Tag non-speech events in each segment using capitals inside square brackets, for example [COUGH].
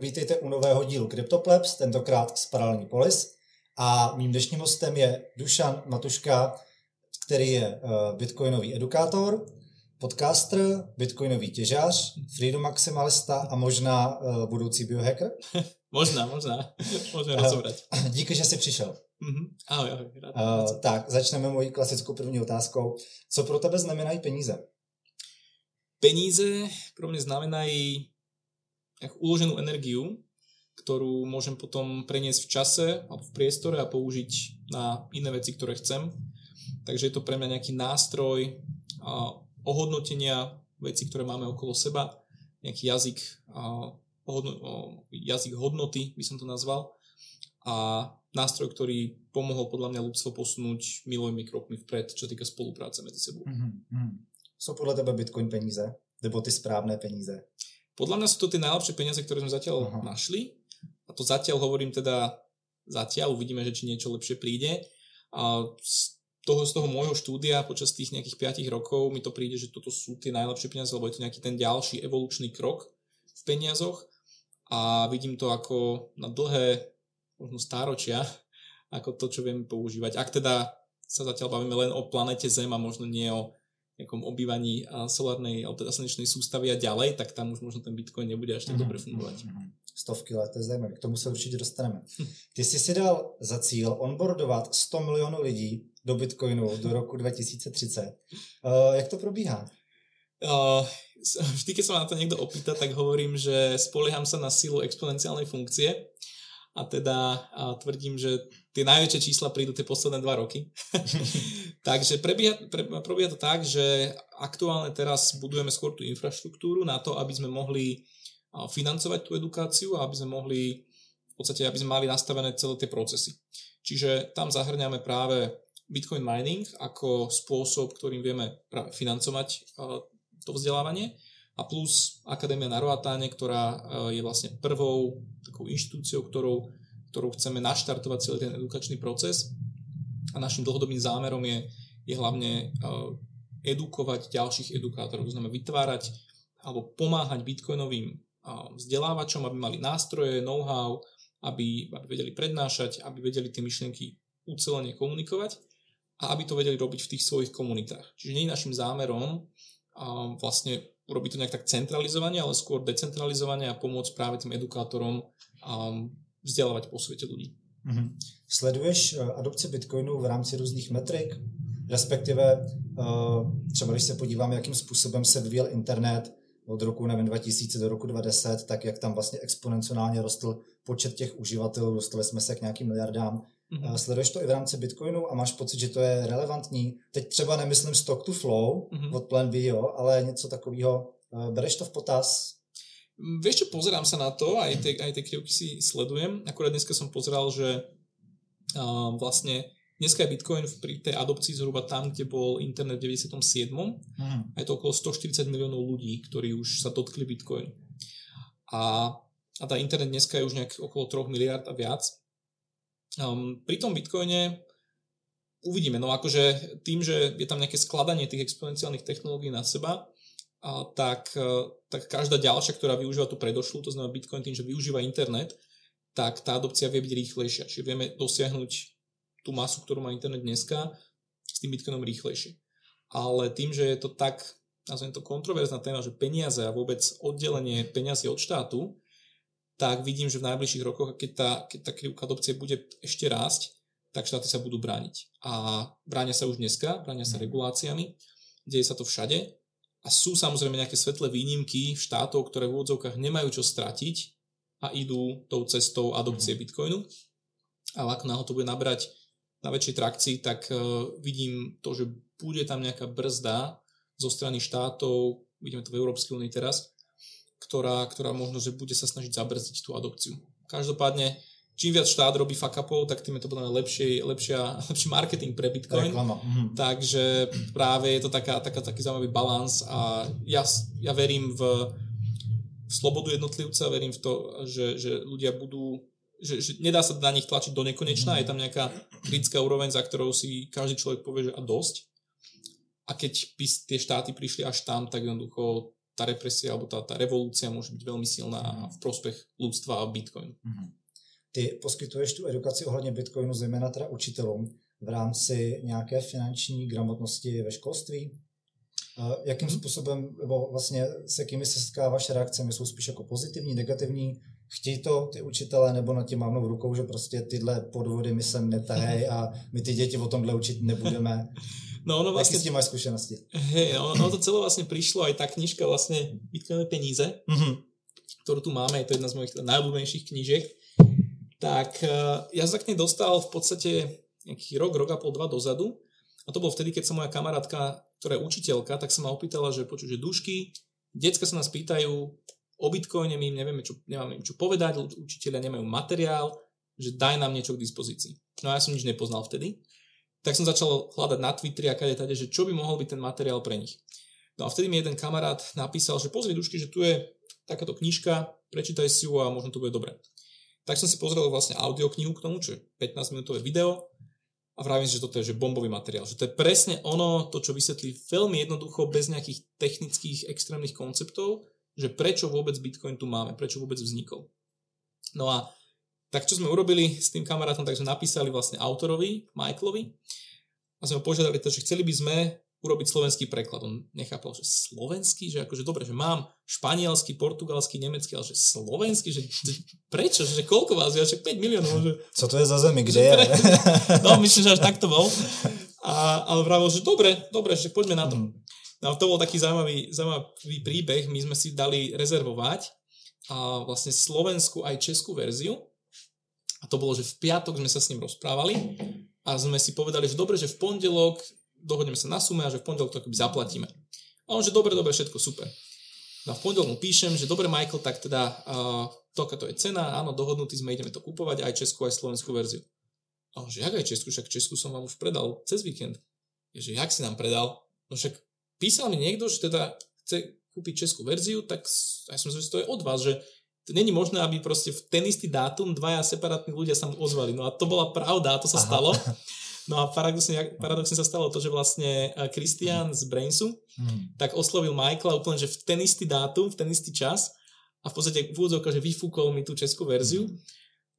vítejte u nového dílu CryptoPlebs, tentokrát z Paralelní Polis. A mým dnešním hostem je Dušan Matuška, který je uh, bitcoinový edukátor, podcaster, bitcoinový těžář, freedom maximalista a možná uh, budoucí biohacker. [LAUGHS] možná, možná. [LAUGHS] Můžeme rozobrať. Díky, že jsi přišel. Mm-hmm. Ahoj, ahoj. Rád, uh, tak, začneme mojí klasickou první otázkou. Co pro tebe znamenají peníze? Peníze pro mňa znamenají uloženú energiu, ktorú môžem potom preniesť v čase alebo v priestore a použiť na iné veci, ktoré chcem. Takže je to pre mňa nejaký nástroj ohodnotenia vecí, ktoré máme okolo seba, nejaký jazyk, jazyk hodnoty, by som to nazval, a nástroj, ktorý pomohol podľa mňa ľudstvo posunúť milovými krokmi vpred, čo týka spolupráce medzi sebou. Mm-hmm. Sú podľa teba Bitcoin peníze? Nebo ty správne peníze? Podľa mňa sú to tie najlepšie peniaze, ktoré sme zatiaľ Aha. našli. A to zatiaľ hovorím teda zatiaľ, uvidíme, že či niečo lepšie príde. A z toho, z toho môjho štúdia počas tých nejakých 5 rokov mi to príde, že toto sú tie najlepšie peniaze, lebo je to nejaký ten ďalší evolučný krok v peniazoch a vidím to ako na dlhé, možno stáročia, ako to, čo vieme používať. Ak teda sa zatiaľ bavíme len o planete Zem a možno nie o nejakom obývaní solárnej alebo teda slnečnej sústavy a ďalej, tak tam už možno ten Bitcoin nebude až tak mm-hmm. dobre fungovať. Mm-hmm. Stovky let, to je zajímavé, k tomu se určitě dostaneme. Ty jsi si dal za cíl onboardovat 100 milionů lidí do Bitcoinu do roku 2030. Uh, jak to probíhá? Uh, vždy, keď sa ma na to niekto opýta, tak hovorím, že spolieham sa na silu exponenciálnej funkcie a teda a tvrdím, že tie najväčšie čísla prídu tie posledné dva roky. [LAUGHS] Takže prebieha, pre, prebieha to tak, že aktuálne teraz budujeme skôr tú infraštruktúru na to, aby sme mohli financovať tú edukáciu a aby sme mohli v podstate, aby sme mali nastavené celé tie procesy. Čiže tam zahrňame práve Bitcoin mining ako spôsob, ktorým vieme práve financovať to vzdelávanie a plus Akadémia na Roatáne, ktorá je vlastne prvou takou inštitúciou, ktorou, ktorou chceme naštartovať celý ten edukačný proces a našim dlhodobým zámerom je, je hlavne uh, edukovať ďalších edukátorov, to znamená vytvárať alebo pomáhať bitcoinovým uh, vzdelávačom, aby mali nástroje, know-how, aby, aby vedeli prednášať, aby vedeli tie myšlienky ucelene komunikovať a aby to vedeli robiť v tých svojich komunitách. Čiže nie je našim zámerom vlastne urobiť to nejak tak centralizovanie, ale skôr decentralizovanie a pomôcť práve tým edukátorom um, vzdelávať po svete ľudí. Mm-hmm. Sleduješ uh, adopci Bitcoinu v rámci různých metrik? Respektive uh, třeba když se podíváme, jakým způsobem se vyvíjel internet od roku nevím, 2000 do roku 2010, tak jak tam vlastně exponenciálně rostl počet těch uživatelů, dostali jsme se k nějakým miliardám. Mm-hmm. Sleduješ to i v rámci Bitcoinu a máš pocit, že to je relevantní? Teď třeba nemyslím stock to flow mm-hmm. od Plan B, jo, ale něco takového. Eh, bereš to v potaz? Mm, vieš čo, pozerám sa na to, aj tie, aj tie krivky si sledujem. Akurát dneska som pozeral, že uh, vlastne dneska je Bitcoin pri tej adopcii zhruba tam, kde bol internet v 97. Mm. A je to okolo 140 miliónov ľudí, ktorí už sa dotkli Bitcoinu. A, a tá internet dneska je už nejak okolo 3 miliard a viac. Um, pri tom Bitcoine uvidíme, no akože tým, že je tam nejaké skladanie tých exponenciálnych technológií na seba, a tak, e, tak každá ďalšia, ktorá využíva tú predošlú, to znamená Bitcoin tým, že využíva internet, tak tá adopcia vie byť rýchlejšia. Čiže vieme dosiahnuť tú masu, ktorú má internet dneska, s tým Bitcoinom rýchlejšie. Ale tým, že je to tak, nazvem to kontroverzná téma, že peniaze a vôbec oddelenie peniazy od štátu, tak vidím, že v najbližších rokoch, keď tá, keď tá krivka adopcie bude ešte rásť, tak štáty sa budú brániť. A bránia sa už dneska, bránia sa mhm. reguláciami, deje sa to všade. A sú samozrejme nejaké svetlé výnimky štátov, ktoré v úvodzovkách nemajú čo stratiť a idú tou cestou adopcie mhm. Bitcoinu. Ale ako náhle to bude nabrať na väčšej trakcii, tak uh, vidím to, že bude tam nejaká brzda zo strany štátov, vidíme to v Európskej únii teraz, ktorá, ktorá možno, že bude sa snažiť zabrzdiť tú adopciu. Každopádne, čím viac štát robí fuck upov, tak tým je to podľa lepšie, lepšia, [LAUGHS] lepší marketing pre Bitcoin. Mhm. Takže práve je to taká, taká, taký zaujímavý balans a ja, ja verím v, v slobodu jednotlivca, verím v to, že, že ľudia budú že, že nedá sa na nich tlačiť do nekonečna, mhm. je tam nejaká kritická úroveň, za ktorou si každý človek povie, že a dosť. A keď by tie štáty prišli až tam, tak jednoducho tá represia alebo tá, tá revolúcia môže byť veľmi silná Mhm. v prospech ľudstva a Bitcoin. Ty poskytuješ tu edukaci ohledně Bitcoinu zejména teda učitelům v rámci nějaké finanční gramotnosti ve školství? A Jakým způsobem, nebo vlastně s jakými se setkáváš reakcemi? Jsou spíš jako pozitivní, negativní? Chtějí to ty učitelé nebo na tím mávnou rukou, že prostě tyhle podvody my sem netahej a my ty děti o tomhle učit nebudeme? [LAUGHS] No ono vlastne, s tím máš zkušenosti? hej, ono, ono to celé vlastne prišlo, aj tá knižka vlastne Bitcoinové peníze, Mhm. ktorú tu máme, je to jedna z mojich najobľúbenejších knížiek, tak eh, ja sa k nej dostal v podstate nejaký rok, rok a pol, dva dozadu. A to bolo vtedy, keď sa moja kamarátka, ktorá je učiteľka, tak sa ma opýtala, že počuť, že dušky, decka sa nás pýtajú o Bitcoine, my im nevieme, čo, nemáme im čo povedať, učiteľia nemajú materiál, že daj nám niečo k dispozícii. No a ja som nič nepoznal vtedy. Tak som začal hľadať na Twitteri a kade tade, že čo by mohol byť ten materiál pre nich. No a vtedy mi jeden kamarát napísal, že pozri dušky, že tu je takáto knižka, prečítaj si ju a možno to bude dobre. Tak som si pozrel vlastne audioknihu k tomu, čo je 15 minútové video a vravím si, že toto je že bombový materiál. Že to je presne ono, to čo vysvetlí veľmi jednoducho, bez nejakých technických extrémnych konceptov, že prečo vôbec Bitcoin tu máme, prečo vôbec vznikol. No a tak čo sme urobili s tým kamarátom, tak sme napísali vlastne autorovi, Michaelovi a sme ho požiadali, že chceli by sme urobiť slovenský preklad. On nechápal, že slovenský, že akože dobre, že mám španielsky, portugalský, nemecký, ale že slovenský, že, prečo, že koľko vás je, že 5 miliónov, že Co to je za zemi, kde je? No, myslím, že až tak to bol. A, ale vravil, že dobre, dobre, že poďme na to. Mhm. No to bol taký zaujímavý, zaujímavý príbeh. My sme si dali rezervovať a vlastne slovenskú aj českú verziu. A to bolo, že v piatok sme sa s ním rozprávali a sme si povedali, že dobre, že v pondelok dohodneme sa na sume a že v pondelok to akoby zaplatíme. A on, že dobre, dobre, všetko super. No a v pondelok mu píšem, že dobre Michael, tak teda uh, toľko to je cena, áno, dohodnutí sme, ideme to kúpovať, aj českú, aj slovenskú verziu. A on, že jak aj českú, však českú som vám už predal cez víkend. Je, že jak si nám predal? No však písal mi niekto, že teda chce kúpiť českú verziu, tak ja som myslel, že to je od vás, že to není možné, aby proste v ten istý dátum dvaja separátni ľudia sa mu ozvali. No a to bola pravda, a to sa Aha. stalo. [LAUGHS] No a paradoxne, paradoxne sa stalo to, že vlastne eh, Christian z Brainsu Mhm. tak oslovil Michaela úplne, že v ten istý dátum, v ten istý čas a v podstate v úvodzovkách, že vyfúkol mi tú českú verziu.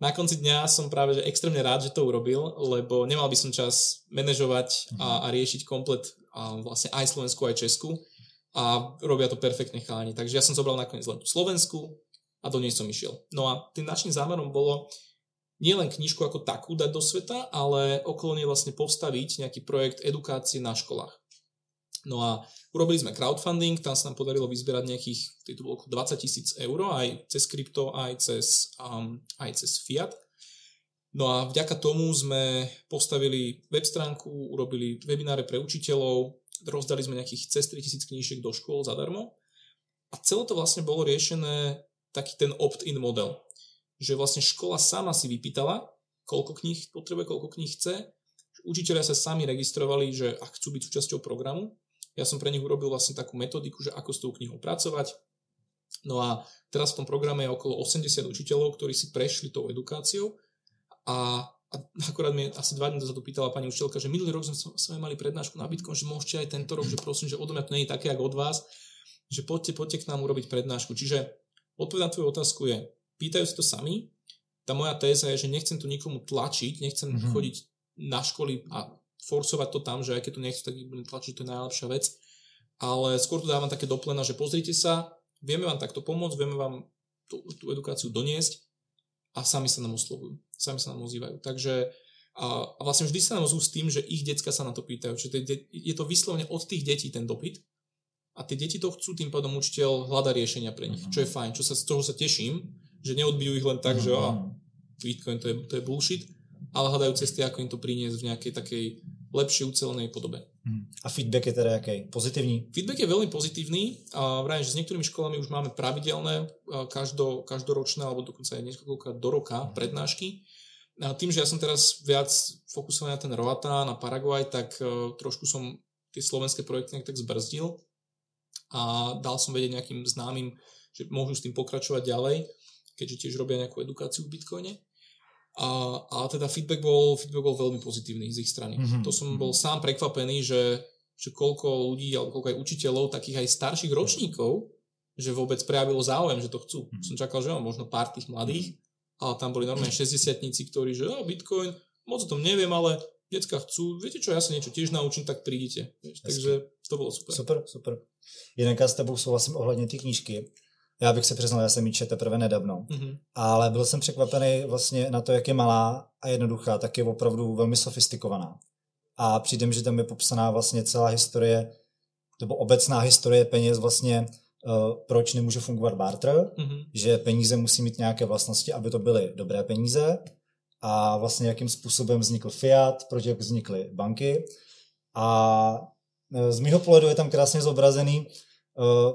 Na konci dňa som práve že extrémne rád, že to urobil, lebo nemal by som čas manažovať a, a riešiť komplet a vlastne aj Slovensku, aj Česku a robia to perfektne chalani. Takže ja som zobral nakoniec len tú Slovensku a do nej som išiel. No a tým našim zámerom bolo nielen knižku ako takú dať do sveta, ale okolo nej vlastne postaviť nejaký projekt edukácie na školách. No a urobili sme crowdfunding, tam sa nám podarilo vyzbierať nejakých, to bolo okolo 20 tisíc eur, aj cez krypto, aj cez, um, aj cez fiat. No a vďaka tomu sme postavili web stránku, urobili webináre pre učiteľov, rozdali sme nejakých cez 3000 knížiek do škôl zadarmo a celé to vlastne bolo riešené taký ten opt-in model, že vlastne škola sama si vypýtala, koľko kníh potrebuje, koľko kníh chce, učiteľia sa sami registrovali, že ak chcú byť súčasťou programu, ja som pre nich urobil vlastne takú metodiku, že ako s tou knihou pracovať. No a teraz v tom programe je okolo 80 učiteľov, ktorí si prešli tou edukáciou a, a akorát mi asi dva dní dozadu pýtala pani učiteľka, že minulý rok sme, sme mali prednášku na Bitcoin, že môžete aj tento rok, že prosím, že odo mňa to nie je také, ako od vás, že poďte, poďte k nám urobiť prednášku. Čiže odpoveď na tvoju otázku je, pýtajú si to sami, tá moja téza je, že nechcem tu nikomu tlačiť, nechcem Mhm. mm-hmm. chodiť na školy a forcovať to tam, že aj keď to nechcú, tak ich budem tlačiť, to je najlepšia vec. Ale skôr tu dávam také doplena, že pozrite sa, vieme vám takto pomôcť, vieme vám tú, tú edukáciu doniesť a sami sa nám oslovujú, sami sa nám ozývajú. Takže a, a vlastne vždy sa nám ozvú s tým, že ich decka sa na to pýtajú. Čiže je to vyslovene od tých detí ten dopyt a tie deti to chcú, tým pádom učiteľ hľada riešenia pre nich, Mhm. čo je fajn, čo sa, z toho sa teším, že neodbijú ich len tak, že á, Mhm. Bitcoin to je, to je bullshit, ale hľadajú cesty, ako im to priniesť v nejakej takej lepšej ucelenej podobe. Mhm. A feedback je teda jaký? Pozitivní? Feedback je veľmi pozitívny a vrajím, že s niektorými školami už máme pravidelné, a každo, každoročné alebo dokonca aj niekoľkokrát do roka prednášky. A tým, že ja som teraz viac fokusovaný na ten Roata, na Paraguaj, tak uh, trošku som tie slovenské projekty nejak tak zbrzdil a dal som vedieť nejakým známym, že môžu s tým pokračovať ďalej, keďže tiež robia nejakú edukáciu v Bitcoine. A, ale teda feedback bol, feedback bol veľmi pozitívny z ich strany. Mhm. Mm-hmm. To som bol sám prekvapený, že, že koľko ľudí, alebo koľko aj učiteľov, takých aj starších ročníkov, že vôbec prejavilo záujem, že to chcú. Mm. Som čakal, že jo, možno pár tých mladých, ale tam boli normálne 60 ktorí, že oh, Bitcoin, moc o tom neviem, ale decka chcú, viete čo, ja sa niečo tiež naučím, tak prídite. Takže to bolo super. Super, super. Jinak s tebou souhlasím ohledně té knížky. Já bych se přiznal, já jsem ji četl teprve nedávno, mm-hmm. ale byl jsem překvapený vlastně na to, jak je malá a jednoduchá, tak je opravdu velmi sofistikovaná. A přijde mi, že tam je popsaná vlastně celá historie, nebo obecná historie peněz vlastně, uh, proč nemůže fungovat barter, mm-hmm. že peníze musí mít nějaké vlastnosti, aby to byly dobré peníze a vlastně jakým způsobem vznikl fiat, proč jak vznikly banky. A eh, z mého pohledu je tam krásně zobrazený, uh,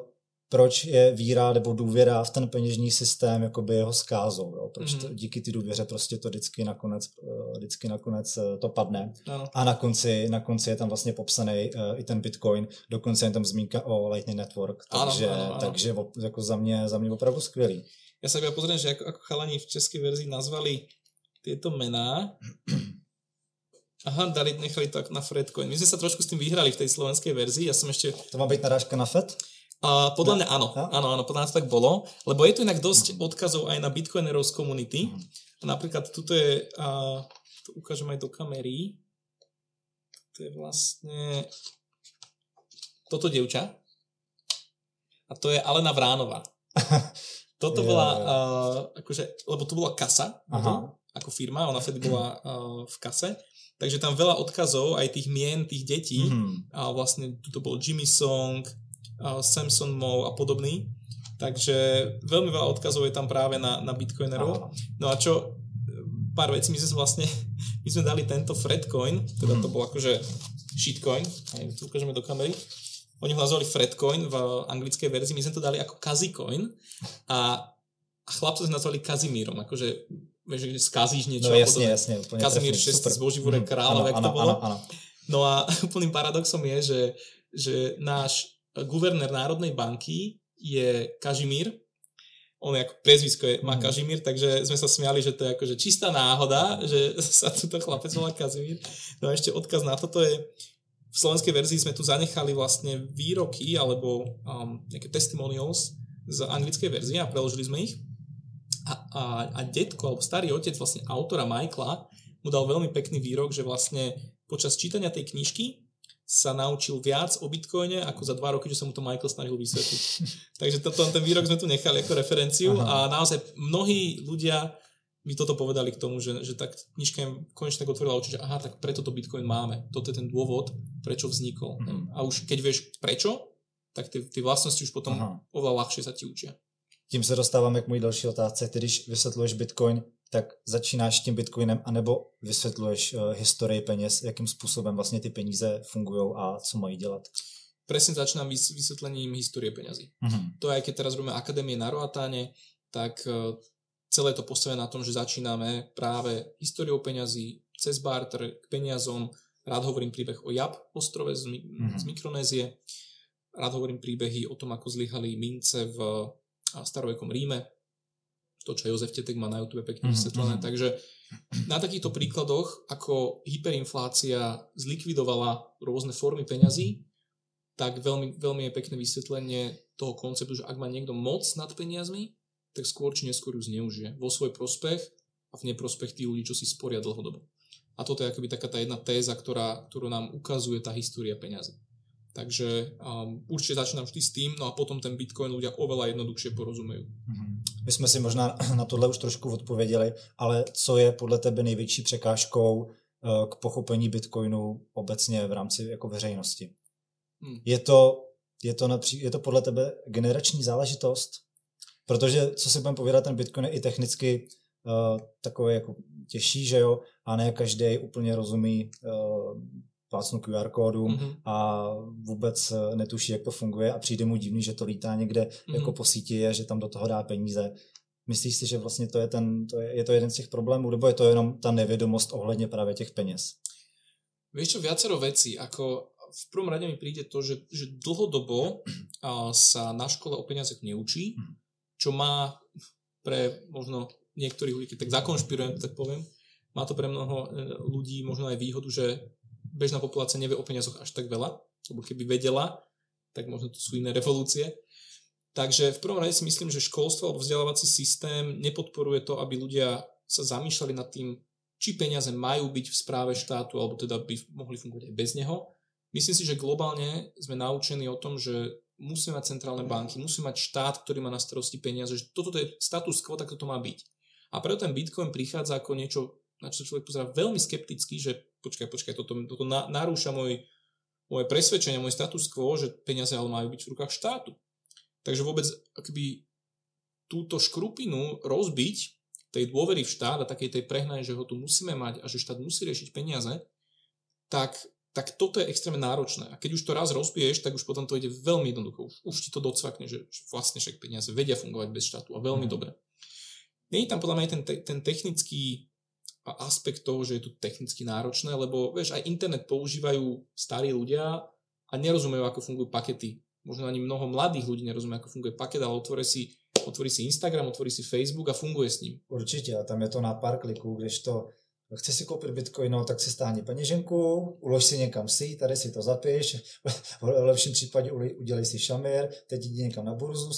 proč je víra nebo důvěra v ten peněžní systém jakoby jeho skázou. Jo? Proč to, mhm. díky ty důvěře prostě to vždycky nakonec, eh, vždycky nakonec to padne. No. A na konci, na konci je tam vlastně popsaný i ten Bitcoin, dokonce je tam zmínka o Lightning Network, takže, ano, ano, ano. takže jako za, mě, za mě opravdu skvělý. Já se iba pozriem, že ako, ako chalani v české verzi nazvali tieto mená. Aha, dali, nechali to na Fredcoin. My sme sa trošku s tým vyhrali v tej slovenskej verzii. Ja som ešte... To má byť narážka na Fed? A podľa mňa áno, áno, áno, podľa nás tak bolo, lebo je tu inak dosť odkazov aj na Bitcoinerov z komunity. A napríklad tuto je, a, to ukážem aj do kamery, to je vlastne toto dievča a to je Alena Vránova. [LAUGHS] Toto bola, uh, akože, lebo to bola kasa, Aha. Ako firma, ona vtedy bola uh, [CLEARS THROAT] v kase, takže tam veľa odkazov, aj tých mien, tých detí, mm-hmm. a vlastne tu bol Jimmy Song, Samson Mo a podobný. Takže veľmi veľa odkazov je tam práve na, na bitcoinerov. No a čo, pár vecí, my sme vlastne, [LAUGHS] my sme dali tento Fredcoin, teda to mhm. bol akože shitcoin, aj tu ukážeme do kamery, oni ho nazvali Fredcoin v anglickej verzii, my sme to dali ako Kazicoin a, a chlapci sme nazvali Kazimírom, akože vieš, že skazíš niečo. No jasne, jasne. Kazimír 6 z Boživúre mm, kráľov, jak to bolo. Ano, ano. No a [LAUGHS] úplným paradoxom je, že, že náš guvernér Národnej banky je Kažimír, on ako prezvisko je, má mhm. Kažimír, takže sme sa smiali, že to je akože čistá náhoda, že [LAUGHS] sa tuto chlapec volá Kazimír. No a ešte odkaz na toto je, v slovenskej verzii sme tu zanechali vlastne výroky alebo um, nejaké testimonials z anglickej verzie a preložili sme ich. A, a, a detko, alebo starý otec vlastne autora Michaela mu dal veľmi pekný výrok, že vlastne počas čítania tej knižky sa naučil viac o Bitcoine ako za dva roky, že sa mu to Michael snažil vysvetliť. [LAUGHS] Takže toto, ten výrok sme tu nechali ako referenciu Aha. a naozaj mnohí ľudia mi toto povedali k tomu, že, že tak knižka im konečne tak otvorila oči, že aha, tak preto to Bitcoin máme. Toto je ten dôvod, prečo vznikol. Mhm. A už keď vieš prečo, tak ty, ty vlastnosti už potom aha. oveľa ľahšie sa ti učia. Tím se dostáváme k mojí další otázce. Ty, když vysvětluješ Bitcoin, tak začínáš tím Bitcoinem, anebo vysvětluješ uh, historii peněz, jakým způsobem vlastně ty peníze fungují a co mají dělat? Presne začínam vys- vysvetlením histórie peňazí. Uh-huh. To aj keď teraz robíme Akadémie na Roatáne, tak uh, celé to postavené na tom, že začíname práve históriou peňazí, cez barter, k peniazom. Rád hovorím príbeh o Jab ostrove z, uh-huh. z Mikronézie. Rád hovorím príbehy o tom, ako zlyhali mince v starovekom Ríme, to, čo Jozef Tetek má na YouTube pekne mhm, vysvetlené. Mm-hmm. Takže na takýchto príkladoch, ako hyperinflácia zlikvidovala rôzne formy peňazí, tak veľmi, veľmi je pekné vysvetlenie toho konceptu, že ak má niekto moc nad peniazmi, tak skôr či neskôr ju zneužije vo svoj prospech a v neprospech tých ľudí, čo si sporia dlhodobo. A toto je akoby taká tá jedna téza, ktorá, ktorú nám ukazuje tá história peňazí. Takže um, určite začínám vždy s tým, no a potom ten Bitcoin ľudia oveľa jednoduchšie porozumejú. Mm-hmm. My jsme si možná [CLEARS THROAT] na tohle už trošku odpověděli, ale co je podle tebe největší překážkou uh, k pochopení Bitcoinu obecně v rámci jako veřejnosti? Hmm. Je, to, je, to napří, je to podle tebe generační záležitost? Protože, co si budeme povědat, ten Bitcoin je i technicky uh, takový jako těžší, že jo, a ne každý úplně rozumí uh, plácnu QR kódu mm-hmm. a vůbec eh, netuší, jak to funguje a přijde mu divný, že to lítá někde mm-hmm. jako po síti a že tam do toho dá peníze. Myslíš si, že vlastně to je, ten, to je, je to jeden z těch problémů, nebo je to jenom ta nevědomost ohledně právě těch peněz? Vieš čo, viacero vecí, ako v prvom rade mi príde to, že, že dlhodobo sa na škole o peniazech neučí, mhm. čo má pre možno niektorých ľudí, tak zakonšpirujem, tak poviem, má to pre mnoho e, ľudí možno aj výhodu, že bežná populácia nevie o peniazoch až tak veľa, lebo keby vedela, tak možno to sú iné revolúcie. Takže v prvom rade si myslím, že školstvo alebo vzdelávací systém nepodporuje to, aby ľudia sa zamýšľali nad tým, či peniaze majú byť v správe štátu, alebo teda by mohli fungovať aj bez neho. Myslím si, že globálne sme naučení o tom, že musíme mať centrálne banky, musíme mať štát, ktorý má na starosti peniaze, že toto je status quo, tak to má byť. A preto ten Bitcoin prichádza ako niečo, na čo človek pozerá veľmi skepticky, že počkaj, počkaj, toto, toto narúša môj, moje presvedčenie, môj status quo, že peniaze ale majú byť v rukách štátu. Takže vôbec akoby túto škrupinu rozbiť tej dôvery v štát a takej tej prehnanej, že ho tu musíme mať a že štát musí riešiť peniaze, tak, tak toto je extrémne náročné. A keď už to raz rozbiješ, tak už potom to ide veľmi jednoducho. Už, už ti to docvakne, že, že vlastne však peniaze vedia fungovať bez štátu a veľmi mm. dobre. Není tam podľa mňa ten, ten technický aspekt toho, že je to technicky náročné, lebo vieš, aj internet používajú starí ľudia a nerozumejú, ako fungujú pakety možno ani mnoho mladých ľudí nerozumie, ako funguje paket, ale otvorí si, otvorí si Instagram, otvorí si Facebook a funguje s ním. Určitě a tam je to na pár kliků, když to chce si koupit bitcoin, no, tak si stáhni peněženku, ulož si někam si, tady si to zapiš, [LAUGHS] v lepším případě udělej si šamir, teď jdi někam na burzu,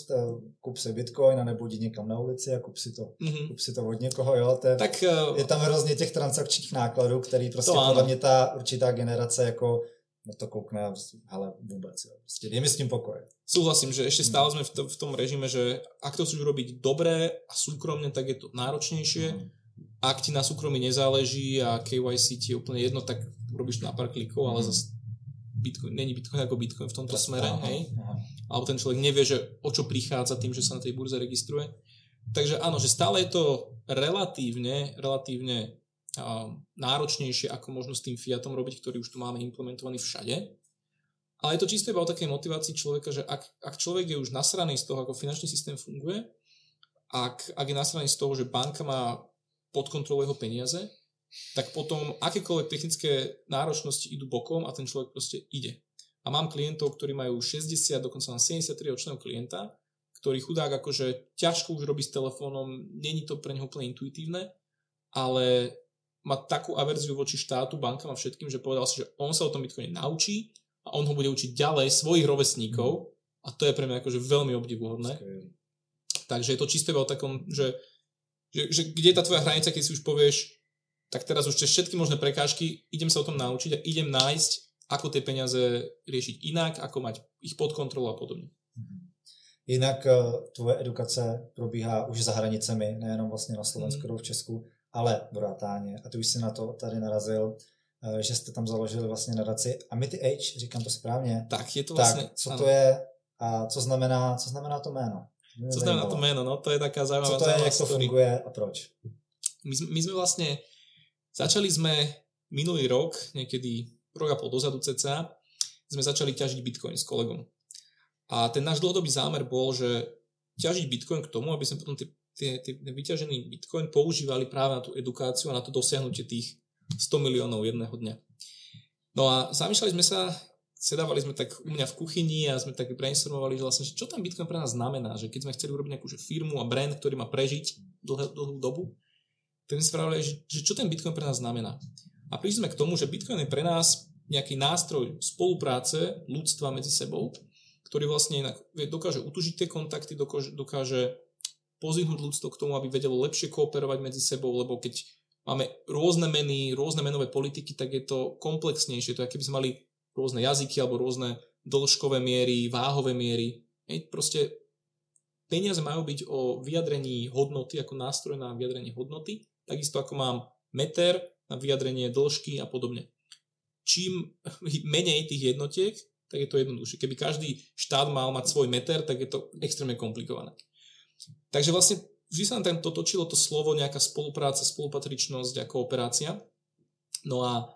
kup si bitcoin, a nebo jdi někam na ulici a kup si to, mm-hmm. kup si to od někoho, jo, to je, tak, uh, je tam hrozně těch transakčních nákladů, který prostě podle mě ta určitá generace jako na to koukne ale vůbec. Jo. Prostě je mi s tím pokoj. Súhlasím, že ešte stále sme v, to, v tom režime, že ak to chceš robiť dobre a súkromne, tak je to náročnejšie. Mm. Ak ti na súkromí nezáleží a KYC ti je úplne jedno, tak robíš to na pár klikov, ale mm. zase Bitcoin, není Bitcoin ako Bitcoin v tomto smere, aha, hej? Aha. Alebo ten človek nevie, že o čo prichádza tým, že sa na tej burze registruje. Takže áno, že stále je to relatívne, relatívne náročnejšie ako možno s tým Fiatom robiť, ktorý už tu máme implementovaný všade. Ale je to čisto iba o takej motivácii človeka, že ak, ak človek je už nasraný z toho, ako finančný systém funguje, ak, ak je nasraný z toho, že banka má pod kontrolou jeho peniaze, tak potom akékoľvek technické náročnosti idú bokom a ten človek proste ide. A mám klientov, ktorí majú 60, dokonca na 73 ročného klienta, ktorý chudák akože ťažko už robí s telefónom, není to pre neho úplne intuitívne, ale má takú averziu voči štátu, bankám a všetkým, že povedal si, že on sa o tom Bitcoine naučí a on ho bude učiť ďalej svojich rovesníkov a to je pre mňa akože veľmi obdivuhodné. Takže je to čisté o takom, že, že, že kde je tá tvoja hranica, keď si už povieš, tak teraz už cez všetky možné prekážky idem sa o tom naučiť a idem nájsť, ako tie peniaze riešiť inak, ako mať ich pod kontrolou a podobne. Mhm. Jinak eh, tvoje edukace probíhá už za hranicemi, nejenom vlastně na Slovensku, mm. v Česku. Ale, bratáně, a ty už si na to tady narazil, eh, že jste tam založili vlastně nadaci Amity Age, říkám to správně. Tak, je to vlastně... Tak, co ano. to je a co znamená, co znamená to jméno? Co znamená to jméno, no to je taká zaujímavá Co to je, jak to funguje a proč? My, my sme vlastne, začali sme minulý rok, niekedy rok a pol dozadu cca, sme začali ťažiť Bitcoin s kolegom. A ten náš dlhodobý zámer bol, že ťažiť Bitcoin k tomu, aby sme potom tie tie, tie, ten vyťažený bitcoin používali práve na tú edukáciu a na to dosiahnutie tých 100 miliónov jedného dňa. No a zamýšľali sme sa, sedávali sme tak u mňa v kuchyni a sme tak brainstormovali, že vlastne, čo ten bitcoin pre nás znamená, že keď sme chceli urobiť nejakú že firmu a brand, ktorý má prežiť dlhú, dlhú dobu, tak sme spravili, že, že čo ten bitcoin pre nás znamená. A prišli sme k tomu, že bitcoin je pre nás nejaký nástroj spolupráce ľudstva medzi sebou, ktorý vlastne inak dokáže utužiť tie kontakty, dokáže, dokáže pozvihnúť ľudstvo k tomu, aby vedelo lepšie kooperovať medzi sebou, lebo keď máme rôzne meny, rôzne menové politiky, tak je to komplexnejšie. To je, keby sme mali rôzne jazyky alebo rôzne dĺžkové miery, váhové miery. Hej, proste peniaze majú byť o vyjadrení hodnoty, ako nástroj na vyjadrenie hodnoty, takisto ako mám meter na vyjadrenie dĺžky a podobne. Čím [LAUGHS] menej tých jednotiek, tak je to jednoduchšie. Keby každý štát mal mať svoj meter, tak je to extrémne komplikované. Takže vlastne vždy sa nám to točilo to slovo nejaká spolupráca, spolupatričnosť a kooperácia. No a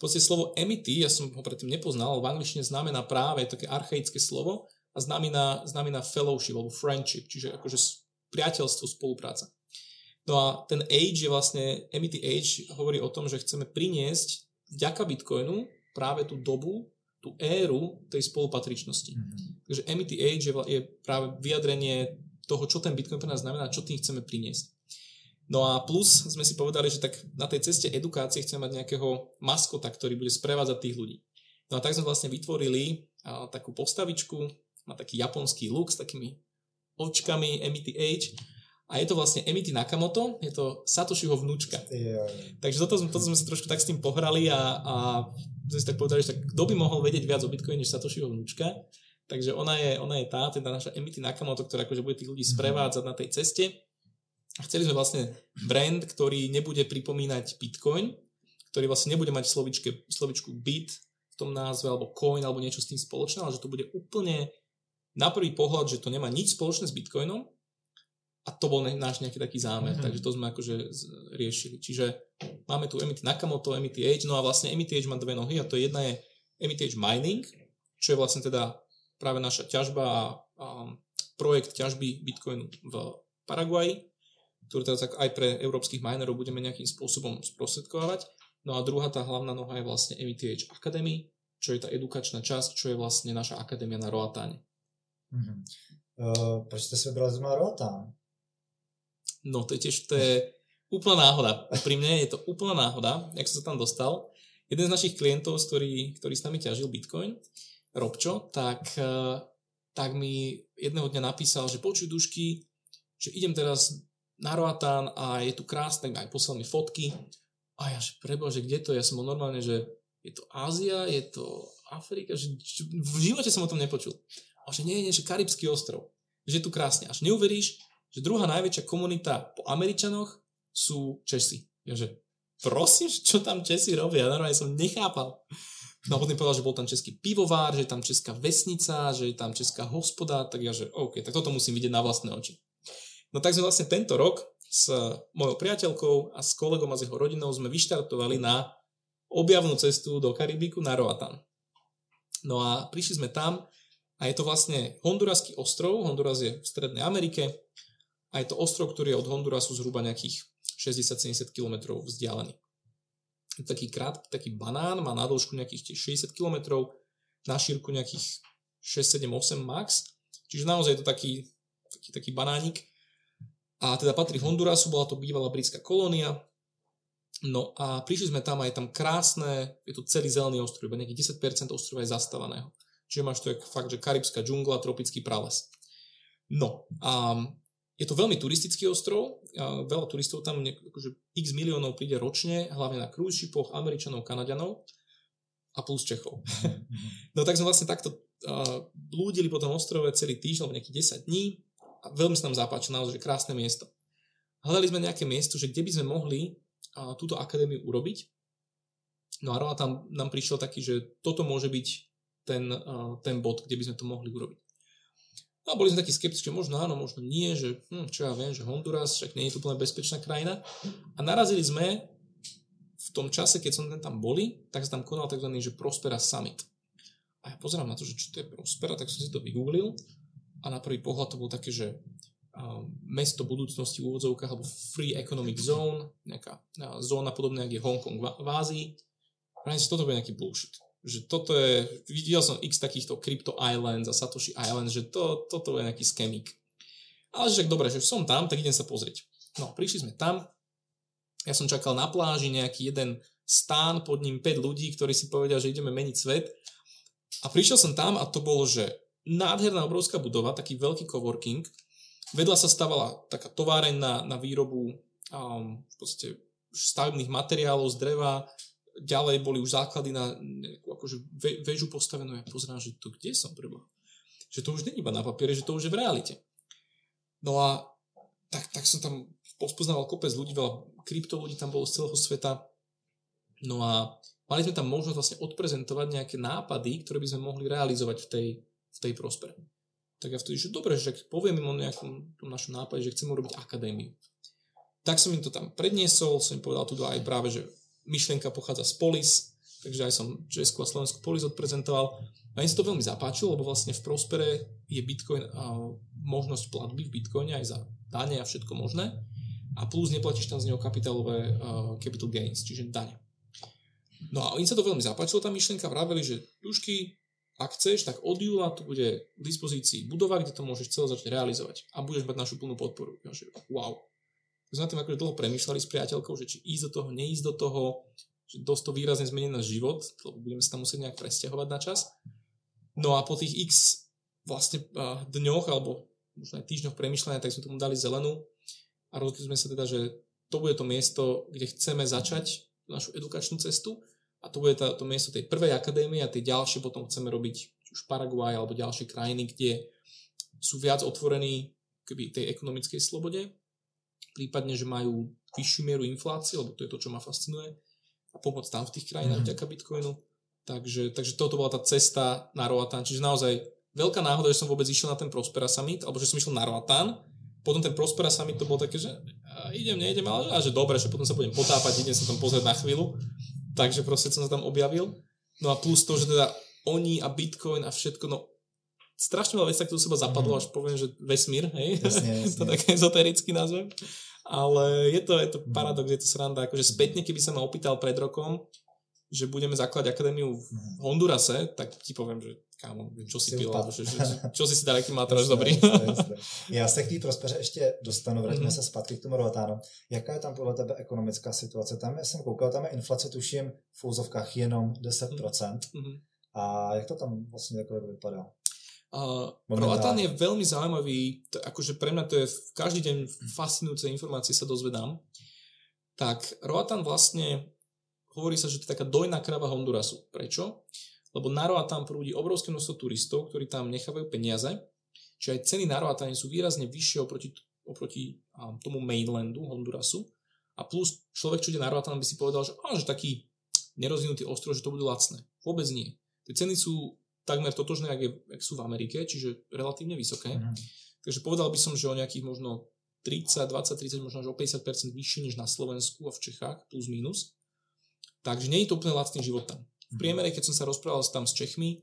podstate slovo emity, ja som ho predtým nepoznal, v angličtine znamená práve také archaické slovo a znamená, znamená fellowship alebo friendship, čiže akože priateľstvo, spolupráca. No a ten age je vlastne, emity age hovorí o tom, že chceme priniesť vďaka Bitcoinu práve tú dobu, tú éru tej spolupatričnosti. Mm-hmm. Takže emity age je, je práve vyjadrenie toho, čo ten Bitcoin pre nás znamená, čo tým chceme priniesť. No a plus sme si povedali, že tak na tej ceste edukácie chceme mať nejakého maskota, ktorý bude sprevádzať tých ľudí. No a tak sme vlastne vytvorili a, takú postavičku, má taký japonský look s takými očkami MTH a je to vlastne Emity Nakamoto, je to Satoshiho vnúčka. Jo. Takže toto, toto sme sa trošku tak s tým pohrali a, a sme si tak povedali, že tak kto by mohol vedieť viac o Bitcoin než Satoshiho vnúčka. Takže ona je, ona je tá, teda naša Emity Nakamoto, ktorá akože bude tých ľudí mhm. sprevádzať na tej ceste. A chceli sme vlastne brand, ktorý nebude pripomínať Bitcoin, ktorý vlastne nebude mať slovičke, slovičku bit v tom názve, alebo coin, alebo niečo s tým spoločné, ale že to bude úplne na prvý pohľad, že to nemá nič spoločné s Bitcoinom, a to bol náš nejaký taký zámer, mm-hmm. takže to sme akože riešili. Čiže máme tu Emity Nakamoto, Emity Age, no a vlastne Emity Age má dve nohy a to jedna je Emity Age Mining, čo je vlastne teda práve naša ťažba a, a projekt ťažby Bitcoinu v Paraguaji, ktorý teda tak aj pre európskych minerov budeme nejakým spôsobom sprostredkovať. No a druhá tá hlavná noha je vlastne Age Academy, čo je tá edukačná časť, čo je vlastne naša akadémia na Roatáne. Mm-hmm. Uh, proč ste si vybrali zrovna Roatán? No to je tiež, to je úplná náhoda. Pri mne je to úplná náhoda, jak som sa tam dostal. Jeden z našich klientov, ktorý, ktorý s nami ťažil Bitcoin, Robčo, tak, tak mi jedného dňa napísal, že počuj dušky, že idem teraz na Roatán a je tu krásne, aj poslal mi fotky. A ja, že preboha, že kde to? Ja som bol normálne, že je to Ázia, je to Afrika, že v živote som o tom nepočul. A že nie, nie, že Karibský ostrov. Že je tu krásne. Až neuveríš, že druhá najväčšia komunita po Američanoch sú Česi. Ja že, prosím, čo tam Česi robia? Normálne som nechápal. No a potom povedal, že bol tam český pivovár, že je tam česká vesnica, že je tam česká hospoda, tak ja že OK, tak toto musím vidieť na vlastné oči. No tak sme vlastne tento rok s mojou priateľkou a s kolegom a s jeho rodinou sme vyštartovali na objavnú cestu do Karibiku na Roatan. No a prišli sme tam a je to vlastne Honduraský ostrov, Honduras je v Strednej Amerike, a je to ostrov, ktorý je od Hondurasu zhruba nejakých 60-70 km vzdialený. Je taký krátky, taký banán, má na dĺžku nejakých 60 km, na šírku nejakých 6, 7, 8 max. Čiže naozaj je to taký, taký, taký banánik. A teda patrí Hondurasu, bola to bývalá britská kolónia. No a prišli sme tam a je tam krásne, je to celý zelený ostrov, iba nejakých 10% ostrova je zastávaného. Čiže máš to fakt, že karibská džungla, tropický prales. No a je to veľmi turistický ostrov, a veľa turistov tam, akože x miliónov príde ročne, hlavne na cruise shipoch, Američanov, Kanaďanov a plus Čechov. Mhm. [LAUGHS] no tak sme vlastne takto uh, blúdili po tom ostrove celý týždeň, alebo nejakých 10 dní a veľmi sa nám zapáčilo, naozaj krásne miesto. Hľadali sme nejaké miesto, že kde by sme mohli uh, túto akadémiu urobiť. No a tam nám prišiel taký, že toto môže byť ten, uh, ten bod, kde by sme to mohli urobiť. A boli sme takí skeptiční, možno áno, možno nie, že hm, čo ja viem, že Honduras, však nie je to úplne bezpečná krajina. A narazili sme v tom čase, keď som tam boli, tak sa tam konal tzv. že Prospera Summit. A ja pozerám na to, že čo to je Prospera, tak som si to vygooglil a na prvý pohľad to bolo také, že mesto budúcnosti v úvodzovkách alebo Free Economic Zone, nejaká zóna podobná, ako je Hongkong v, Ázii. A si toto bude nejaký bullshit že toto je, videl som x takýchto Crypto Islands a Satoshi Islands, že to, toto je nejaký skemik. Ale že dobre, že som tam, tak idem sa pozrieť. No, prišli sme tam, ja som čakal na pláži nejaký jeden stán, pod ním 5 ľudí, ktorí si povedia, že ideme meniť svet. A prišiel som tam a to bolo, že nádherná obrovská budova, taký veľký coworking. Vedľa sa stavala taká továreň na, na výrobu um, v podstate stavebných materiálov z dreva, ďalej boli už základy na nejakú akože väžu postavenú. Ja pozerám, že to kde som preboha? Že to už není iba na papiere, že to už je v realite. No a tak, tak som tam pospoznával kopec ľudí, veľa krypto ľudí tam bolo z celého sveta. No a mali sme tam možnosť vlastne odprezentovať nejaké nápady, ktoré by sme mohli realizovať v tej, v tej prospere. Tak ja vtedy, že dobre, že poviem im o nejakom tom našom nápade, že chcem urobiť akadémiu. Tak som im to tam predniesol, som im povedal tu aj práve, že myšlienka pochádza z Polis, takže aj som Česku a Slovensku Polis odprezentoval. A im sa to veľmi zapáčilo, lebo vlastne v Prospere je Bitcoin a možnosť platby v Bitcoine aj za dane a všetko možné. A plus neplatíš tam z neho kapitálové uh, capital gains, čiže dane. No a im sa to veľmi zapáčilo, tá myšlienka vraveli, že dušky, ak chceš, tak od júla tu bude k dispozícii budova, kde to môžeš celé začať realizovať a budeš mať našu plnú podporu. Ja, že wow, sme na tým akože dlho premýšľali s priateľkou, že či ísť do toho, neísť do toho, že dosť to výrazne zmení náš život, lebo budeme sa tam musieť nejak presťahovať na čas. No a po tých x vlastne dňoch alebo možno aj týždňoch premyšľania, tak sme tomu dali zelenú a rozhodli sme sa teda, že to bude to miesto, kde chceme začať našu edukačnú cestu a to bude to, to miesto tej prvej akadémie a tie ďalšie potom chceme robiť už Paraguay alebo ďalšie krajiny, kde sú viac otvorení keby tej ekonomickej slobode, prípadne, že majú vyššiu mieru inflácie, lebo to je to, čo ma fascinuje a pomoc tam v tých krajinách mm. vďaka Bitcoinu. Takže, takže toto bola tá cesta na Roatan. Čiže naozaj veľká náhoda, že som vôbec išiel na ten Prospera Summit, alebo že som išiel na Roatan. Potom ten Prospera Summit to bolo také, že idem, neidem, ale že dobre, že potom sa budem potápať, idem sa tam pozrieť na chvíľu. Takže proste som sa tam objavil. No a plus to, že teda oni a Bitcoin a všetko, no strašne veľa vecí do seba zapadlo, mm. až poviem, že vesmír, hej, jasne, [LAUGHS] jasne. to tak ezotericky nazvem. Ale je to, je to paradox, je to sranda, akože spätne, keby sa ma opýtal pred rokom, že budeme zakladať akadémiu v mhm. Hondurase, tak ti poviem, že kámo, čo si pil, že, že, čo si si dal, aký mátraž dobrý. [LAUGHS] Já se k té prospeře ještě dostanu, vraťme mm. se zpátky k tomu Rovatánu. Jaká je tam podle tebe ekonomická situace? Tam já jsem koukal, tam je inflace tuším v úzovkách jenom 10%. Mm. A jak to tam vlastně takhle vypadá? Uh, Roatan je veľmi zaujímavý, to, akože pre mňa to je každý deň fascinujúce informácie sa dozvedám. Tak Roatan vlastne, hovorí sa, že to je taká dojná krava Hondurasu. Prečo? Lebo na Roatan prúdi obrovské množstvo turistov, ktorí tam nechávajú peniaze, čiže aj ceny na Roatane sú výrazne vyššie oproti, oproti tomu mainlandu Hondurasu. A plus človek, čo ide na Roatan, by si povedal, že, á, že taký nerozvinutý ostrov, že to budú lacné. Vôbec nie. Tie ceny sú takmer totožné, ak, je, ak sú v Amerike, čiže relatívne vysoké. Mm. Takže povedal by som, že o nejakých možno 30, 20, 30, možno o 50% vyššie než na Slovensku a v Čechách, plus minus. Takže nie je to úplne lacný život tam. V mhm. priemere, keď som sa rozprával tam s Čechmi,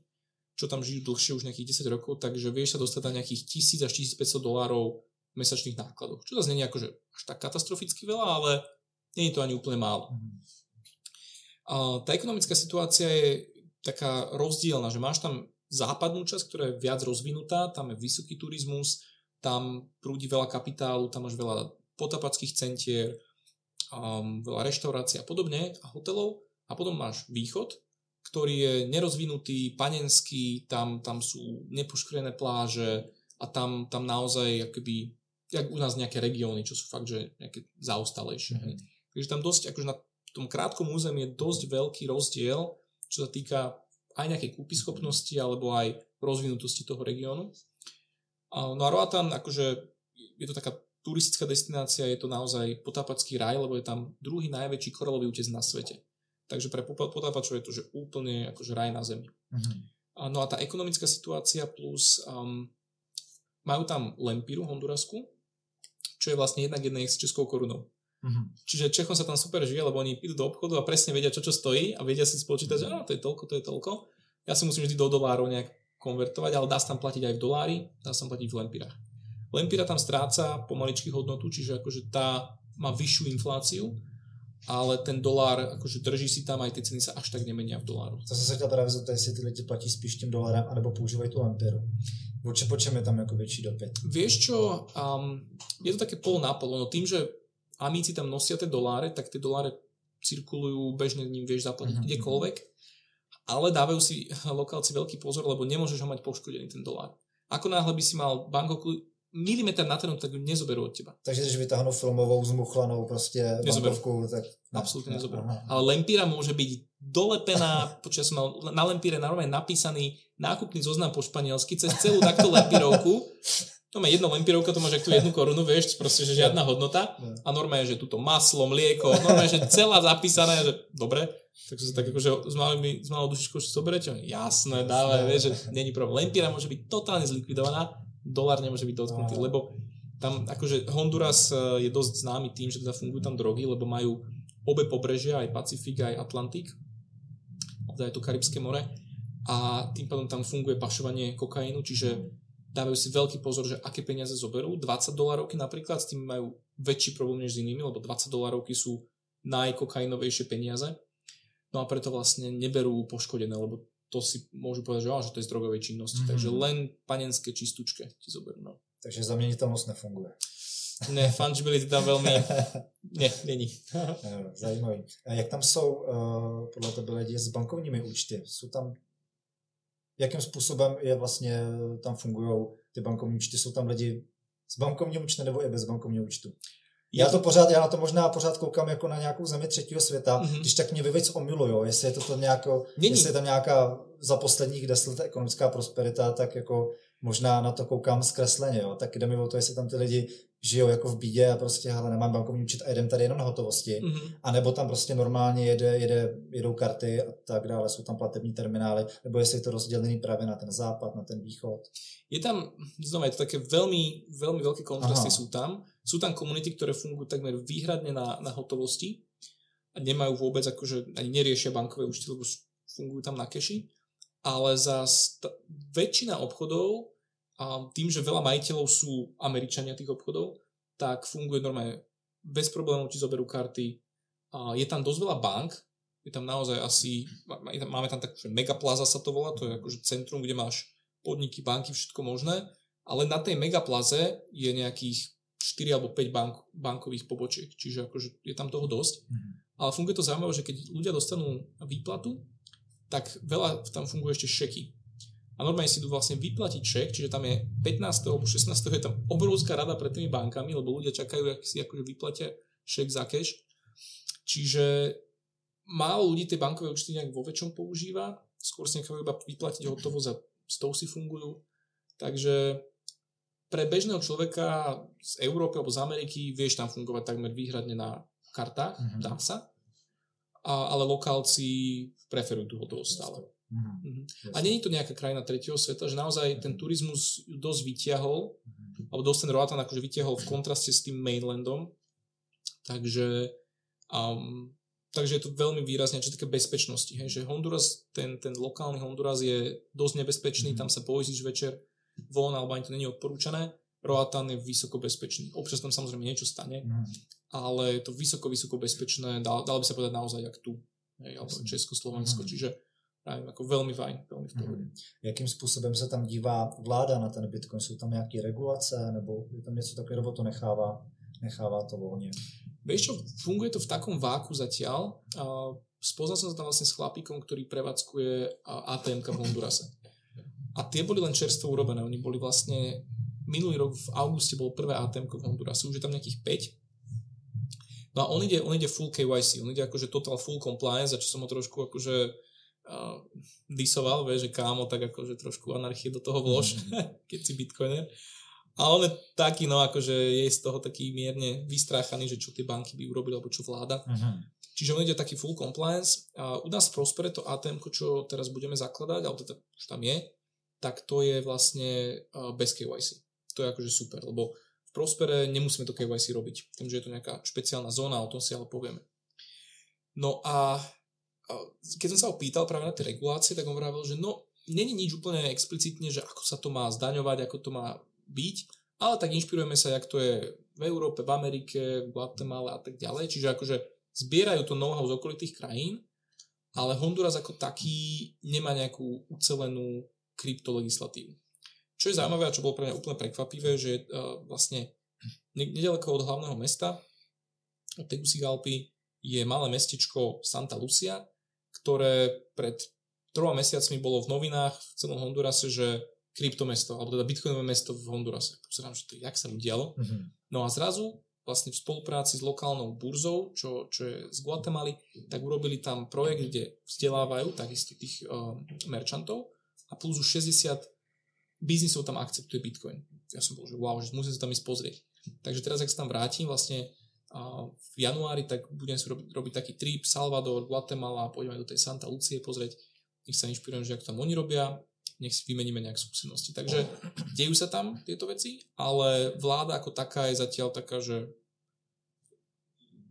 čo tam žijú dlhšie už nejakých 10 rokov, takže vieš sa dostať na nejakých 1000 až 1500 dolárov mesačných nákladoch. Čo zase nie je akože až tak katastroficky veľa, ale nie je to ani úplne málo. Mm. A tá ekonomická situácia je taká rozdielna, že máš tam západnú časť, ktorá je viac rozvinutá, tam je vysoký turizmus, tam prúdi veľa kapitálu, tam máš veľa potapackých centier, um, veľa reštaurácií a podobne a hotelov. A potom máš východ, ktorý je nerozvinutý, panenský, tam, tam sú nepoškrené pláže a tam, tam naozaj akoby, jak u nás nejaké regióny, čo sú fakt, že nejaké zaostalejšie. Mm-hmm. Takže tam dosť, akože na tom krátkom území je dosť veľký rozdiel čo sa týka aj nejakej kúpyschopnosti alebo aj rozvinutosti toho regiónu. No a Roatan, akože je to taká turistická destinácia, je to naozaj potápacký raj, lebo je tam druhý najväčší koralový útes na svete. Takže pre potápačov je to že úplne akože raj na zemi. Uh-huh. No a tá ekonomická situácia plus um, majú tam Lempiru Hondurasku, čo je vlastne jednak jednej s českou korunou. Mm-hmm. Čiže Čechom sa tam super žije, lebo oni idú do obchodu a presne vedia, čo čo stojí a vedia si spočítať, že áno, to je toľko, to je toľko. Ja si musím vždy do dolárov nejak konvertovať, ale dá sa tam platiť aj v dolári, dá sa tam platiť v lempirách. Lempira tam stráca pomaličky hodnotu, čiže akože tá má vyššiu infláciu, ale ten dolár akože drží si tam, aj tie ceny sa až tak nemenia v doláru. To som sa chtěl právě zeptat, jestli ty lidi platí spíš tím dolarem, anebo používají tu lempiru. Voči, po čem je tam ako väčší dopyt? Vieš čo, um, je to také pol na pol. No tým, že Amíci tam nosia tie doláre, tak tie doláre cirkulujú, bežne ním vieš zaplatiť uh-huh. kdekoľvek, ale dávajú si lokálci veľký pozor, lebo nemôžeš ho mať poškodený ten dolár. Ako náhle by si mal bankovku milimeter na ten, tak ju nezoberú od teba. Takže když vytáhnu filmovou zmuchlanou prostě bankovku, tak... Ne, Absolutne ne, nezoberú. Aha. Ale lempíra môže byť dolepená, [LAUGHS] počas som mal na lempíre normálne napísaný nákupný zoznam po španielsky cez celú takto lempírovku No má jedna lempirovka, to máš ak tú jednu korunu, vieš, proste, že žiadna hodnota. A norma je, že túto maslo, mlieko, norma je, že celá zapísaná, že dobre, tak sa tak akože s, malými, s malou dušičkou si zoberete, jasné, dávaj, vieš, že není problém. Lempira môže byť totálne zlikvidovaná, dolár nemôže byť dotknutý, lebo tam akože Honduras e, je dosť známy tým, že teda fungujú tam drogy, lebo majú obe pobrežia, aj Pacifik, aj Atlantik, teda aj to Karibské more a tým pádom tam funguje pašovanie kokainu, čiže dávajú si veľký pozor, že aké peniaze zoberú. 20 dolárovky napríklad, s tým majú väčší problém než s inými, lebo 20 dolárovky sú najkokainovejšie peniaze. No a preto vlastne neberú poškodené, lebo to si môžu povedať, že, á, že to je z drogovej činnosti. Mm-hmm. Takže len panenské čistučke ti zoberú. No. Takže zameniteľnosť nefunguje. Ne, fungibility tam veľmi... [LAUGHS] Ne, není. Zajímavý. A jak tam jsou uh, podle tebe lidi s bankovními účty? Jsou tam jakým způsobem je vlastně tam fungují ty ty bankovní účty, jsou tam lidi s bankovním účtem nebo i bez bankovního účtu. Já to pořád, já na to možná pořád koukám jako na nějakou zemi třetího světa, mm-hmm. když tak mě vyvěc omilu, jo, jestli je to, to nějako, jestli je tam nějaká za posledních deset let ekonomická prosperita, tak jako možná na to koukám zkresleně, jo, tak jde mi o to, jestli tam ty lidi žijou jako v bídě a prostě, hele, nemám bankovní účet a jedem tady jenom na hotovosti. Mm-hmm. A nebo tam prostě normálně jede, jede, jedou karty a tak dále, jsou tam platební terminály, nebo jestli je to rozdělený právě na ten západ, na ten východ. Je tam, znova je to také veľmi, veľmi veľké kontrasty Aha. sú tam. Sú tam komunity, ktoré fungujú takmer výhradne na, na hotovosti a nemajú vôbec akože, ani neriešia bankové účty, lebo fungujú tam na keši. Ale za st- väčšina obchodov a tým, že veľa majiteľov sú Američania tých obchodov, tak funguje normálne bez problémov, či zoberú karty. A je tam dosť veľa bank, je tam naozaj asi, máme tam tak, že Megaplaza sa to volá, to je akože centrum, kde máš podniky, banky, všetko možné, ale na tej Megaplaze je nejakých 4 alebo 5 bank, bankových pobočiek, čiže akože je tam toho dosť. Mm-hmm. Ale funguje to zaujímavé, že keď ľudia dostanú výplatu, tak veľa tam funguje ešte šeky a normálne si idú vlastne vyplatiť ček, čiže tam je 15. alebo 16. je tam obrovská rada pred tými bankami, lebo ľudia čakajú, ak si akože vyplatia šek za cash. Čiže málo ľudí tie bankové účty nejak vo väčšom používa, skôr si nechajú iba vyplatiť hotovo za s tou si fungujú. Takže pre bežného človeka z Európy alebo z Ameriky vieš tam fungovať takmer výhradne na kartách, mm-hmm. dá sa, a, ale lokálci preferujú tú hotovosť stále. Mm-hmm. A není to nejaká krajina tretieho sveta, že naozaj ten turizmus dosť vyťahol, mm-hmm. alebo dosť ten Roatan akože vyťahol v kontraste s tým mainlandom. Takže, um, takže je to veľmi výrazne, čo také bezpečnosti. Hej, že Honduras, ten, ten lokálny Honduras je dosť nebezpečný, mm-hmm. tam sa pojíziš večer von, alebo ani to není odporúčané. Roatan je vysoko bezpečný. Občas tam samozrejme niečo stane, mm-hmm. ale je to vysoko, vysoko bezpečné, dalo, dalo by sa povedať naozaj jak tu, hej, alebo Česko, Slovensko. Mm-hmm. Čiže nevím, jako velmi fajn, velmi v pohodě. Mm. Jakým způsobem se tam dívá vláda na ten Bitcoin? Jsou tam nějaké regulace nebo je tam něco takového, nebo to nechává, nechává to volně? Vieš čo, funguje to v takom váku zatiaľ. Spoznal som sa tam vlastne s chlapíkom, ktorý prevádzkuje ATM v Hondurase. A tie boli len čerstvo urobené. Oni boli vlastne, minulý rok v auguste bolo prvé ATM v Hondurase, už je tam nejakých 5. No a on ide, on ide full KYC, on ide akože total full compliance, za čo som ho trošku akože uh, disoval, vie, že kámo, tak akože trošku anarchie do toho vlož, mm. [LAUGHS] keď si bitcoiner. A on je taký, no akože je z toho taký mierne vystráchaný, že čo tie banky by urobili, alebo čo vláda. Uh-huh. Čiže on ide taký full compliance. A u nás v Prospere to ATM, čo teraz budeme zakladať, alebo teda už tam je, tak to je vlastne bez KYC. To je akože super, lebo v Prospere nemusíme to KYC robiť, tým, že je to nejaká špeciálna zóna, o tom si ale povieme. No a keď som sa ho pýtal práve na tie regulácie, tak on vravel, že no, není nič úplne explicitne, že ako sa to má zdaňovať, ako to má byť, ale tak inšpirujeme sa, jak to je v Európe, v Amerike, v Guatemala a tak ďalej. Čiže akože zbierajú to know-how z okolitých krajín, ale Honduras ako taký nemá nejakú ucelenú kryptolegislatívu. Čo je zaujímavé a čo bolo pre mňa úplne prekvapivé, že uh, vlastne nedaleko od hlavného mesta, od Tegucigalpy, je malé mestečko Santa Lucia, ktoré pred troma mesiacmi bolo v novinách v celom Hondurase, že kryptomesto, alebo teda bitcoinové mesto v Hondurase. Pozerám, že to jak sa udialo. Mm-hmm. No a zrazu vlastne v spolupráci s lokálnou burzou, čo, čo je z Guatemaly, tak urobili tam projekt, kde vzdelávajú takisto tých uh, merchantov a plus už 60 biznisov tam akceptuje Bitcoin. Ja som bol, že wow, že musím sa tam ísť pozrieť. Takže teraz, ak sa tam vrátim, vlastne a v januári, tak budem si robiť, robiť taký trip Salvador, Guatemala, pôjdeme do tej Santa Lucie pozrieť, nech sa inšpirujem, že ako tam oni robia, nech si vymeníme nejak skúsenosti. Takže dejú sa tam tieto veci, ale vláda ako taká je zatiaľ taká, že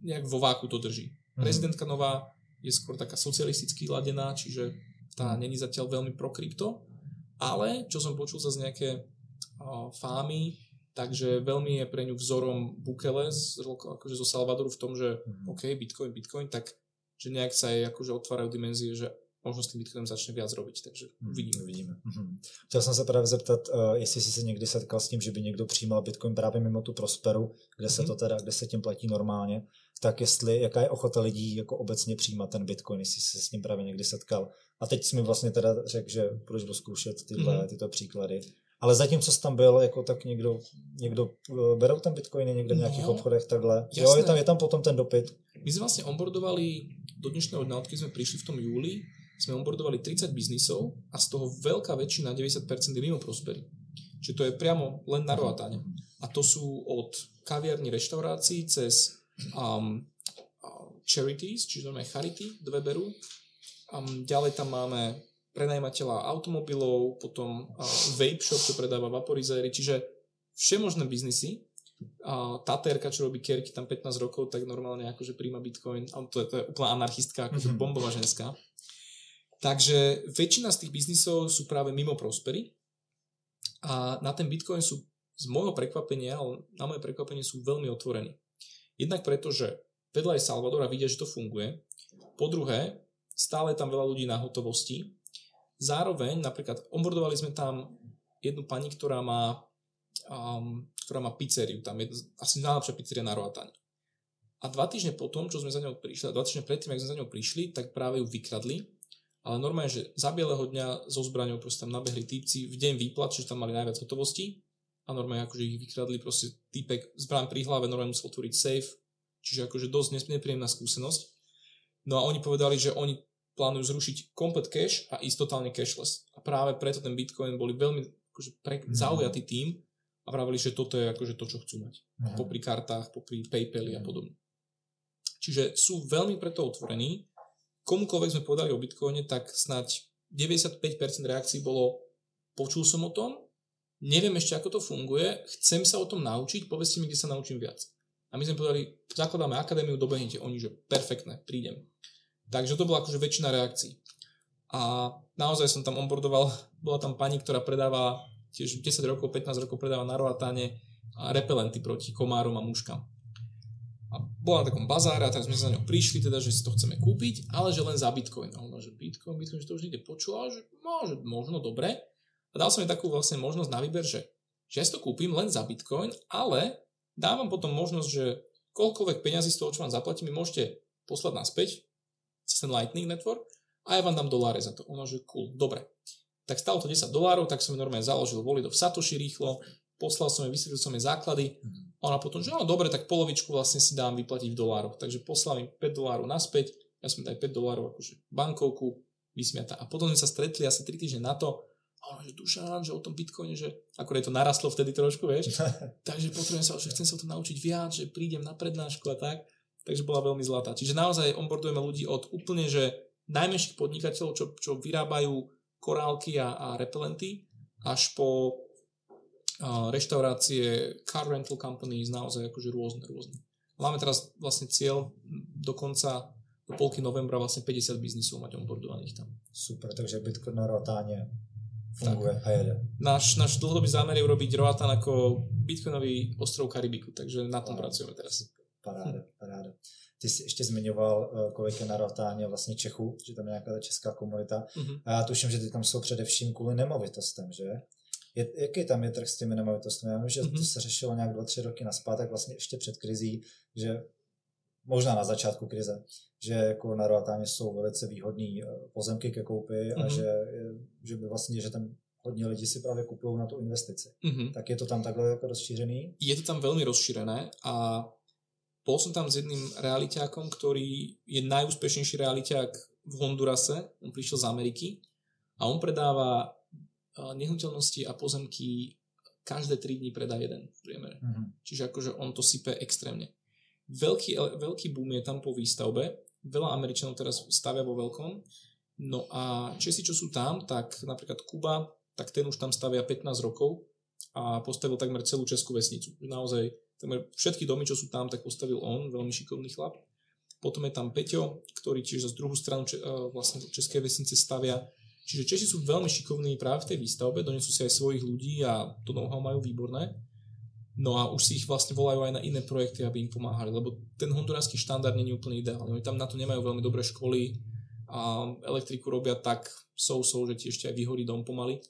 nejak vo váku to drží. Mhm. Prezidentka nová je skôr taká socialisticky ladená, čiže tá není zatiaľ veľmi pro krypto, ale čo som počul zase nejaké uh, fámy, Takže veľmi je pre ňu vzorom Bukele z, akože zo Salvadoru v tom, že mm. OK, Bitcoin, Bitcoin, tak že nejak sa jej akože otvárajú dimenzie, že možno s tým Bitcoinem začne viac robiť, takže hmm, uvidíme. uvidíme. Mm-hmm. Chtěl jsem se právě zeptat, uh, jestli jsi se někdy setkal s tím, že by někdo přijímal Bitcoin právě mimo tu Prosperu, kde se mm-hmm. to teda, kde se tím platí normálně, tak jestli, jaká je ochota lidí jako obecně přijímat ten Bitcoin, jestli jsi se s ním právě někdy setkal. A teď jsi mi vlastně teda řekl, že budeš zkoušet tyhle, mm-hmm. tyto příklady Ale zatím, co jsi tam byl, jako tak někdo, někdo eh, berou tam bitcoiny někde v nějakých no, obchodech takhle. Jasné. Jo, je tam, je tam potom ten dopyt. My sme vlastne onboardovali do dnešného dňa, odkedy sme prišli v tom júli, sme onboardovali 30 biznisov a z toho veľká väčšina, 90% je mimo Prospery. Čiže to je priamo len na Roatáne. A to sú od kaviarní, reštaurácií cez um, charities, čiže normálne charity, dve berú. Um, ďalej tam máme prenajímateľa automobilov, potom uh, vape shop, čo predáva vaporizéry, čiže všemožné biznisy. A tá terka, čo robí Kerky tam 15 rokov, tak normálne akože príjma Bitcoin. A to je, to je úplná anarchistka, akože mm-hmm. bombová ženská. Takže väčšina z tých biznisov sú práve mimo Prospery a na ten Bitcoin sú z môjho prekvapenia, ale na moje prekvapenie sú veľmi otvorení. Jednak preto, že vedľa aj Salvadora vidia, že to funguje. Po druhé, stále je tam veľa ľudí na hotovosti Zároveň napríklad onboardovali sme tam jednu pani, ktorá má, um, ktorá má pizzeriu, tam je asi najlepšia pizzeria na Roatane. A dva týždne potom, čo sme za ňou prišli, dva týždne predtým, ako sme za ňou prišli, tak práve ju vykradli. Ale normálne, že za bieleho dňa so zbraňou proste tam nabehli týpci v deň výplat, čiže tam mali najviac hotovosti a normálne akože ich vykradli, proste týpek zbraň pri hlave, normálne musel otvoriť safe, čiže akože dosť nepríjemná skúsenosť. No a oni povedali, že oni plánujú zrušiť komplet cash a ísť totálne cashless. A práve preto ten Bitcoin boli veľmi akože, pre, mm. zaujatý tým a pravili, že toto je akože to, čo chcú mať. Mm. Popri kartách, popri PayPali mm. a mhm. podobne. Čiže sú veľmi preto otvorení. Komukoľvek sme povedali o Bitcoine, tak snať 95% reakcií bolo počul som o tom, neviem ešte, ako to funguje, chcem sa o tom naučiť, povedzte mi, kde sa naučím viac. A my sme povedali, zakladáme akadémiu, dobehnite. Oni, že perfektné, prídem. Takže to bola akože väčšina reakcií. A naozaj som tam onboardoval, [LAUGHS] bola tam pani, ktorá predáva tiež 10 rokov, 15 rokov predáva na Roatáne repelenty proti komárom a muškám. A bola na takom bazáre a tak sme sa za ňou prišli, teda, že si to chceme kúpiť, ale že len za Bitcoin. A ona, že Bitcoin, Bitcoin, že to už ide počula, že môže, možno dobre. A dal som jej takú vlastne možnosť na výber, že, že ja si to kúpim len za Bitcoin, ale dávam potom možnosť, že koľkoľvek peňazí z toho, čo vám zaplatím, mi môžete poslať naspäť, cez ten Lightning Network a ja vám dám doláre za to. Ono, že cool, dobre. Tak stalo to 10 dolárov, tak som normálne založil do Satoshi rýchlo, poslal som jej, vysvetlil som jej základy a ona potom, že no dobre, tak polovičku vlastne si dám vyplatiť v dolároch. Takže poslal mi 5 dolárov naspäť, ja som dal 5 dolárov akože bankovku, vysmiata. A potom sme sa stretli asi 3 týždne na to a ona, že Dušan, že o tom Bitcoine, že akorát to narastlo vtedy trošku, vieš. [LAUGHS] Takže potrebujem sa, že chcem sa o to naučiť viac, že prídem na prednášku a tak takže bola veľmi zlatá. Čiže naozaj onboardujeme ľudí od úplne, že najmenších podnikateľov, čo, čo vyrábajú korálky a, a repelenty, až po reštaurácie, car rental companies, naozaj akože rôzne, rôzne. Máme teraz vlastne cieľ do konca do polky novembra vlastne 50 biznisov mať onboardovaných tam. Super, takže Bitcoin na Rotáne funguje tak. a jede. Náš, náš dlhodobý zámer je urobiť Roatan ako Bitcoinový ostrov Karibiku, takže na tom pracujeme teraz. Paráda, paráda. Ty jsi ještě zmiňoval, eh, kolik je na Rotáně vlastně Čechů, že tam je nějaká ta česká komunita. Mm-hmm. A já tuším, že ty tam jsou především kvůli nemovitostem, že? Je, jaký tam je trh s těmi nemovitostmi? Já vím, že mm-hmm. to se řešilo nějak dva, tři roky naspátek, vlastně ještě před krizí, že možná na začátku krize, že jako na Roatáně jsou velice výhodné eh, pozemky ke koupi mm-hmm. a mhm. že, že by vlastně, že tam hodně lidí si právě kupují na tu investici. Mm-hmm. Tak je to tam takhle jako rozšířený? Je to tam veľmi rozšírené a bol som tam s jedným realiťákom, ktorý je najúspešnejší realiťák v Hondurase, on prišiel z Ameriky a on predáva nehnuteľnosti a pozemky každé 3 dní predá jeden v priemere. Uh-huh. Čiže akože on to sype extrémne. Veľký, veľký boom je tam po výstavbe, veľa Američanov teraz stavia vo veľkom, no a Česi, čo sú tam, tak napríklad Kuba, tak ten už tam stavia 15 rokov a postavil takmer celú Českú vesnicu. Naozaj Takmer všetky domy, čo sú tam, tak postavil on, veľmi šikovný chlap. Potom je tam Peťo, ktorý tiež z druhú stranu če, uh, vlastne Českej vesnice stavia. Čiže Češi sú veľmi šikovní práve v tej výstavbe, donesú si aj svojich ľudí a to know-how majú výborné. No a už si ich vlastne volajú aj na iné projekty, aby im pomáhali, lebo ten honduránsky štandard nie je úplne ideálny. Oni tam na to nemajú veľmi dobré školy a elektriku robia tak sou-sou, že ti ešte aj vyhorí dom pomaly.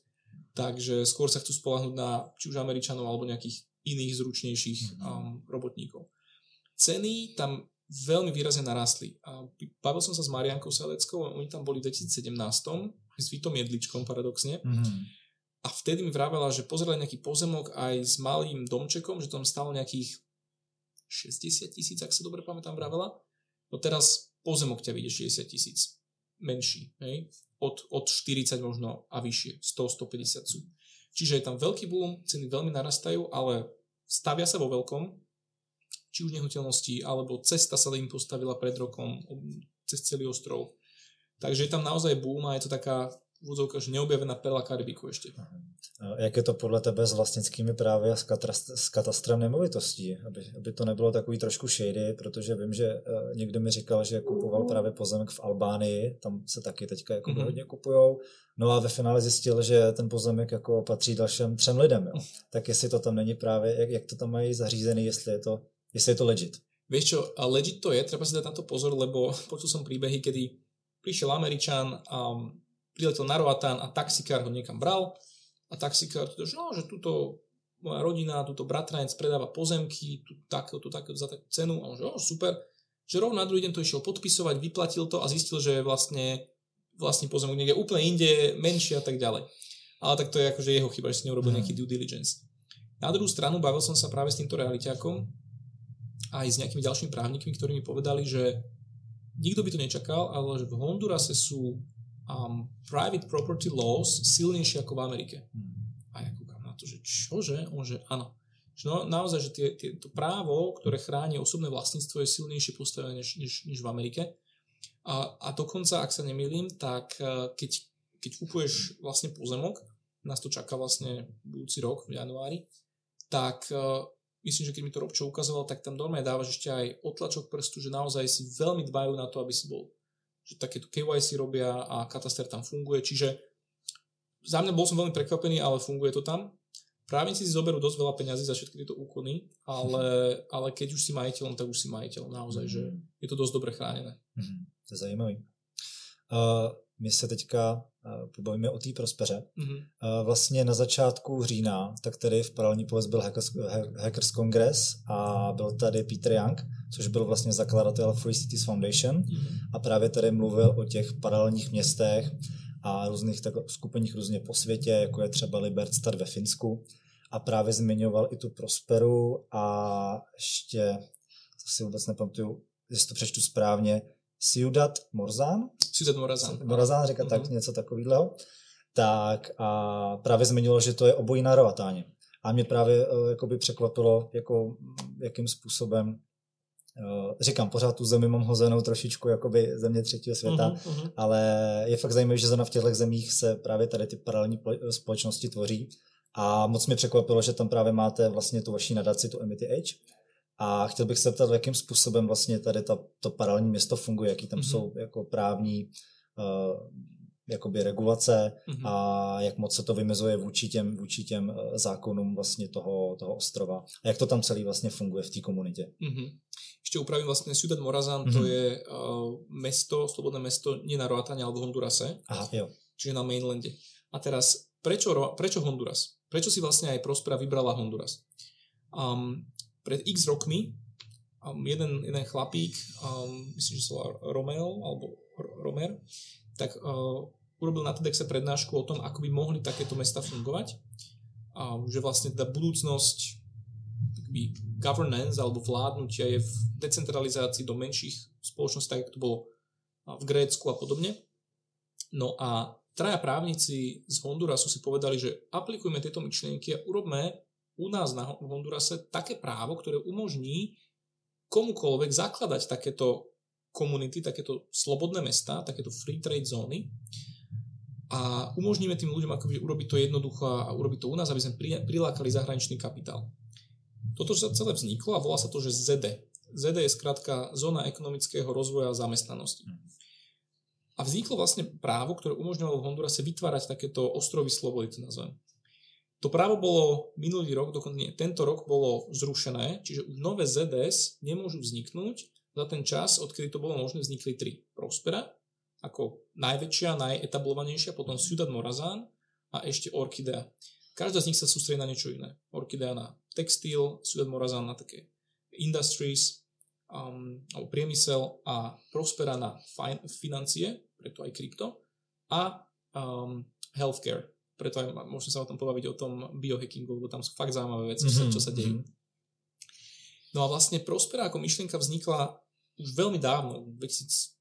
Takže skôr sa chcú spolahnúť na či už Američanov alebo nejakých iných zručnejších mhm. um, robotníkov. Ceny tam veľmi výrazne narastli. A bavil som sa s Mariankou Seleckou, oni tam boli v 2017, s Vitom Jedličkom paradoxne. Mm-hmm. a vtedy mi vravela, že pozrela nejaký pozemok aj s malým domčekom, že tam stalo nejakých 60 tisíc, ak sa dobre pamätám, vravela. No teraz pozemok ťa vyjde 60 tisíc. Menší, hej? Od, od 40 možno a vyššie. 100-150 sú. Čiže je tam veľký boom, ceny veľmi narastajú, ale stavia sa vo veľkom, či už nehnuteľnosti, alebo cesta sa im postavila pred rokom cez celý ostrov. Takže je tam naozaj boom a je to taká v úzovkách, že neobjavená perla Karibiku ešte. Jak je to podle tebe s vlastnickými právy a s, katast- s katastrem nemovitostí? Aby, aby to nebylo takový trošku shady, protože vím, že uh, někdo mi říkal, že kupoval právě pozemek v Albánii, tam se taky teďka jako mm-hmm. hodně kupujou, no a ve finále zjistil, že ten pozemek jako patří dalším třem lidem. Jo. Tak jestli to tam není právě, jak, jak to tam mají zařízený, jestli je to, jestli je to legit. Vieš čo, legit to je, treba si dať na to pozor, lebo [LAUGHS] počul som príbehy, kedy prišiel Američan a priletel na Roatán a taxikár ho niekam bral a taxikár teda, že, no, že túto moja rodina, túto bratranec predáva pozemky, tu takého, tu takého, za takú cenu a on že oh, super, že rovno na druhý deň to išiel podpisovať, vyplatil to a zistil, že vlastne vlastný pozemok niekde úplne inde, menší a tak ďalej. Ale tak to je akože jeho chyba, že si neurobil mhm. nejaký due diligence. Na druhú stranu bavil som sa práve s týmto realiťákom aj s nejakými ďalšími právnikmi, ktorí mi povedali, že nikto by to nečakal, ale že v Hondurase sú um, private property laws silnejšie ako v Amerike. Hmm. A ja kúkam na to, že čože? On že áno. Že no, naozaj, že tie, tie, to právo, ktoré chráni osobné vlastníctvo, je silnejšie postavené než, než, než v Amerike. A, a dokonca, ak sa nemýlim, tak e, keď, keď kupuješ vlastne pozemok, nás to čaká vlastne budúci rok v januári, tak uh, myslím, že keď mi to Robčo ukazoval, tak tam normálne dávaš ešte aj otlačok prstu, že naozaj si veľmi dbajú na to, aby si bol že takéto KYC robia a kataster tam funguje, čiže za mňa bol som veľmi prekvapený, ale funguje to tam. Právnici si zoberú dosť veľa peňazí za všetky tieto úkony, ale, [LAUGHS] ale keď už si majiteľom, tak už si majiteľom naozaj, že mhm. je to dosť dobre chránené. Mm-hmm. To je zajímavý. Uh, my se teďka pobavíme o té prospeře. Mm-hmm. Vlastně na začátku října, tak tady v paralelní pověz byl Hackers, Hackers Congress a byl tady Peter Young, což byl vlastně zakladatel Free Cities Foundation mm-hmm. a právě tady mluvil o těch paralelních městech a různých tak, skupeních různě po světě, jako je třeba Libertstad ve Finsku a právě zmiňoval i tu Prosperu a ještě, to si vůbec nepamatuju, jestli to přečtu správně, Ciudad Morzán. Ciudad Morazán. Morazán, říká mm-hmm. tak něco takového. Tak a právě zmiňoval, že to je obojí na Roatáně. A mě právě uh, jakoby překvapilo, jako, jakým způsobem uh, říkám, pořád tu zemi mám hozenou trošičku jakoby země třetího světa, uh-huh, ale je fakt zajímavé, že v těchto zemích se právě tady ty paralelní společnosti tvoří a moc mě překvapilo, že tam právě máte vlastně tu vaší nadaci, tu Amity Age, a chtěl bych se zeptat, jakým způsobem vlastně tady ta, to paralelní město funguje, jaký tam mm-hmm. jsou jako právní uh, jakoby regulace mm-hmm. a jak moc se to vymezuje vůči těm, vůči těm uh, zákonům vlastně toho, toho ostrova. A jak to tam celý vlastně funguje v té komunitě. Mm-hmm. Ešte upravím vlastne Ciudad Morazán, mm-hmm. to mhm. je uh, mesto, slobodné mesto nie na Roatane, ale v Hondurase. Aha, jo. Čiže na mainlande. A teraz, prečo, prečo Honduras? Prečo si vlastne aj Prospera vybrala Honduras? Um, pred x rokmi um, jeden, jeden chlapík, um, myslím, že sa volá Romeo, alebo Romer, tak uh, urobil na TEDxe prednášku o tom, ako by mohli takéto mesta fungovať. A že vlastne tá budúcnosť takby governance alebo vládnutia je v decentralizácii do menších spoločností, tak ako to bolo v Grécku a podobne. No a traja právnici z Hondurasu si povedali, že aplikujme tieto myšlienky a urobme u nás na Hondurase také právo, ktoré umožní komukoľvek zakladať takéto komunity, takéto slobodné mesta, takéto free trade zóny a umožníme tým ľuďom akoby urobiť to jednoducho a urobiť to u nás, aby sme prilákali zahraničný kapitál. Toto sa celé vzniklo a volá sa to, že ZD. ZD je skrátka Zóna ekonomického rozvoja a zamestnanosti. A vzniklo vlastne právo, ktoré umožňovalo v Hondurase vytvárať takéto ostrovy slobody, to nazvem. To právo bolo minulý rok, dokonca nie, tento rok bolo zrušené, čiže už nové ZDS nemôžu vzniknúť. Za ten čas, odkedy to bolo možné, vznikli tri. Prospera, ako najväčšia, najetablovanejšia, potom Ciudad Morazán a ešte Orchidea. Každá z nich sa sústredí na niečo iné. Orchidea na textil, Ciudad Morazán na také industries, um, alebo priemysel a Prospera na fin- financie, preto aj krypto a um, healthcare, preto aj môžeme sa o tom pobaviť o tom biohackingu, lebo tam sú fakt zaujímavé veci, mm-hmm. čo, sa, čo sa dejú. No a vlastne Prospera ako myšlienka vznikla už veľmi dávno, v 2013,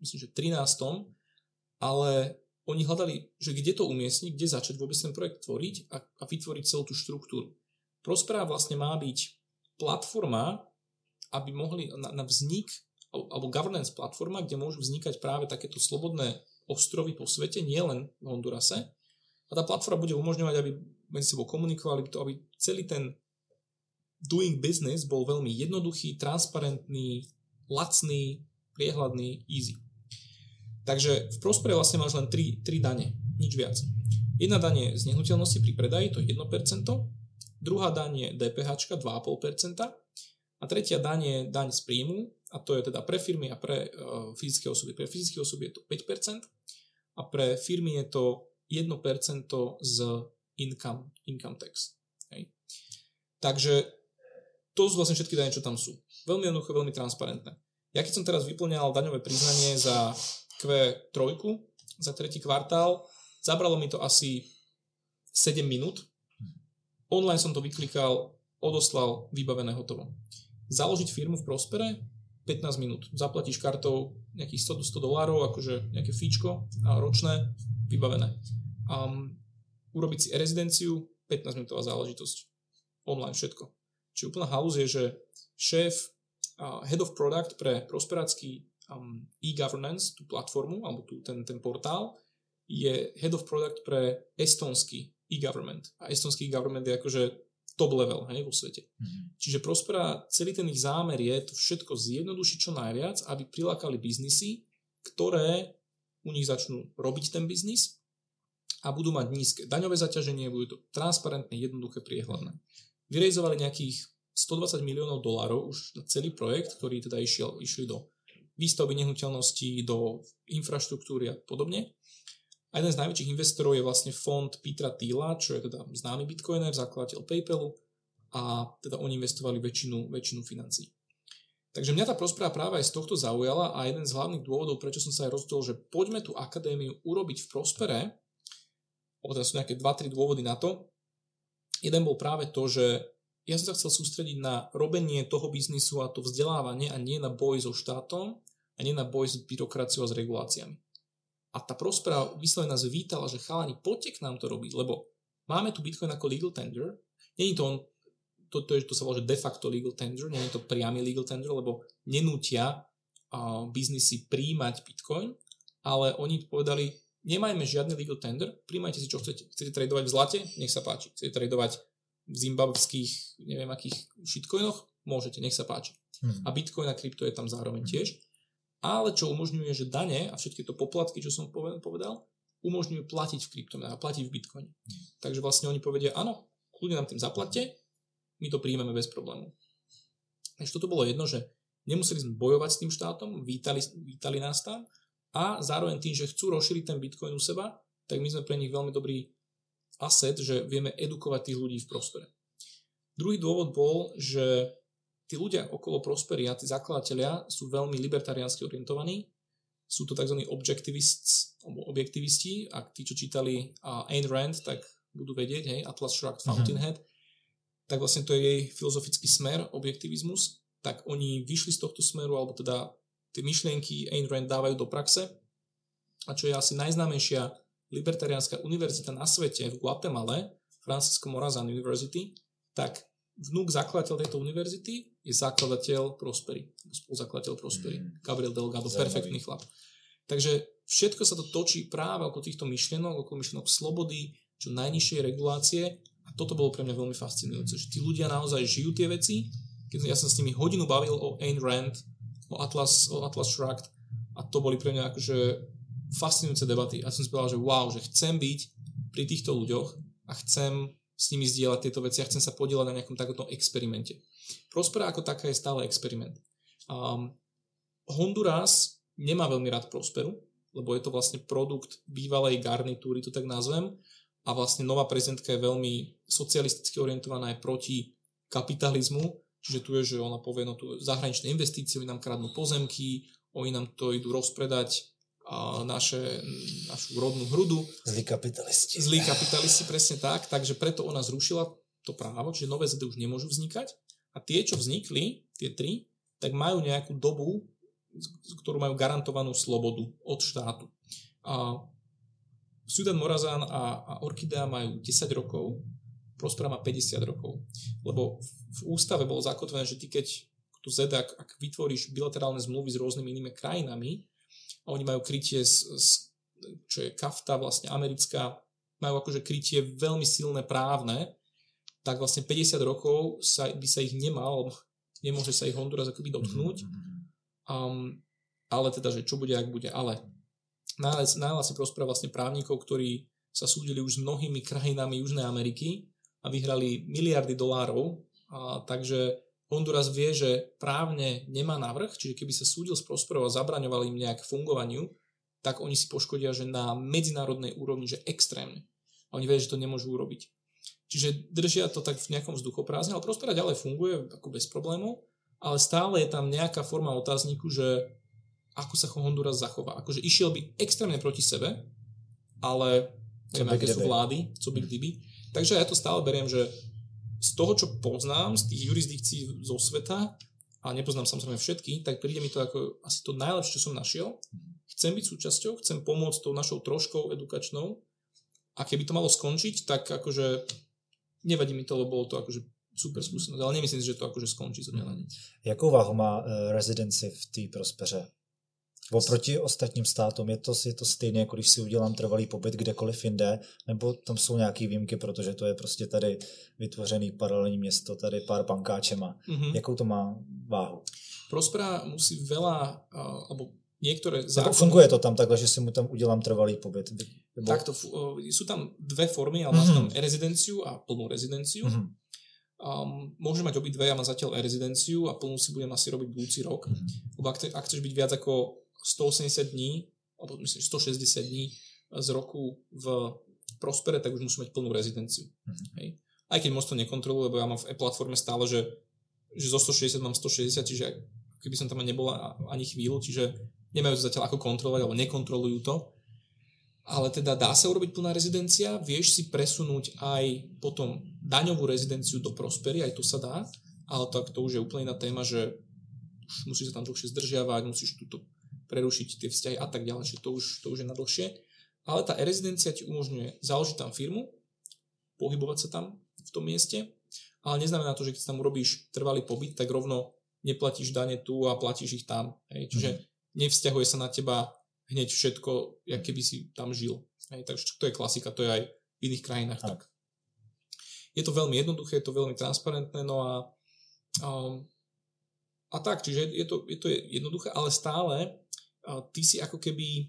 ale oni hľadali, že kde to umiestniť, kde začať vôbec ten projekt tvoriť a, a vytvoriť celú tú štruktúru. Prospera vlastne má byť platforma, aby mohli na, na vznik, alebo governance platforma, kde môžu vznikať práve takéto slobodné ostrovy po svete, nielen v Hondurase. A tá platforma bude umožňovať, aby medzi sebou komunikovali, to, aby celý ten doing business bol veľmi jednoduchý, transparentný, lacný, priehľadný, easy. Takže v Prospere vlastne máš len 3, 3 dane, nič viac. Jedna daň z nehnuteľnosti pri predaji, to je 1%, druhá daň je DPH 2,5% a tretia daň je daň z príjmu, a to je teda pre firmy a pre uh, fyzické osoby. Pre fyzické osoby je to 5% a pre firmy je to 1% z income, income tax. Hej. Takže to sú vlastne všetky dane, čo tam sú. Veľmi jednoduché, veľmi transparentné. Ja keď som teraz vyplňal daňové priznanie za Q3 za tretí kvartál. Zabralo mi to asi 7 minút. Online som to vyklikal, odoslal, vybavené hotovo. Založiť firmu v Prospere 15 minút. Zaplatíš kartou nejakých 100 100 dolárov, akože nejaké fíčko ročné, vybavené. Um, urobiť si rezidenciu 15 minútová záležitosť. Online všetko. Čiže úplná halus je, že šéf, uh, head of product pre prosperácky um, e-governance, tú platformu, alebo tú, ten, ten portál, je head of product pre estonský e-government. A estonský e-government je akože top level hej, vo svete. Mm-hmm. Čiže Prospera, celý ten ich zámer je to všetko zjednodušiť čo najviac, aby prilákali biznisy, ktoré u nich začnú robiť ten biznis a budú mať nízke daňové zaťaženie, budú to transparentné, jednoduché, priehľadné. Vyrejzovali nejakých 120 miliónov dolárov už na celý projekt, ktorý teda išiel, išli do výstavby nehnuteľností, do infraštruktúry a podobne. A jeden z najväčších investorov je vlastne fond Petra Thiela, čo je teda známy bitcoiner, zakladateľ PayPalu a teda oni investovali väčšinu, väčšinu financí. Takže mňa tá prospráva práva aj z tohto zaujala a jeden z hlavných dôvodov, prečo som sa aj rozhodol, že poďme tú akadémiu urobiť v Prospere, o sú nejaké 2-3 dôvody na to. Jeden bol práve to, že ja som sa chcel sústrediť na robenie toho biznisu a to vzdelávanie a nie na boj so štátom a nie na boj s byrokraciou a s reguláciami. A tá prospera vyslovene nás vítala, že chalani, poďte k nám to robiť, lebo máme tu Bitcoin ako legal tender, není to on, to, to, je, to sa volá, že de facto legal tender, nie je to priamy legal tender, lebo nenútia uh, biznisy príjmať Bitcoin, ale oni povedali, nemajme žiadny legal tender, príjmajte si čo chcete. Chcete tradovať v zlate? Nech sa páči. Chcete tradovať v zimbabských, neviem akých shitcoinoch, môžete, nech sa páči. Hmm. A Bitcoin a krypto je tam zároveň hmm. tiež. Ale čo umožňuje, že dane a všetky to poplatky, čo som povedal, umožňujú platiť v kryptomenách a platiť v Bitcoine. Hmm. Takže vlastne oni povedia, áno, kľudne nám tým zaplatte, my to príjmeme bez problému. Takže toto bolo jedno, že nemuseli sme bojovať s tým štátom, vítali, vítali nás tam a zároveň tým, že chcú rozšíriť ten Bitcoin u seba, tak my sme pre nich veľmi dobrý asset, že vieme edukovať tých ľudí v prospere. Druhý dôvod bol, že tí ľudia okolo Prospery a tí zakladatelia sú veľmi libertariánsky orientovaní. Sú to tzv. objectivists, alebo objektivisti. Ak tí, čo čítali uh, Ayn Rand, tak budú vedieť, hej, Atlas Shrugged mhm. Fountainhead, uh-huh. Tak vlastne to je jej filozofický smer, objektivizmus, tak oni vyšli z tohto smeru, alebo teda tie myšlienky Ayn Rand dávajú do praxe. A čo je asi najznámejšia libertariánska univerzita na svete v Guatemala, Francisco Morazan University, tak vnúk zakladateľ tejto univerzity je zakladateľ Prospery, spoluzakladateľ Prospery, mm. Gabriel Delgado, Zaujímavý. perfektný chlap. Takže všetko sa to točí práve okolo týchto myšlienok, okolo myšlienok slobody, čo najnižšej regulácie a toto bolo pre mňa veľmi fascinujúce, že tí ľudia naozaj žijú tie veci, keď ja som s nimi hodinu bavil o Ayn Rand, o Atlas, o Atlas Shrugged a to boli pre mňa akože fascinujúce debaty a som si povedal, že wow, že chcem byť pri týchto ľuďoch a chcem s nimi zdieľať tieto veci a chcem sa podielať na nejakom takomto experimente. Prospera ako taká je stále experiment. Um, Honduras nemá veľmi rád Prosperu, lebo je to vlastne produkt bývalej garnitúry, to tak nazvem, a vlastne nová prezidentka je veľmi socialisticky orientovaná aj proti kapitalizmu, čiže tu je, že ona povie, no tu zahraničné investície, oni nám kradnú pozemky, oni nám to idú rozpredať a naše, našu rodnú hrudu. Zlí kapitalisti. Zlí kapitalisti, presne tak. Takže preto ona zrušila to právo, čiže nové ZD už nemôžu vznikať. A tie, čo vznikli, tie tri, tak majú nejakú dobu, ktorú majú garantovanú slobodu od štátu. A Sudan Morazán a, a Orchidea majú 10 rokov, Prospera má 50 rokov. Lebo v ústave bolo zakotvené, že ty keď tu Z, ak, ak vytvoríš bilaterálne zmluvy s rôznymi inými krajinami, a oni majú krytie, z, z, čo je kafta vlastne americká, majú akože krytie veľmi silné právne, tak vlastne 50 rokov sa, by sa ich nemal, nemôže sa ich Honduras akoby dotknúť. Um, ale teda, že čo bude, ak bude. Ale najľa si prospera vlastne právnikov, ktorí sa súdili už s mnohými krajinami Južnej Ameriky a vyhrali miliardy dolárov. A, takže Honduras vie, že právne nemá navrh, čiže keby sa súdil s Prosperov a zabraňoval im nejak fungovaniu, tak oni si poškodia, že na medzinárodnej úrovni, že extrémne. A oni vedia, že to nemôžu urobiť. Čiže držia to tak v nejakom vzduchoprázdne, ale Prospera ďalej funguje ako bez problémov, ale stále je tam nejaká forma otázniku, že ako sa Honduras zachová. Akože išiel by extrémne proti sebe, ale neviem, aké sú vlády, co by kdyby. Takže ja to stále beriem, že z toho, čo poznám, z tých jurisdikcií zo sveta, a nepoznám samozrejme všetky, tak príde mi to ako asi to najlepšie, čo som našiel. Chcem byť súčasťou, chcem pomôcť tou našou troškou edukačnou a keby to malo skončiť, tak akože nevadí mi to, lebo bolo to akože super skúsenosť, ale nemyslím si, že to akože skončí zo dňa na deň. Jakou váhu má uh, rezidenci v té prospeře? Oproti ostatním státům je to, je to stejné, jako když si udělám trvalý pobyt kdekoliv jinde, nebo tam jsou nějaké výjimky, protože to je prostě tady vytvořený paralelní město, tady pár bankáčema. Mm-hmm. Jakou to má váhu? Prospera musí veľa, uh, alebo niektoré zákony... funguje to tam takhle, že si mu tam udělám trvalý pobyt? Nebo... Takto, sú tam dve formy, ale mm-hmm. tam e-rezidenciu a plnú rezidenciu. Mm-hmm. Um, môže mať obidve, ja mám zatiaľ e-rezidenciu a plnú si budem asi robiť budúci rok. Mm-hmm. Lebo ak, te, ak chceš byť viac ako 180 dní, alebo myslím 160 dní z roku v Prospere, tak už musí mať plnú rezidenciu. Mm-hmm. Hej. Aj keď moc to nekontroluje, lebo ja mám v e-platforme stále, že, že zo 160 mám 160, čiže keby som tam nebola ani chvíľu, čiže nemajú to zatiaľ ako kontrolovať, alebo nekontrolujú to. Ale teda dá sa urobiť plná rezidencia, vieš si presunúť aj potom daňovú rezidenciu do Prospery, aj to sa dá, ale to, to už je úplne iná téma, že už musíš sa tam dlhšie zdržiavať, musíš túto prerušiť tie vzťahy a tak ďalej, čiže to už, to už je na dlhšie. Ale tá e-rezidencia ti umožňuje založiť tam firmu, pohybovať sa tam v tom mieste, ale neznamená to, že keď tam urobíš trvalý pobyt, tak rovno neplatíš dane tu a platíš ich tam. Hej. Čiže mm-hmm. nevzťahuje sa na teba hneď všetko, jak keby si tam žil. Hej. Takže to je klasika, to je aj v iných krajinách tak. tak. Je to veľmi jednoduché, je to veľmi transparentné, no a, um, a tak, čiže je to, je to jednoduché, ale stále ty si ako keby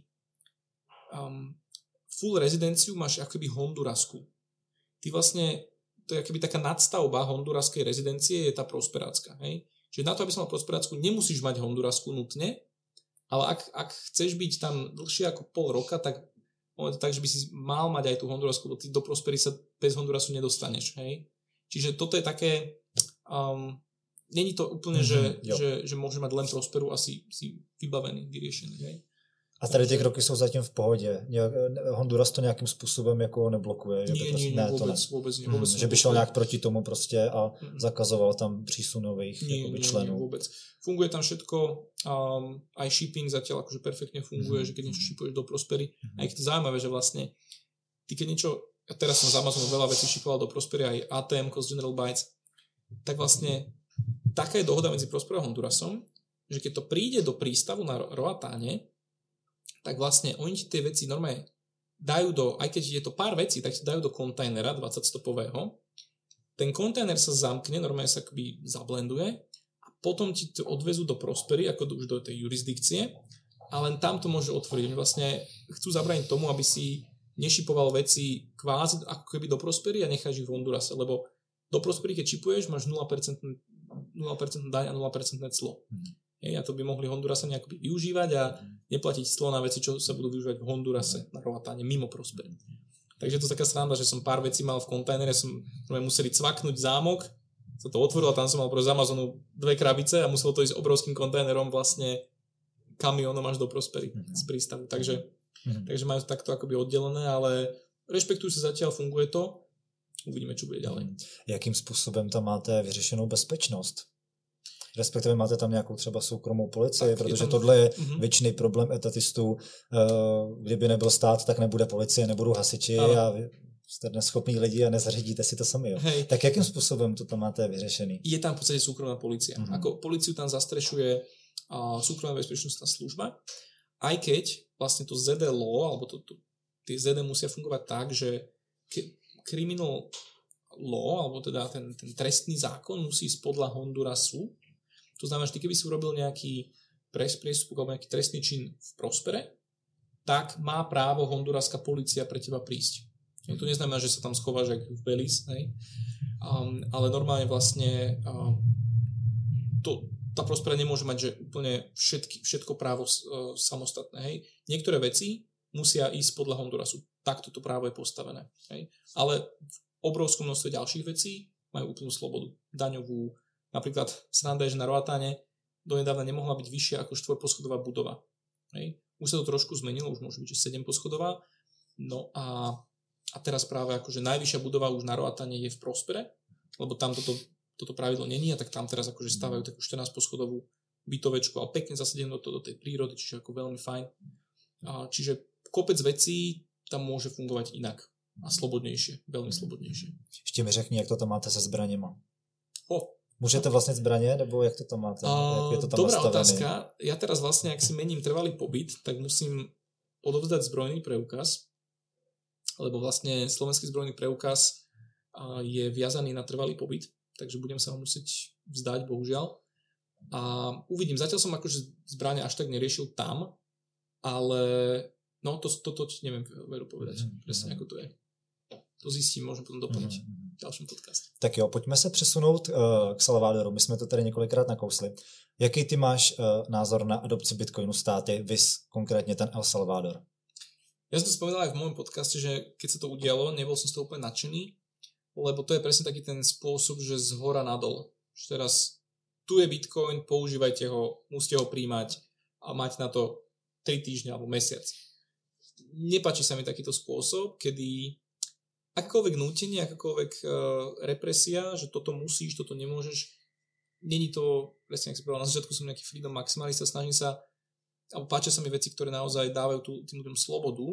um, full rezidenciu máš ako keby Hondurasku. Ty vlastne, to je keby taká nadstavba honduraskej rezidencie je tá prosperácka. Hej? Čiže na to, aby som mal prosperácku, nemusíš mať hondurasku nutne, ale ak, ak chceš byť tam dlhšie ako pol roka, tak je to tak, že by si mal mať aj tú hondurasku, lebo ty do prospery sa bez hondurasu nedostaneš. Hej? Čiže toto je také, um, není to úplne, mm-hmm, že, že, že môže mať len prosperu asi si vybavený, vyriešený. Hej? A tady ty kroky jsou zatím v pohodě. Honduras to nějakým způsobem jako neblokuje. Že nie, prostě, nie, ne, vůbec, to ne. vůbec, nie, vůbec mm, Že by šel nějak proti tomu prostě a mm. zakazoval tam přísun nových nie, jakoby, nie, členů. Nie, vůbec. Funguje tam všetko, um, aj shipping zatiaľ akože perfektne funguje, mm. že keď niečo shipuješ do Prospery. Mm. A je to zaujímavé, že vlastne ty keď niečo, ja teraz som z Amazonu veľa vecí šipoval do Prospery, aj ATM z General Bytes, tak vlastne taká je dohoda medzi Prospero a Hondurasom, že keď to príde do prístavu na Roatáne, tak vlastne oni ti tie veci normálne dajú do, aj keď je to pár vecí, tak ti dajú do kontajnera 20 stopového. Ten kontajner sa zamkne, normálne sa akoby zablenduje a potom ti to odvezú do Prospery, ako už do tej jurisdikcie a len tam to môže otvoriť. Oni vlastne chcú zabrániť tomu, aby si nešipoval veci kvázi ako keby do Prospery a necháš ich v Hondurase, lebo do Prospery, keď čipuješ, máš 0% 0% daň a 0% clo. Mm. Hej, a to by mohli Hondurasa nejak využívať a mm. neplatiť clo na veci, čo sa budú využívať v Hondurase mm. na Roatáne, mimo Prosper. Takže to je taká sranda, že som pár vecí mal v kontajnere, som museli cvaknúť zámok, sa to otvorilo, tam som mal pro z Amazonu dve krabice a muselo to ísť obrovským kontajnerom vlastne kamionom až do Prospery z prístavu. Takže, takže majú to takto akoby oddelené, ale rešpektujú sa zatiaľ, funguje to. Uvidíme, čo bude ďalej. Jakým způsobem tam máte vyřešenou bezpečnost? respektive máte tam nějakou třeba soukromou policii, tak, protože je tam... tohle je uh-huh. většiný problém etatistů. Eh, kdyby nebyl stát, tak nebude policie, nebudou hasiči ano. a jste neschopní lidi a nezařídíte si to sami. Jo. Hej. Tak jakým způsobem to tam máte vyřešený? Je tam v podstate súkromná policia. Uh-huh. Ako policiu tam zastrešuje uh, súkromná bezpečnostná služba, aj keď vlastne to ZD law, alebo to, to, tie ZD musia fungovať tak, že ke, criminal law, alebo teda ten, ten trestný zákon musí ísť podľa Hondurasu, to znamená, že ty keby si urobil nejaký priestupok alebo nejaký trestný čin v prospere, tak má právo honduraská policia pre teba prísť. To neznamená, že sa tam schováš ako v Belize, hej? Um, ale normálne vlastne um, to, tá prospera nemôže mať že úplne všetky, všetko právo uh, samostatné. Hej? Niektoré veci musia ísť podľa Hondurasu. Takto to právo je postavené. Hej? Ale v obrovskom množstve ďalších vecí majú úplnú slobodu. Daňovú, Napríklad sranda je, že na Roatáne donedávna nemohla byť vyššia ako štvorposchodová budova. Hej. Už sa to trošku zmenilo, už môže byť, že 7 poschodová. No a, a teraz práve akože najvyššia budova už na Roatáne je v Prospere, lebo tam toto, toto pravidlo není a tak tam teraz akože stávajú takú 14 poschodovú bytovečku, ale pekne zasadené do, do tej prírody, čiže ako veľmi fajn. A, čiže kopec vecí tam môže fungovať inak a slobodnejšie, veľmi slobodnejšie. Ešte mi řekni, jak to tam máte se zbraněma. O, Môžete vlastne zbranie, nebo jak to tam máte? Uh, je to tam dobrá nastavený? otázka. Ja teraz vlastne, ak si mením trvalý pobyt, tak musím odovzdať zbrojný preukaz, lebo vlastne slovenský zbrojný preukaz je viazaný na trvalý pobyt, takže budem sa ho musieť vzdať, bohužiaľ. A uvidím, zatiaľ som akože zbranie až tak neriešil tam, ale no to, to, to neviem veru povedať, mm-hmm. presne ako to je. To zjistím, môžem potom doplniť. Mm-hmm dalším podcastu. Tak jo, pojďme se přesunout uh, k Salvadoru. My jsme to tady několikrát nakousli. Jaký ty máš uh, názor na adopci Bitcoinu státy, vys konkrétně ten El Salvador? Ja som to spomínal aj v môjom podcaste, že keď sa to udialo, nebol som z toho úplne nadšený, lebo to je presne taký ten spôsob, že z hora nadol. Že teraz tu je Bitcoin, používajte ho, musíte ho príjmať a mať na to 3 týždne alebo mesiac. Nepačí sa mi takýto spôsob, kedy akékoľvek nútenie, akákoľvek uh, represia, že toto musíš, toto nemôžeš, není to, presne ako si povedal, na začiatku som nejaký freedom maximalista, snažím sa, alebo páčia sa mi veci, ktoré naozaj dávajú tú, tým ľuďom slobodu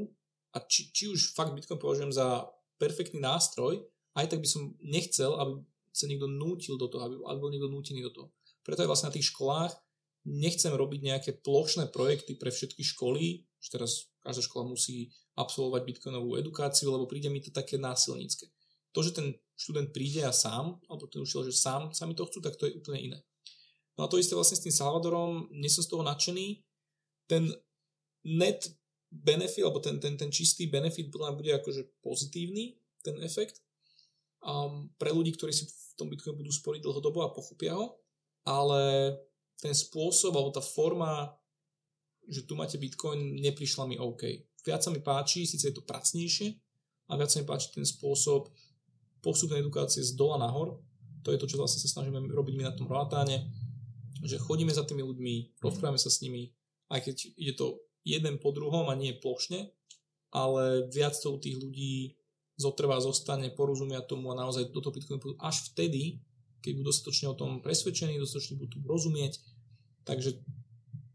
a či, či už fakt Bitcoin považujem za perfektný nástroj, aj tak by som nechcel, aby sa niekto nútil do toho, aby, aby bol niekto nútený do toho. Preto aj vlastne na tých školách nechcem robiť nejaké plošné projekty pre všetky školy, že teraz každá škola musí absolvovať bitcoinovú edukáciu, lebo príde mi to také násilnícke. To, že ten študent príde a sám, alebo ten učiteľ, že sám sa mi to chcú, tak to je úplne iné. No a to isté vlastne s tým Salvadorom, nie som z toho nadšený. Ten net benefit, alebo ten, ten, ten čistý benefit podľa bude akože pozitívny, ten efekt. Um, pre ľudí, ktorí si v tom Bitcoin budú sporiť dlhodobo a pochopia ho, ale ten spôsob alebo tá forma, že tu máte Bitcoin, neprišla mi OK viac sa mi páči, síce je to pracnejšie, a viac sa mi páči ten spôsob postupnej edukácie z dola nahor. To je to, čo vlastne sa snažíme robiť my na tom Roatáne, že chodíme za tými ľuďmi, rozprávame sa s nimi, aj keď je to jeden po druhom a nie plošne, ale viac to u tých ľudí zotrvá, zostane, porozumia tomu a naozaj do toho Bitcoinu budú až vtedy, keď budú dostatočne o tom presvedčení, dostatočne budú rozumieť. Takže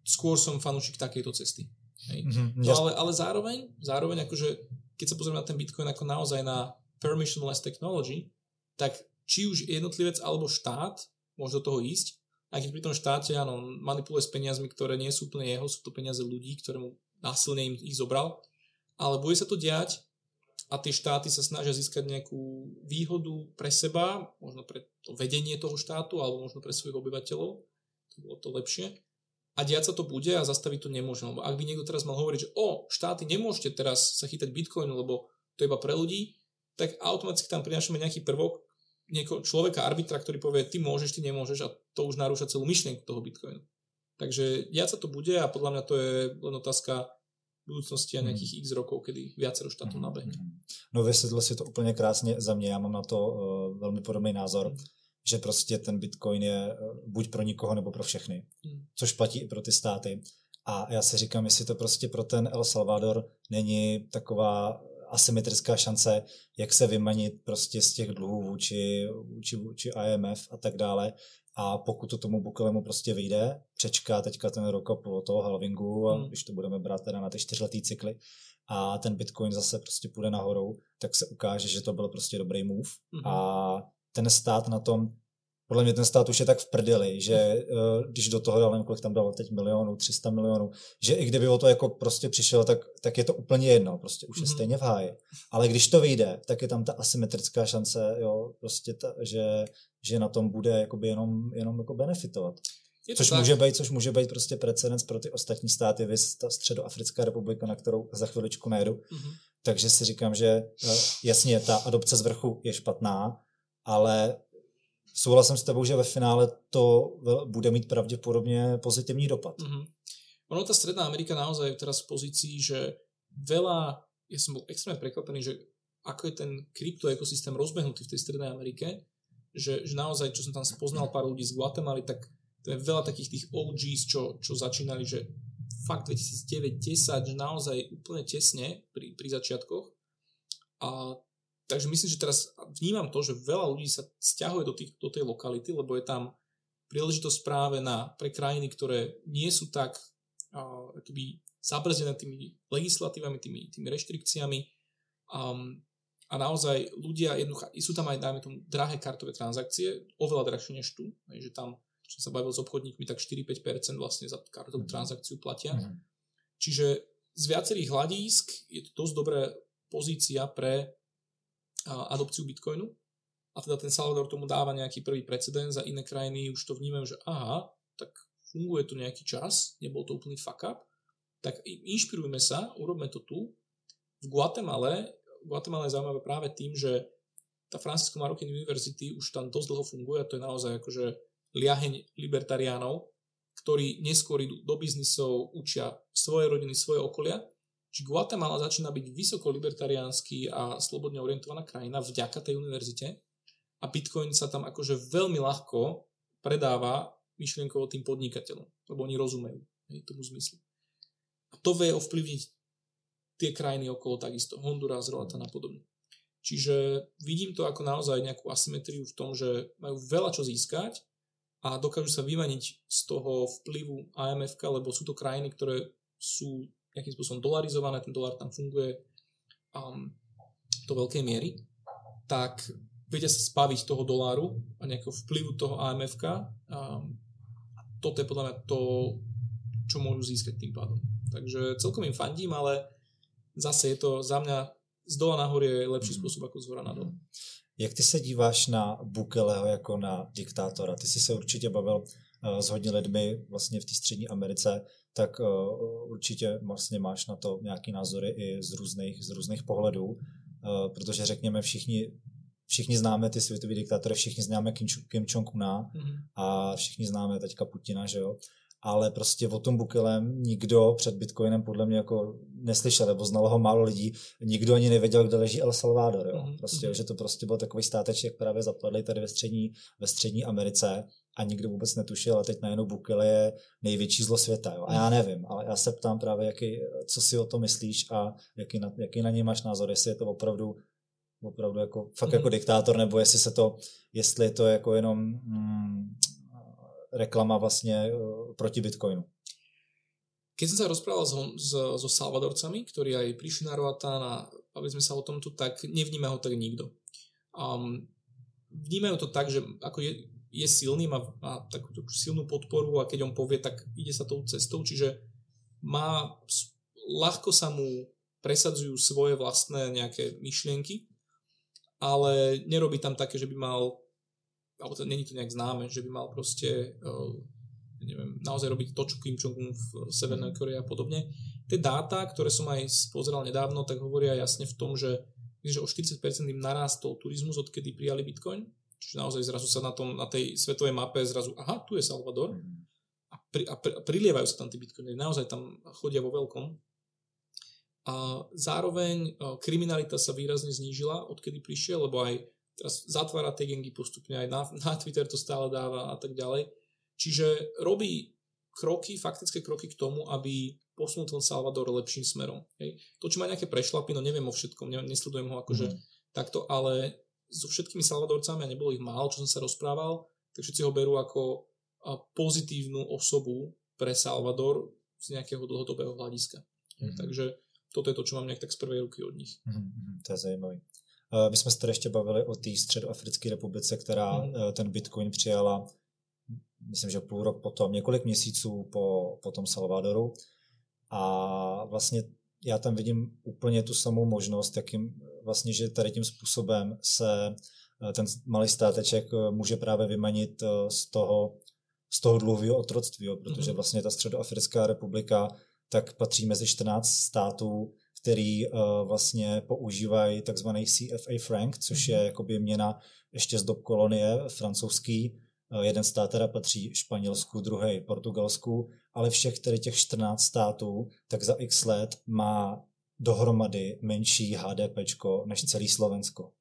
skôr som fanúšik takejto cesty. Hej. Mm-hmm. No ale, ale zároveň, zároveň akože, keď sa pozrieme na ten Bitcoin ako naozaj na permissionless technology, tak či už jednotlivec alebo štát môže do toho ísť, aj keď pri tom štáte áno, manipuluje s peniazmi, ktoré nie sú úplne jeho, sú to peniaze ľudí, ktoré mu násilne im ich zobral, ale bude sa to diať a tie štáty sa snažia získať nejakú výhodu pre seba, možno pre to vedenie toho štátu, alebo možno pre svojich obyvateľov, to bolo to lepšie a diať sa to bude a zastaviť to nemôže. Lebo ak by niekto teraz mal hovoriť, že o, štáty nemôžete teraz sa chytať Bitcoinu, lebo to je iba pre ľudí, tak automaticky tam prinášame nejaký prvok niekoho človeka, arbitra, ktorý povie, ty môžeš, ty nemôžeš a to už narúša celú myšlienku toho Bitcoinu. Takže diať sa to bude a podľa mňa to je len otázka budúcnosti a nejakých x rokov, kedy viacero štátov nabehne. No vysvětlil si to úplně krásně za mě, já mám na to uh, velmi podobný názor. Mm že prostě ten Bitcoin je eh, buď pro nikoho nebo pro všechny, hmm. což platí i pro ty státy. A já si říkám, jestli to prostě pro ten El Salvador není taková asymetrická šance, jak se vymanit prostě z těch dluhů vůči, vůči, vůči IMF a tak dále. A pokud to tomu Bukelemu prostě vyjde, přečká teďka ten rok a půl toho halvingu, a hmm. když to budeme brát teda na ty čtyřletý cykly, a ten Bitcoin zase prostě půjde nahoru, tak se ukáže, že to byl prostě dobrý move. Hmm. A ten stát na tom podle mě ten stát už je tak v prdeli, že uh, když do toho, ale kolik tam dalo teď milionů, 300 milionů, že i kdyby o to jako prostě přišel, tak, tak je to úplně jedno, prostě už je mhm. stejně v háji. Ale když to vyjde, tak je tam ta asymetrická šance, jo, prostě ta, že, že na tom bude jakoby jenom, jenom jako benefitovat. Je což tak. může být, což může být prostě precedens pro ty ostatní státy, vy ta středoafrická republika, na kterou za chviličku najedu. Mm-hmm. Takže si říkám, že eh, jasně, ta adopce z vrchu je špatná, ale souhlasím s tebou, že ve finále to bude mít pravděpodobně pozitivní dopad. Mm-hmm. Ono tá Stredná Amerika naozaj je teraz v pozícii, že veľa, ja som bol extrémne prekvapený, že ako je ten kryptoekosystém rozbehnutý v tej Strednej Amerike, že, že naozaj, čo som tam spoznal pár ľudí z Guatemaly, tak to je veľa takých tých OGs, čo, čo začínali, že fakt 2009-10, že naozaj úplne tesne pri, pri začiatkoch. A takže myslím, že teraz vnímam to, že veľa ľudí sa stiahuje do, tých, do tej lokality, lebo je tam príležitosť práve na, pre krajiny, ktoré nie sú tak uh, zabrzdené tými legislatívami, tými, tými reštrikciami um, a naozaj ľudia jednoducho, sú tam aj, dajme tomu, drahé kartové transakcie, oveľa drahšie než tu, že tam, som sa bavil s obchodníkmi, tak 4-5% vlastne za kartovú mhm. transakciu platia. Mm-hmm. Čiže z viacerých hľadísk je to dosť dobrá pozícia pre adopciu Bitcoinu. A teda ten Salvador tomu dáva nejaký prvý precedens a iné krajiny už to vnímajú, že aha, tak funguje tu nejaký čas, nebol to úplný fuck up, tak inšpirujme sa, urobme to tu. V Guatemale, Guatemala je zaujímavé práve tým, že tá Francisco Marokin University už tam dosť dlho funguje a to je naozaj akože liaheň libertariánov, ktorí neskôr idú do biznisov, učia svoje rodiny, svoje okolia že Guatemala začína byť vysoko libertariánsky a slobodne orientovaná krajina vďaka tej univerzite a Bitcoin sa tam akože veľmi ľahko predáva myšlienkovo tým podnikateľom, lebo oni rozumejú hej, tomu zmyslu. A to vie ovplyvniť tie krajiny okolo takisto, Honduras, Roatan a podobne. Čiže vidím to ako naozaj nejakú asymetriu v tom, že majú veľa čo získať a dokážu sa vymaniť z toho vplyvu IMF, lebo sú to krajiny, ktoré sú nejakým spôsobom dolarizované, ten dolar tam funguje um, do veľkej miery, tak vedia sa spaviť toho doláru a nejakého vplyvu toho AMFK. Um, a toto je podľa mňa to, čo môžu získať tým pádom. Takže celkom im fandím, ale zase je to za mňa z dola nahor je lepší mm. spôsob ako z hora nadol. Jak ty se díváš na Bukeleho jako na diktátora? Ty jsi se určitě bavil uh, s hodně lidmi vlastně v té střední Americe, tak uh, určitě vlastně máš na to nějaký názory i z různých, z různých pohledů, uh, protože řekněme všichni všichni známe ty světové diktátory, všichni známe Kim, Kim Jong-una mm-hmm. a všichni známe teďka Putina, že jo ale prostě o tom Bukelem nikdo před Bitcoinem podle mě jako neslyšel, nebo znalo ho málo lidí, nikdo ani nevěděl, kde leží El Salvador, jo. Mhm, prostě, mm-hmm. že to prostě byl takový státeček právě zapadlý tady ve střední, ve střední Americe a nikdo vůbec netušil a teď najednou Bukele je největší zlo světa, jo. A já nevím, ale já se ptám právě, jaký, co si o to myslíš a jaký na, jaký na něj máš názor, jestli je to opravdu opravdu jako, fakt mm. jako diktátor, nebo jestli se to, jestli je to jako jenom mm, reklama vlastne proti Bitcoinu. Keď som sa rozprával so, so, so Salvadorcami, ktorí aj prišli na Roatan a bavili sme sa o tomto, tak nevníma ho tak nikto. Um, vnímajú to tak, že ako je, je silný, má, má takú silnú podporu a keď on povie, tak ide sa tou cestou, čiže má, ľahko sa mu presadzujú svoje vlastné nejaké myšlienky, ale nerobí tam také, že by mal alebo to není to nejak známe, že by mal proste uh, neviem, naozaj robiť to, čo Kim Jong-un v Severnej Korei a podobne. Tie dáta, ktoré som aj pozeral nedávno, tak hovoria jasne v tom, že, že o 40% im narástol turizmus, odkedy prijali Bitcoin. Čiže naozaj zrazu sa na, tom, na tej svetovej mape zrazu, aha, tu je Salvador. A, pri, a, pri, a prilievajú sa tam tí bitcoiny. Naozaj tam chodia vo veľkom. A zároveň kriminalita sa výrazne znížila, odkedy prišiel, lebo aj teraz zatvára tie gengy postupne, aj na, na Twitter to stále dáva a tak ďalej. Čiže robí kroky, faktické kroky k tomu, aby posunul ten Salvador lepším smerom. Hej. To, či má nejaké prešlapy, no neviem o všetkom, ne, nesledujem ho akože mm. takto, ale so všetkými Salvadorcami, a nebolo ich málo, čo som sa rozprával, tak všetci ho berú ako pozitívnu osobu pre Salvador z nejakého dlhodobého hľadiska. Mm-hmm. Takže toto je to, čo mám nejak tak z prvej ruky od nich. Mm-hmm. To je zajímavé. Uh, my jsme se tady ještě bavili o té středoafrické republice, která mm. ten Bitcoin přijala, myslím, že půl rok potom, několik měsíců po, po tom Salvadoru. A vlastně já tam vidím úplně tu samou možnost, jakým vlastně, že tady tím způsobem se uh, ten malý státeček může právě vymanit z toho z toho dluhového otroctví, protože mhm. vlastně ta Středoafrická republika tak patří mezi 14 států, který uh, vlastně používají takzvaný CFA franc, což je mhm. jakoby měna ještě z dob kolonie francouzský. Uh, jeden stát teda patří Španělsku, druhý Portugalsku, ale všech tedy těch 14 států, tak za x let má dohromady menší HDP než celý Slovensko.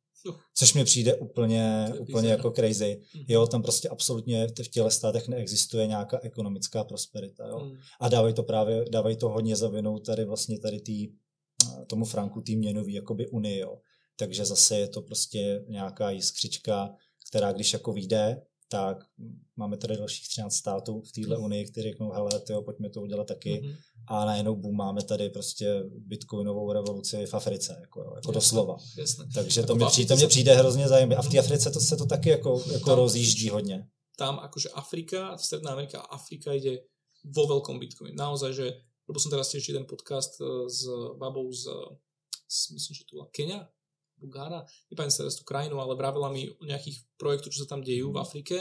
Což mi přijde úplně, úplně jako crazy. Mhm. Jo, tam prostě absolutně v těle státech neexistuje nějaká ekonomická prosperita. Jo. Mhm. A dávají to právě, dávají to hodně za vinou tady vlastně tady tý, tomu Franku, tý měnový jakoby unii. Jo. Takže zase je to prostě nějaká jiskřička, která když jako vyjde, tak máme tady dalších 13 států v téhle mm. unii, kteří řeknou, hele, tyjo, pojďme to udělat taky. Mm-hmm. A najednou boom, máme tady prostě bitcoinovou revoluci v Africe, jako, jako jasne, doslova. Jasne. Takže to, mi přijde, mě přijde hrozně zajímavé. A v té Africe to se to taky jako, jako tam, rozjíždí hodně. Tam akože Afrika, Stredná Amerika Afrika ide vo veľkom bitcoin. Naozaj, že, lebo som teraz tiež jeden podcast e, s babou z, z myslím, že to bola Kenia, Bugára, nepamätám sa teraz tú krajinu, ale vravela mi o nejakých projektoch, čo sa tam dejú v Afrike.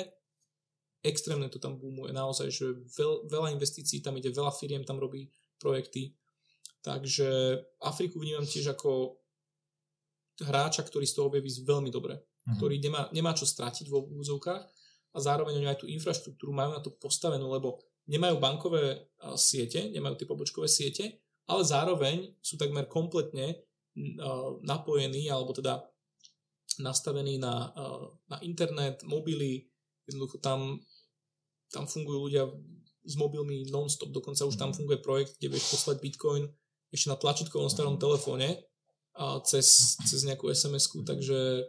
Extrémne to tam boomuje, naozaj, že veľ, veľa investícií tam ide, veľa firiem tam robí projekty. Takže Afriku vnímam tiež ako hráča, ktorý z toho objaví veľmi dobre, uh-huh. ktorý nemá, nemá čo stratiť vo úzovkách a zároveň oni aj tú infraštruktúru majú na to postavenú, lebo nemajú bankové siete, nemajú tie pobočkové siete, ale zároveň sú takmer kompletne napojený alebo teda nastavený na, na internet, mobily, jednoducho tam, tam fungujú ľudia s mobilmi non-stop, dokonca už tam mhm. funguje projekt, kde vieš poslať bitcoin ešte na tlačítkovom starom mhm. telefóne a cez, cez nejakú SMS-ku, takže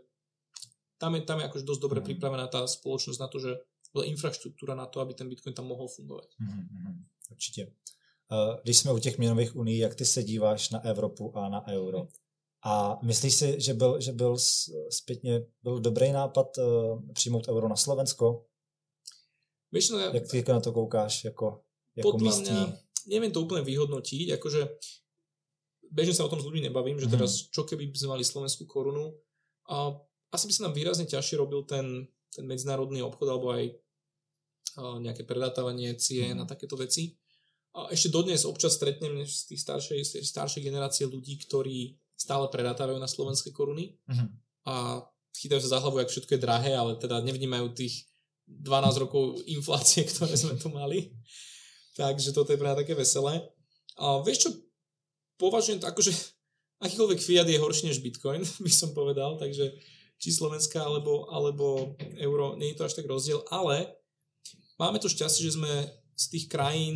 tam je, tam je akože dosť dobre mhm. pripravená tá spoločnosť na to, že infraštruktúra na to, aby ten Bitcoin tam mohol fungovať. Určitě. Eh, když jsme u těch měnových uní, jak ty se díváš na Evropu a na euro? A myslíš si, že byl, že byl zpětně byl dobrý nápad uh, přijmout euro na Slovensko? Víš, no ja, Jak ty na to koukáš jako, jako podľa místní? Mňa, neviem to úplne vyhodnotiť, akože bežne sa o tom s ľuďmi nebavím, že mhm. teraz čo keby sme mali slovenskú korunu a asi by sa nám výrazne ťažšie robil ten, ten medzinárodný obchod alebo aj nejaké predátavanie cien mm. a takéto veci. A ešte dodnes občas stretnem z tých staršej, staršej generácie ľudí, ktorí stále predátajú na slovenské koruny mm. a chytajú sa za hlavu, ak všetko je drahé, ale teda nevnímajú tých 12 rokov inflácie, [LAUGHS] ktoré sme tu mali. Takže toto je pre také veselé. A vieš čo, považujem to akože akýkoľvek fiat je horší než bitcoin, [LAUGHS] by som povedal, takže či Slovenská alebo, alebo euro, nie je to až tak rozdiel, ale máme to šťastie, že sme z tých krajín,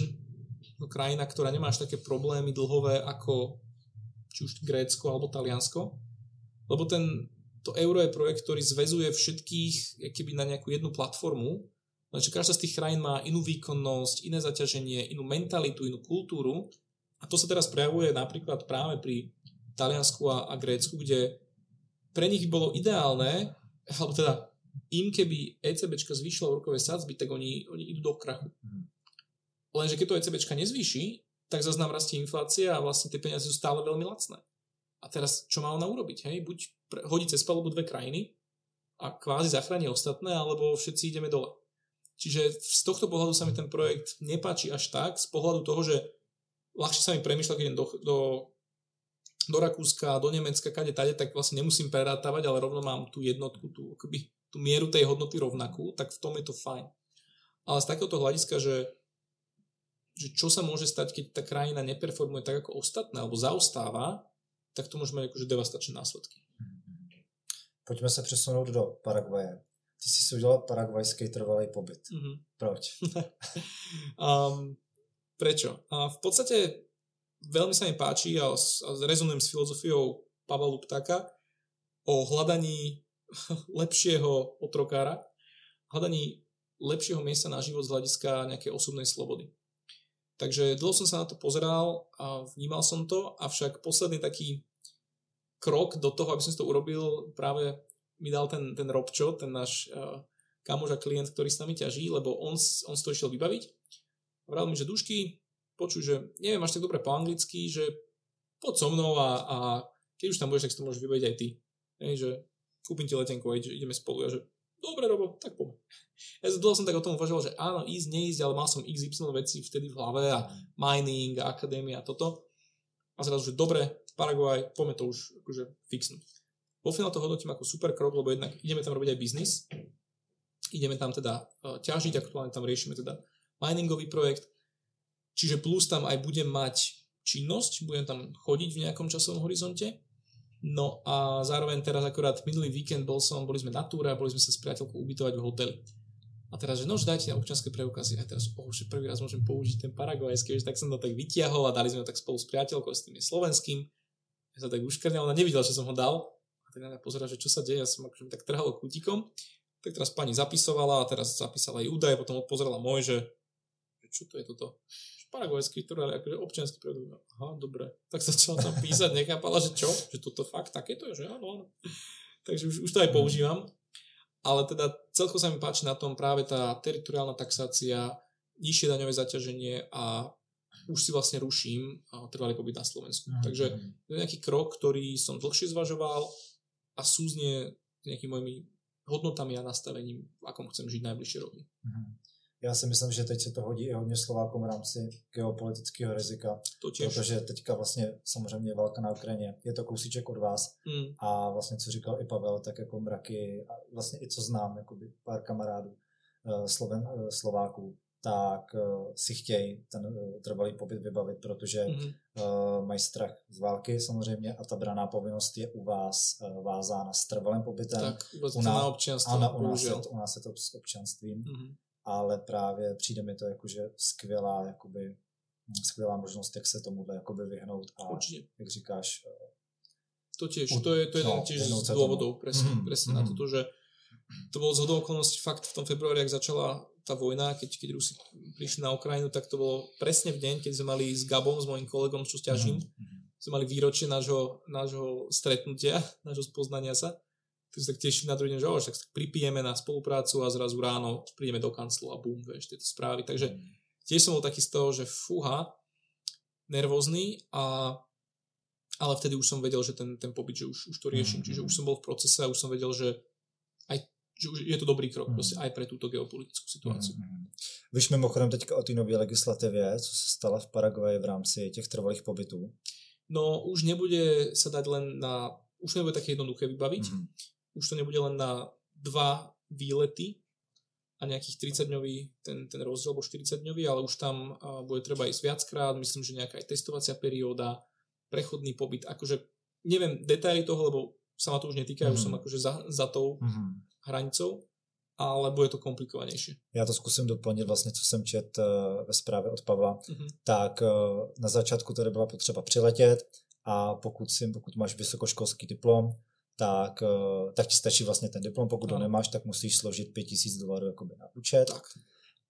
no krajina, ktorá nemá až také problémy dlhové ako či už Grécko alebo Taliansko, lebo ten, to euro je projekt, ktorý zväzuje všetkých keby na nejakú jednu platformu, lenže každá z tých krajín má inú výkonnosť, iné zaťaženie, inú mentalitu, inú kultúru. A to sa teraz prejavuje napríklad práve pri Taliansku a, a Grécku, kde pre nich bolo ideálne, alebo teda im keby ECBčka zvýšila úrokové sadzby, tak oni, oni idú do krachu. Mhm. Lenže keď to ECBčka nezvýši, tak zase nám rastie inflácia a vlastne tie peniaze sú stále veľmi lacné. A teraz čo má ona urobiť? Hej? Buď pre, hodiť cez palubu dve krajiny a kvázi zachráni ostatné, alebo všetci ideme dole. Čiže z tohto pohľadu sa mi ten projekt nepáči až tak, z pohľadu toho, že ľahšie sa mi premýšľa, keď idem do, do, do Rakúska, do Nemecka, kade tade, tak vlastne nemusím prerátavať, ale rovno mám tú jednotku, tú, akoby, tú mieru tej hodnoty rovnakú, tak v tom je to fajn. Ale z takéhoto hľadiska, že že čo sa môže stať, keď tá krajina neperformuje tak ako ostatné, alebo zaostáva, tak to môže mať akože devastačné následky. Pojďme se přesunout do Paraguaje. Ty jsi si udělal paraguajský trvalý pobyt. Mm-hmm. Proč? [LAUGHS] um, prečo? A v podstate veľmi sa mi páči a, a rezonujem s filozofiou Pavla Luptaka o hľadaní [LAUGHS] lepšieho otrokára, hľadaní lepšieho miesta na život z hľadiska nejakej osobnej slobody. Takže dlho som sa na to pozeral a vnímal som to, avšak posledný taký krok do toho, aby som to urobil, práve mi dal ten, ten Robčo, ten náš uh, kamož a klient, ktorý s nami ťaží, lebo on, on si to išiel vybaviť. Vral mi, že dušky, počuj, že neviem až tak dobre po anglicky, že poď so mnou a, a keď už tam budeš, tak si to môžeš vybaviť aj ty. Hej, že kúpim ti letenku a ideme spolu. A že dobre, Robo, tak poďme. Ja dlho som tak o tom uvažoval, že áno, ísť, neísť, ale mal som XY veci vtedy v hlave a mining, a akadémia a toto. A zrazu, že dobre, Paraguaj, poďme to už akože fixnúť. Vo finále to hodnotím ako super krok, lebo jednak ideme tam robiť aj biznis, ideme tam teda uh, ťažiť, aktuálne tam riešime teda miningový projekt, čiže plus tam aj budem mať činnosť, budem tam chodiť v nejakom časovom horizonte, No a zároveň teraz akorát minulý víkend bol som, boli sme na túre a boli sme sa s priateľkou ubytovať v hoteli. A teraz, že no, že dajte na občanské preukazy. A teraz, oh, že prvý raz môžem použiť ten paraguajský, že tak som to tak vytiahol a dali sme ho tak spolu s priateľkou, s tým slovenským. Ja sa tak uškrnil, ona nevidela, že som ho dal. A tak na mňa pozera, že čo sa deje, ja som akože tak trhal kútikom. Tak teraz pani zapisovala a teraz zapísala aj údaje, potom odpozerala môj, že, že čo to je toto paraguajský ale akože občianský prejdú. Aha, dobre. Tak začala tam písať, [LAUGHS] nechápala, že čo? Že toto fakt takéto je, že áno, áno. Takže už, už to aj mhm. používam. Ale teda celko sa mi páči na tom práve tá teritoriálna taxácia, nižšie daňové zaťaženie a už si vlastne ruším trvalý pobyt na Slovensku. Mm. Takže to je nejaký krok, ktorý som dlhšie zvažoval a súznie s nejakými mojimi hodnotami a nastavením, v akom chcem žiť najbližšie roky. Mm. Já si myslím, že teď se to hodí i hodně Slovákům v rámci geopolitického rizika, to protože teďka vlastně samozřejmě válka na Ukrajině, je to kousíček od vás mm. a vlastně co říkal i Pavel, tak jako mraky a vlastně i co znám, jakoby pár kamarádů eh, Sloven, eh, Slováků, tak uh, si chtějí ten trvalý pobyt vybavit, protože mm-hmm. uh, mají strach z války samozřejmě a ta braná povinnost je u vás vázána s trvalým pobytem. Tak, u nás, na občanství. Ano, u nás, je, u nás je to s občanstvím. Mm-hmm ale právě přijde mi to jakože skvělá, jakoby, skvělá možnost, jak se tomuhle jakoby vyhnout a Určite. jak říkáš, to tiež, to je, to je no, tiež z dôvodov, presne, mm-hmm. presne mm-hmm. na mhm. toto, že to bolo z okolností fakt v tom februári, ak začala tá vojna, keď, keď Rusi prišli na Ukrajinu, tak to bolo presne v deň, keď sme mali s Gabom, s mojim kolegom, čo stiažím, mm-hmm. sme mali výročie nášho, nášho stretnutia, [LAUGHS] nášho spoznania sa ty sa tak teším na druhý deň, že oh, tak pripijeme na spoluprácu a zrazu ráno prídeme do kanclu a bum, vieš, tieto správy. Takže mm. tiež som bol taký z toho, že fúha, nervózny a ale vtedy už som vedel, že ten, ten pobyt, že už, už to riešim. Mm. Čiže už som bol v procese a už som vedel, že aj že už je to dobrý krok mm. prostě aj pre túto geopolitickú situáciu. Mm. Víš mimochodem teďka o té nové legislativě, co se stala v Paraguaji v rámci těch trvalých pobytů? No už nebude sa dať len na, už nebude také jednoduché vybaviť. Mm už to nebude len na dva výlety a nejakých 30-dňový ten, ten rozdiel, alebo 40-dňový, ale už tam bude treba ísť viackrát, myslím, že nejaká aj testovacia perióda, prechodný pobyt, akože neviem detaily toho, lebo sa ma to už netýka, mm. už som mhm. akože za, za tou mm. hranicou, ale bude to komplikovanější. Já to zkusím doplnit vlastně, co jsem čet uh, ve zprávě od Pavla. Mm-hmm. Tak uh, na začátku tady byla potřeba přiletět a pokud, si, pokud máš vysokoškolský diplom, tak, eh, tak ti stačí vlastně ten diplom, pokud no. ho nemáš, tak musíš složit 5000 dolarů jakoby na účet. Tak.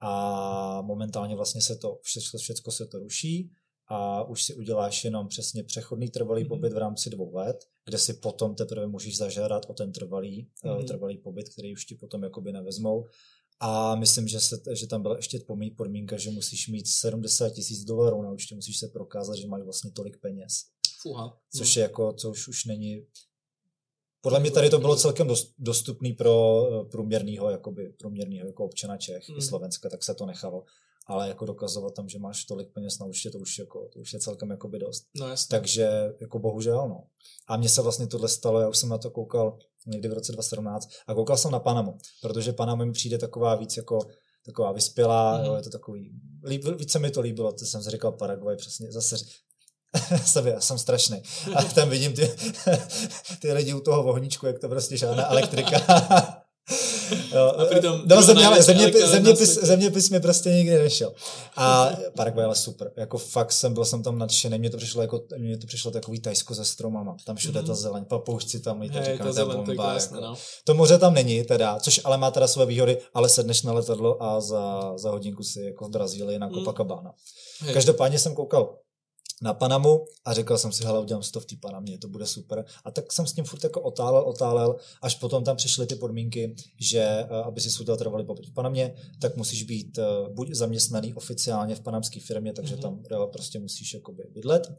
A momentálně vlastně se to, všechno, všechno se to ruší a už si uděláš jenom přesně přechodný trvalý mm-hmm. pobyt v rámci dvou let, kde si potom teprve můžeš zažádat o ten trvalý, mm-hmm. trvalý pobyt, který už ti potom jakoby nevezmou. A myslím, že, se, že tam byla ještě podmínka, že musíš mít 70 tisíc dolarů na účtě, musíš se prokázat, že máš vlastně tolik peněz. Fuha. Což je jako, co už, už není podle mě tady to bylo celkem dostupný pro eh, průměrného, jakoby, průměrného jako občana Čech mm. i Slovenska, tak se to nechalo. Ale jako dokazovat tam, že máš tolik peněz na účtě, to už, jako, to už je celkem jakoby dost. No jasně. Takže jako bohužel, no. A mně se vlastně tohle stalo, já už jsem na to koukal někdy v roce 2017 a koukal jsem na Panamu, protože Panama mi přijde taková víc jako taková vyspělá, mm. jo, je to takový, líb, více mi to líbilo, to jsem si říkal Paraguay přesně, zase [LAUGHS] sebe, já jsem strašný. A tam vidím ty, [LAUGHS] ty lidi u toho vohníčku, jak to prostě žádná elektrika. [LAUGHS] Jo, a pritom no, země, ale zeměpis, zeměpis, zeměpis mi prostě nikdy nešel. A Paraguay ale super. Jako fakt jsem byl jsem tam nadšený. Mně to přišlo jako, mně to přišlo takový tajsko se stromama. Tam všude mm. ta zeleň, papoušci tam, to hey, říkám, je bomba. To, krásné, jako. no. to moře tam není teda, což ale má teda své výhody, ale sedneš na letadlo a za, za hodinku si jako v Brazílii na mhm. Copacabana. Mm. Hey. Každopádně jsem koukal na Panamu a řekl jsem si, hele, udělám si to v té Panamě, to bude super. A tak jsem s tím furt jako otálel, otálel, až potom tam přišly ty podmínky, že eh, aby si udělal trvalý pobyt v Panamě, tak musíš být eh, buď zaměstnaný oficiálně v panamské firmě, takže mm-hmm. tam prostě musíš jakoby bydlet,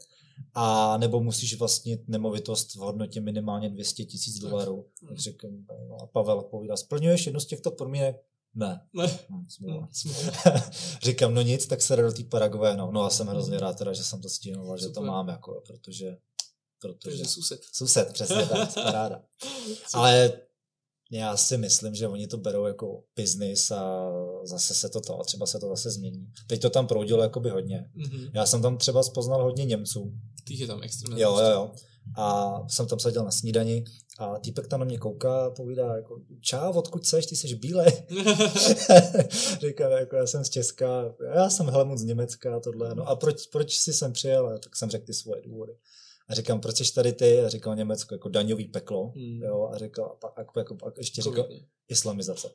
a nebo musíš vlastnit nemovitost v hodnotě minimálně 200 tisíc dolarů. Tak řekl, no a Pavel povídá, splňuješ jednu z těchto podmínek? Ne. ne. Smůla. Hm, [LAUGHS] Říkám, no nic, tak se do té Paraguay, no. no a jsem hrozně rád teda, že jsem to stihnul, že to mám, jako, protože protože... Sused. Sused, přesně tak, [LAUGHS] paráda. Ale já si myslím, že oni to berou jako business a zase se to to, a třeba se to zase změní. Teď to tam proudilo jakoby hodně. Mm-hmm. Já jsem tam třeba spoznal hodně Němců. Těch je tam extrémně. Jo, jo, jo. A jsem tam seděl na snídani a týpek tam na mě kouká a povídá jako, čau, odkud seš, ty jsi bílej. [LAUGHS] [LAUGHS] Říkám, jako já jsem z Česka, já jsem Helmut z Německa a tohle. No a proč, proč jsi sem přijel? A tak jsem řekl ty svoje důvody. A říkám, proč jsi tady ty? A říkal Německo jako daňový peklo. Hmm. Jo, a říkal, a pak, jako, jako, pak ještě říkal islamizace.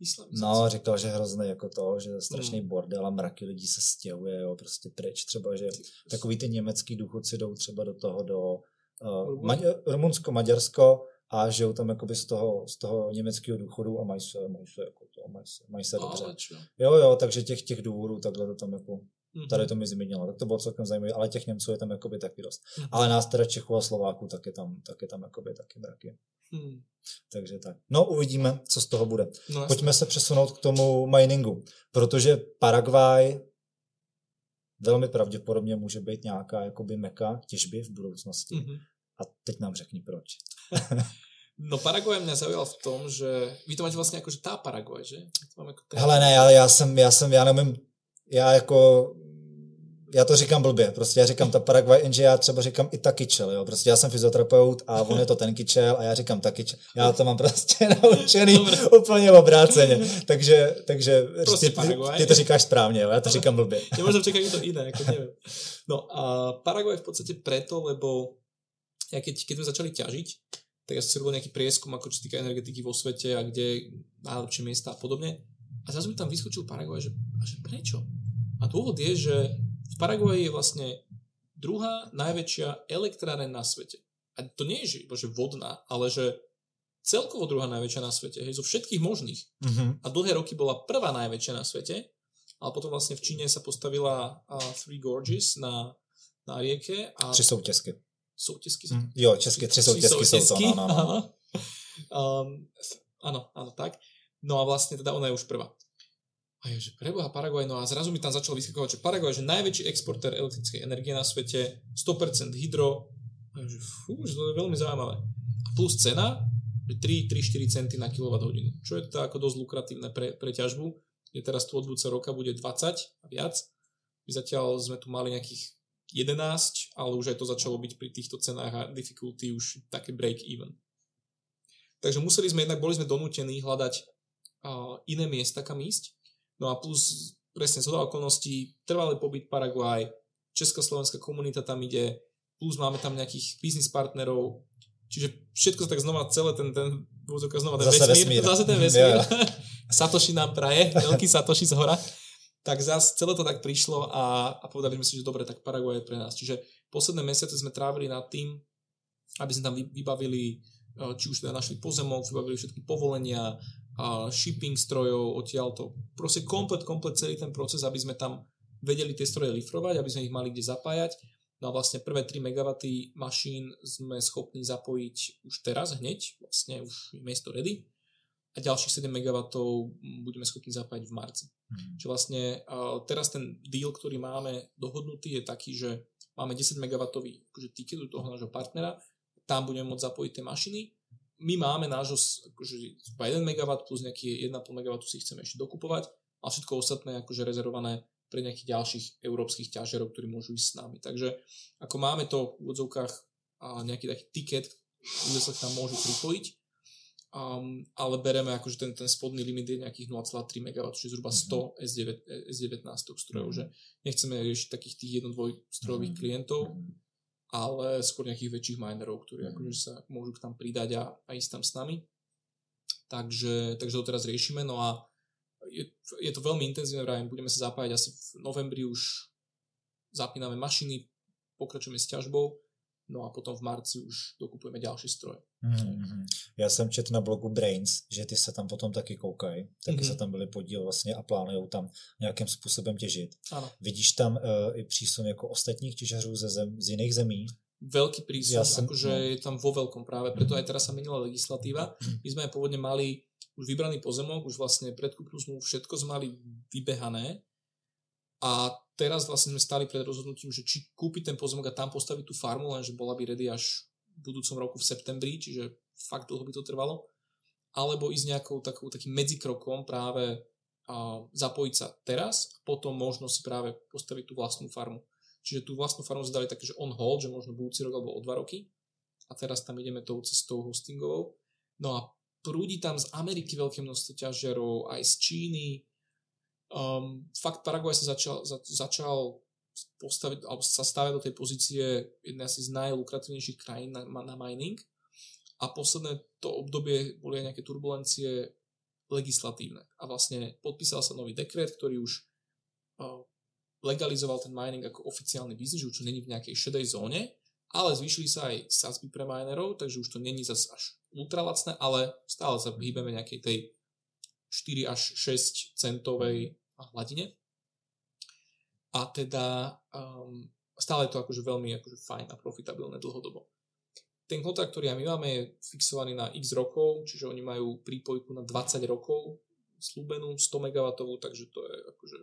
Islamizace. No, říkal, že hrozný jako to, že strašný hmm. bordel a mraky lidí se stěhuje, jo, prostě pryč. Třeba, že takový ty německý důchodci jdou třeba do toho, do Maďar, Rumunsko, Maďarsko a žijou tam jakoby z toho, z toho německého důchodu a mají se, mají se, jako to, mají se, mají se dobře. Jo, jo, takže těch, těch důvodů takhle to tam jako Mm-hmm. Tady to mi zmínilo, tak to bylo celkem zajímavé, ale těch Němců je tam jakoby taky dost. Mm-hmm. Ale nás teda Čechů a Slováků tak je tam, tak je tam jakoby taky mraky. Mm. Takže tak. No uvidíme, co z toho bude. No, Pojďme se přesunout k tomu miningu, protože Paraguay velmi pravděpodobně může být nějaká jakoby meka těžby v budoucnosti. Mm-hmm. A teď nám řekni proč. [LAUGHS] No Paraguay mě zaujal v tom, že vy to máte vlastně jako, že tá Paraguay, že? To jako Hele ne, já, já jsem, já jsem, já nevím, já jako já to říkám blbě, prostě já říkám ta Paraguay, jenže já třeba říkám i ta kyčel, jo, prostě já jsem fyzioterapeut a on je to ten kyčel a já říkám ta kyčel. Já to mám prostě [LAUGHS] naučený úplně obráceně, takže, takže prostě ty, ty, to říkáš správně, jo, já to říkám blbě. Já možná čekám to jiné, jako [LAUGHS] nevím. No a Paraguay v podstatě preto, lebo ja keď, keď sme začali ťažiť, tak ja som si robil nejaký prieskum, ako čo týka energetiky vo svete a kde najlepšie miesta a podobne. A zrazu mi tam vyskočil Paraguay, že, a že prečo? A dôvod je, že v Paraguaji je vlastne druhá najväčšia elektráreň na svete. A to nie je, že vodná, ale že celkovo druhá najväčšia na svete, hej, zo všetkých možných. Mm-hmm. A dlhé roky bola prvá najväčšia na svete, ale potom vlastne v Číne sa postavila uh, Three Gorges na, na rieke. A... Tři soutězky. Soutězky. Mm, jo, české tři soutězky, jsou to. No, no, no. Um, áno, áno, tak. No a vlastne teda ona je už prvá. A je, že preboha Paraguay, no a zrazu mi tam začalo vyskakovať, že Paraguay je najväčší exportér elektrickej energie na svete, 100% hydro, a je, že fú, že to je veľmi zaujímavé. A plus cena, že 3-4 centy na kWh, čo je to ako dosť lukratívne pre, pre ťažbu, je teraz tu od budúce roka bude 20 a viac. My zatiaľ sme tu mali nejakých 11, ale už aj to začalo byť pri týchto cenách a difficulty už také break even. Takže museli sme jednak, boli sme donútení hľadať uh, iné miesta, kam ísť. No a plus presne z okolností trvalý pobyt Paraguay, československá komunita tam ide, plus máme tam nejakých business partnerov, čiže všetko tak znova, celé ten, ten znova ten zase vesmír, vesmír, zase ten vesmír. [LAUGHS] Satoshi nám praje, veľký Satoshi z hora, tak zase celé to tak prišlo a, a povedali sme si, že dobre, tak Paraguay je pre nás. Čiže posledné mesiace sme trávili nad tým, aby sme tam vybavili, eh, či už teda našli pozemok, vybavili všetky povolenia, shipping strojov odtiaľto. Proste komplet, komplet celý ten proces, aby sme tam vedeli tie stroje lifrovať, aby sme ich mali kde zapájať. No a vlastne prvé 3 MW mašín sme schopní zapojiť už teraz hneď, vlastne už je miesto ready. A ďalších 7 MW budeme schopní zapájať v marci. Hmm. Čiže vlastne teraz ten deal, ktorý máme dohodnutý je taký, že máme 10 MW akože ticket u toho nášho partnera, tam budeme môcť zapojiť tie mašiny my máme nášho akože 1 MW plus nejaký 1,5 MW si chceme ešte dokupovať a všetko ostatné akože rezervované pre nejakých ďalších európskych ťažerov, ktorí môžu ísť s nami. Takže ako máme to v odzovkách nejaký taký tiket, kde sa tam môžu pripojiť um, ale bereme ako, že ten, ten spodný limit je nejakých 0,3 MW, čiže zhruba 100 mm-hmm. S9, S19 strojov, mm-hmm. že nechceme riešiť takých tých jedno strojových mm-hmm. klientov, mm-hmm. ale skôr nejakých väčších minerov, ktorí mm-hmm. akože sa môžu tam pridať a, a ísť tam s nami. Takže, takže to teraz riešime, no a je, je to veľmi intenzívne, vrajím, budeme sa zapájať asi v novembri už zapíname mašiny, pokračujeme s ťažbou, no a potom v marci už dokupujeme ďalší stroj. Mm-hmm. Já jsem četl na blogu Brains, že ty se tam potom taky koukají, taky mm-hmm. se tam byli podíl vlastně a plánují tam nějakým způsobem těžit. Ano. Vidíš tam uh, i přísun jako ostatních těžařů ze zem, z jiných zemí? Veľký prísun, ja som, akože no. je tam vo veľkom práve, preto aj teraz sa menila legislatíva. My sme pôvodne mali už vybraný pozemok, už vlastne predkupnú zmluvu, všetko sme mali vybehané a teraz vlastne sme stali pred rozhodnutím, že či kúpiť ten pozemok a tam postaviť tú farmu, lenže bola by ready až v budúcom roku v septembri, čiže fakt dlho by to trvalo, alebo ísť nejakou takou, takým medzikrokom práve a zapojiť sa teraz a potom možno si práve postaviť tú vlastnú farmu. Čiže tú vlastnú farmu zdali také, že on hold, že možno budúci rok alebo o dva roky a teraz tam ideme tou cestou hostingovou. No a prúdi tam z Ameriky veľké množstvo ťažiarov, aj z Číny, Um, fakt Paraguay sa začal, za, začal postaviť, alebo sa stavia do tej pozície jednej asi z najlukratívnejších krajín na, na mining. A posledné to obdobie boli aj nejaké turbulencie legislatívne. A vlastne podpísal sa nový dekret, ktorý už uh, legalizoval ten mining ako oficiálny biznis, už to není v nejakej šedej zóne, ale zvýšili sa aj sadzby pre minerov, takže už to není zase až ultralacné, ale stále sa hýbeme nejakej tej 4 až 6 centovej hladine. A teda um, stále je to akože veľmi akože fajn a profitabilné dlhodobo. Ten kontrakt, ktorý my máme, je fixovaný na x rokov, čiže oni majú prípojku na 20 rokov slúbenú 100 MW, takže to je akože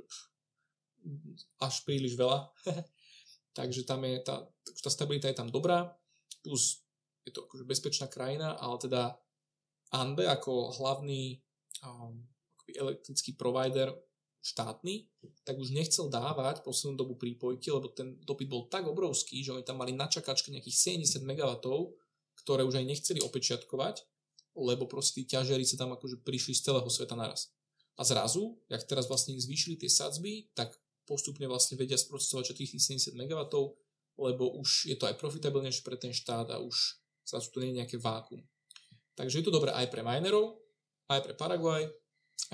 až príliš veľa. [LAUGHS] takže tam je tá, tá stabilita je tam dobrá, plus je to akože bezpečná krajina, ale teda Ande ako hlavný um, elektrický provider štátny, tak už nechcel dávať poslednú dobu prípojky, lebo ten dopyt bol tak obrovský, že oni tam mali na čakačke nejakých 70 MW, ktoré už aj nechceli opečiatkovať, lebo proste tí ťažiari sa tam akože prišli z celého sveta naraz. A zrazu, jak teraz vlastne im zvýšili tie sadzby, tak postupne vlastne vedia sprocesovať tých 70 MW, lebo už je to aj profitabilnejšie pre ten štát a už zrazu to nie je nejaké vákum. Takže je to dobré aj pre minerov, aj pre Paraguay, a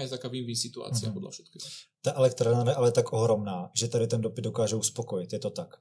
je taká win-win situácia mm-hmm. podľa všetkého. Ta elektrárna je ale tak ohromná, že tady ten dopyt dokáže uspokojit, je to tak?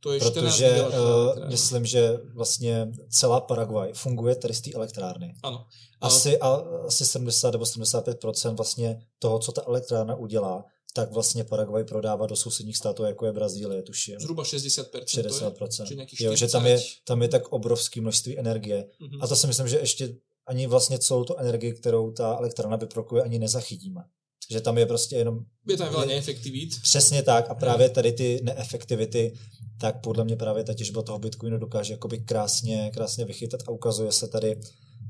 To je Protože uh, myslím, že vlastně celá Paraguay funguje tady z té elektrárny. Ano. Asi, a, asi 70 nebo 75% vlastně toho, co ta elektrárna udělá, tak vlastně Paraguay prodává do sousedních států, jako je Brazílie, tuším. Zhruba 60%. 60%. To je, jo, že tam je, tam je tak obrovské množství energie. Mm-hmm. A to si myslím, že ještě ani vlastně celou tu energii, kterou ta elektrárna vyprodukuje, ani nezachytíme. Že tam je prostě jenom... Je tam veľa neefektivít. Přesně tak a právě tady ty neefektivity, tak podle mě právě ta těžba toho Bitcoinu dokáže jakoby krásně, krásně vychytat a ukazuje se tady,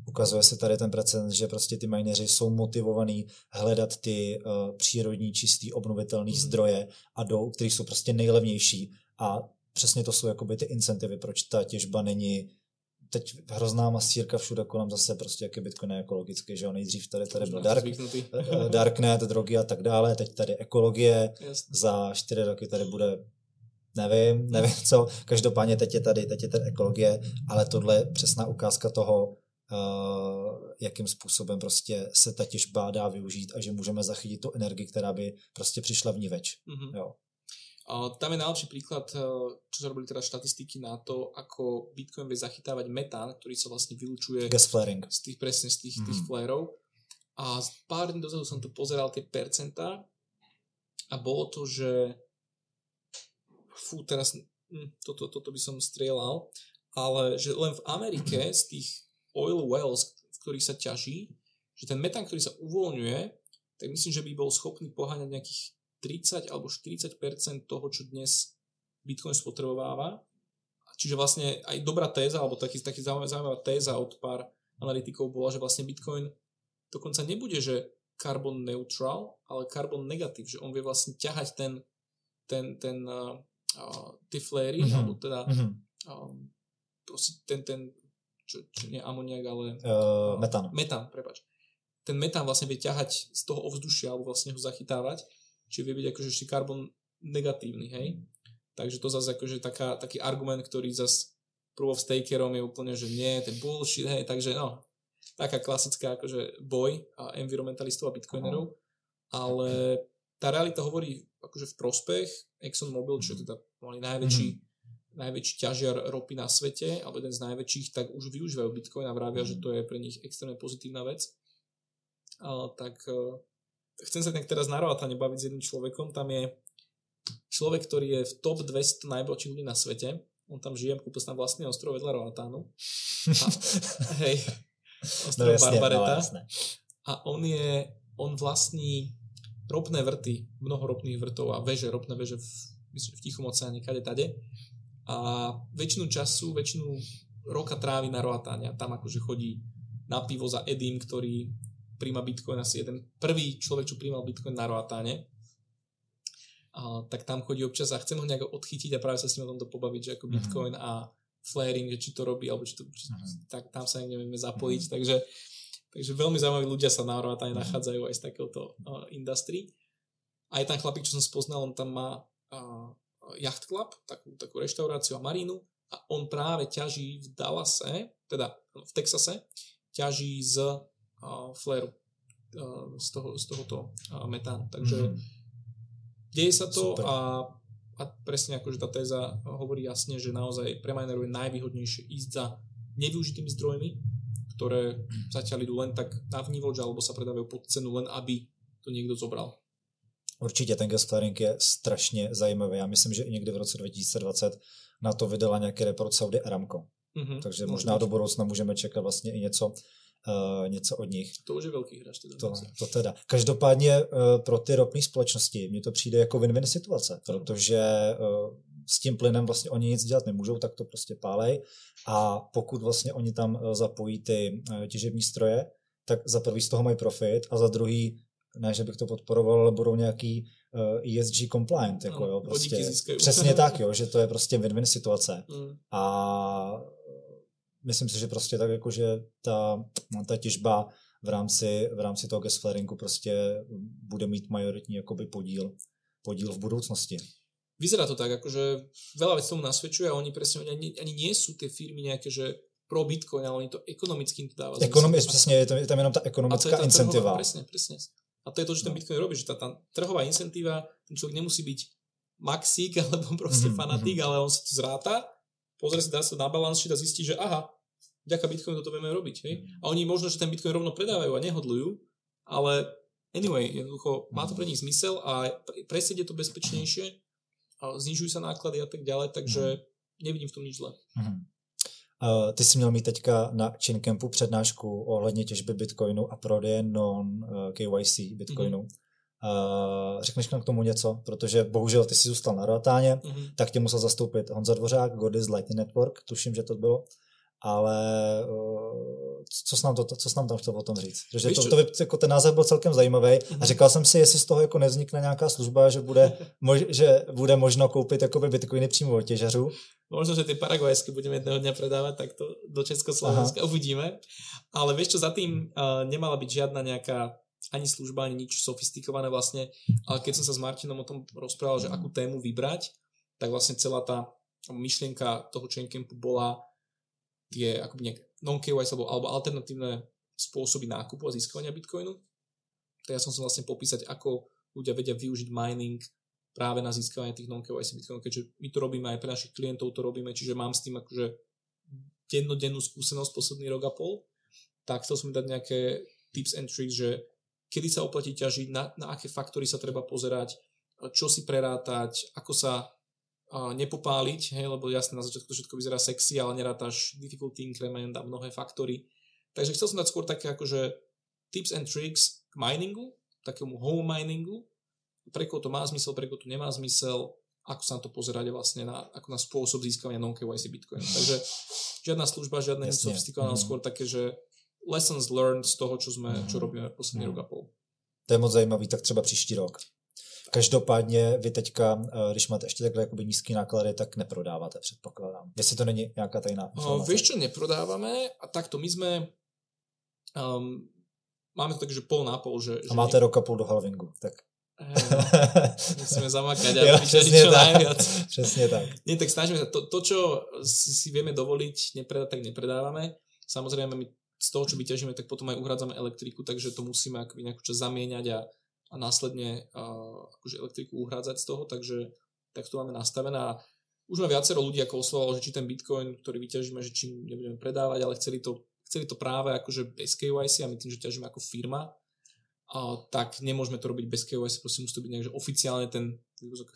ukazuje se tady ten precedens, že prostě ty mineři jsou motivovaní hledat ty uh, přírodní, čistý, obnovitelné mm. zdroje a jdou, které jsou prostě nejlevnější a přesně to jsou jakoby ty incentivy, proč ta těžba není teď hrozná masírka všude kolem zase prostě, jak je Bitcoin ekologický, že jo, nejdřív tady, tady byl dark, eh, darknet, drogy a tak dále, teď tady ekologie, Jasne. za čtyři roky tady bude nevím, nevím co, každopádně teď je tady, teď je tady ekologie, ale tohle je přesná ukázka toho, uh, jakým způsobem prostě se ta těžba dá využít a že můžeme zachytit tu energii, která by prostě přišla v ní več. Mm-hmm. Jo. Tam je najlepší príklad, eh, čo sa robili teda štatistiky na to, ako Bitcoin vie zachytávať metán, ktorý sa vlastne vylučuje Gas flaring. z tých presne z tých, mm. tých flérov. A pár dní dozadu som tu pozeral tie percentá a bolo to, že fú, teraz hm, toto, toto by som strieľal, ale že len v Amerike z tých oil wells, v ktorých sa ťaží, že ten metán, ktorý sa uvoľňuje, tak myslím, že by bol schopný poháňať nejakých 30 alebo 40% toho, čo dnes Bitcoin spotrebováva. Čiže vlastne aj dobrá téza, alebo taký, taký zaujímavá téza od pár analytikov bola, že vlastne Bitcoin dokonca nebude, že carbon neutral, ale carbon negatív, že on vie vlastne ťahať ten, ten, ten uh, uh, tie fléry, mm-hmm. alebo teda um, proste ten, ten čo, čo nie amoniak, ale Uh, metán, prepač. Ten metán vlastne vie ťahať z toho ovzdušia alebo vlastne ho zachytávať, čiže vie byť akože ešte karbon negatívny, hej. Takže to zase akože taká, taký argument, ktorý zase proof of stakerom je úplne, že nie, to je bullshit, hej, takže no, taká klasická akože boj a environmentalistov a bitcoinerov, ale tá realita hovorí akože v prospech ExxonMobil, čo je teda mali najväčší, mm-hmm. najväčší ťažiar ropy na svete, alebo jeden z najväčších, tak už využívajú Bitcoin a vravia, mm-hmm. že to je pre nich extrémne pozitívna vec. A, tak uh, chcem sa tak teraz na Roatane baviť s jedným človekom, tam je človek, ktorý je v top 200 najbohatších ľudí na svete, on tam žije, kúpil na vlastný ostrov vedľa Roatánu. A, hej, ostrov no, jasne, Barbareta. No, jasne. A on je, on vlastní ropné vrty, mnoho ropných vrtov a veže, ropné veže v, myslím, v Tichom oceáne, kade tade. A väčšinu času, väčšinu roka trávi na Roatáne a tam akože chodí na pivo za Edim, ktorý príjma Bitcoin asi jeden prvý človek, čo príjmal Bitcoin na Roatáne. A, tak tam chodí občas a chcem ho nejak odchytiť a práve sa s ním o tomto pobaviť, že ako mm-hmm. Bitcoin a flaring, že či to robí, alebo či to, či, mm-hmm. tak tam sa nevieme zapojiť, mm-hmm. takže Takže veľmi zaujímaví ľudia sa na Horvátane nachádzajú aj z takéhoto uh, industry. Aj tam chlapík, čo som spoznal, on tam má uh, Yacht Club, takú, takú reštauráciu a marínu a on práve ťaží v Dallase, teda v Texase, ťaží z fléru, z, toho, z tohoto metánu. Takže mm-hmm. deje sa to a, a presne že tá téza hovorí jasne, že naozaj pre minerov je najvýhodnejšie ísť za nevyužitými zdrojmi, ktoré zatiaľ idú len tak na vnívoč alebo sa predávajú pod cenu len aby to niekto zobral. Určitě ten gas flaring je strašně zajímavý. Já myslím, že i někdy v roce 2020 na to vydala nějaký report Saudi Aramco. Mm-hmm, Takže možná do budoucna můžeme čekat vlastně i něco, uh, něco od nich. To už je velký hráč. Teda to, to teda. Každopádně uh, pro ty ropné společnosti mně to přijde jako win-win situace, protože uh, s tím plynem vlastně oni nic dělat nemůžou, tak to prostě pálej. A pokud vlastně oni tam eh, zapojí ty eh, těžební stroje, tak za prvý z toho mají profit a za druhý, ne, že bych to podporoval, ale budou nějaký uh, eh, ESG compliant. Jako, no, jo, prostě, přesně [LAUGHS] tak, jo, že to je prostě win-win situace. Mm. A myslím si, že prostě tak jako, že ta, ta těžba v rámci, v rámci toho gas flaringu prostě bude mít majoritní jakoby podíl, podíl v budoucnosti vyzerá to tak, akože veľa vecí tomu nasvedčuje a oni presne ani, ani nie sú tie firmy nejaké, že pro Bitcoin, ale oni to ekonomicky to dáva. Ekonomi, přesně, je, to, je tam jenom ta ekonomická a to incentiva. Trhová, presne, presne. A to je to, že ten Bitcoin robí, že tá, tá trhová incentíva, ten človek nemusí byť maxík [LAUGHS] alebo proste mm-hmm. fanatík, ale on sa to zráta, pozrie sa, dá sa na balance sheet a zistí, že aha, vďaka Bitcoinu toto vieme robiť. Hej? A oni možno, že ten Bitcoin rovno predávajú a nehodlujú, ale anyway, jednoducho má to pre nich zmysel a presedie to bezpečnejšie znižujú sa náklady a tak ďalej, takže mm. nevidím v tom nič zle. Mm. Uh, ty jsi měl mít teďka na Chaincampu přednášku ohledně těžby Bitcoinu a prodeje non-KYC Bitcoinu. Mm-hmm. Uh, řekneš nám k tomu něco? Protože bohužel ty jsi zůstal na Roatáně, mm-hmm. tak tě musel zastoupit Honza Dvořák, Godis Lightning Network, tuším, že to bylo ale uh, co jsi nám, to, co jsi nám tam chtěl o tom říct? Že to, to, to, jako ten název byl celkem zajímavý a mhm. říkal jsem si, jestli z toho jako nevznikne nějaká služba, že bude, [LAUGHS] mož, že bude možno koupit jakoby bitcoiny přímo od těžařů. Možno, že ty paraguajské budeme jedného dňa predávať takto do Československa, Aha. uvidíme. Ale vieš čo, za tým uh, nemala byť žiadna nejaká ani služba, ani nič sofistikované vlastne, ale keď som sa s Martinom o tom rozprával, že akú tému vybrať, tak vlastne celá tá myšlienka toho Chaincampu bola tie akoby nejak non-KYC alebo, alebo alternatívne spôsoby nákupu a získavania Bitcoinu. Tak ja som sa vlastne popísať, ako ľudia vedia využiť mining práve na získavanie tých non-KYC Bitcoinov, keďže my to robíme aj pre našich klientov, to robíme, čiže mám s tým akože dennodennú skúsenosť posledný rok a pol, tak chcel som dať nejaké tips and tricks, že kedy sa oplatí ťažiť, na, na aké faktory sa treba pozerať, čo si prerátať, ako sa nepopáliť, hej, lebo jasne na začiatku všetko vyzerá sexy, ale nerátaš difficulty increment a mnohé faktory. Takže chcel som dať skôr také akože tips and tricks k miningu, takému home miningu, pre koho to má zmysel, pre koho to nemá zmysel, ako sa na to pozerať vlastne na, ako na spôsob získavania non-KYC Bitcoin. [LAUGHS] Takže žiadna služba, žiadne nič sofistikované, mm. skôr také, že lessons learned z toho, čo, sme, čo mhm. robíme posledný mm. rok a pol. To je moc zajímavý, tak třeba příští rok. Každopádně vy teďka, eh, když máte ještě takhle jakoby nízký náklady, tak neprodáváte, předpokládám. Jestli to není nějaká tajná informace. Vieš čo, neprodávame a takto my sme um, máme to tak, že pol na pol. Že, a máte my... rok a pol do halvingu, tak musíme zamakať a [LAUGHS] vyčariť čo tak. najviac. [LAUGHS] Přesně tak. Nie, tak snažíme sa. To, to čo si, si vieme dovoliť nepredať, tak nepredávame. Samozrejme, my z toho, čo vyťažíme, tak potom aj uhradzame elektriku, takže to musíme akoby nejakú čas zamieňať a, a následne uh, akože elektriku uhrádzať z toho, takže tak to máme nastavené a už ma viacero ľudí ako oslovalo, že či ten bitcoin, ktorý vyťažíme, že či nebudeme predávať, ale chceli to, chceli to práve akože bez KYC a my tým, že ťažíme ako firma, a, tak nemôžeme to robiť bez KYC, proste musí to byť nejak, že oficiálne ten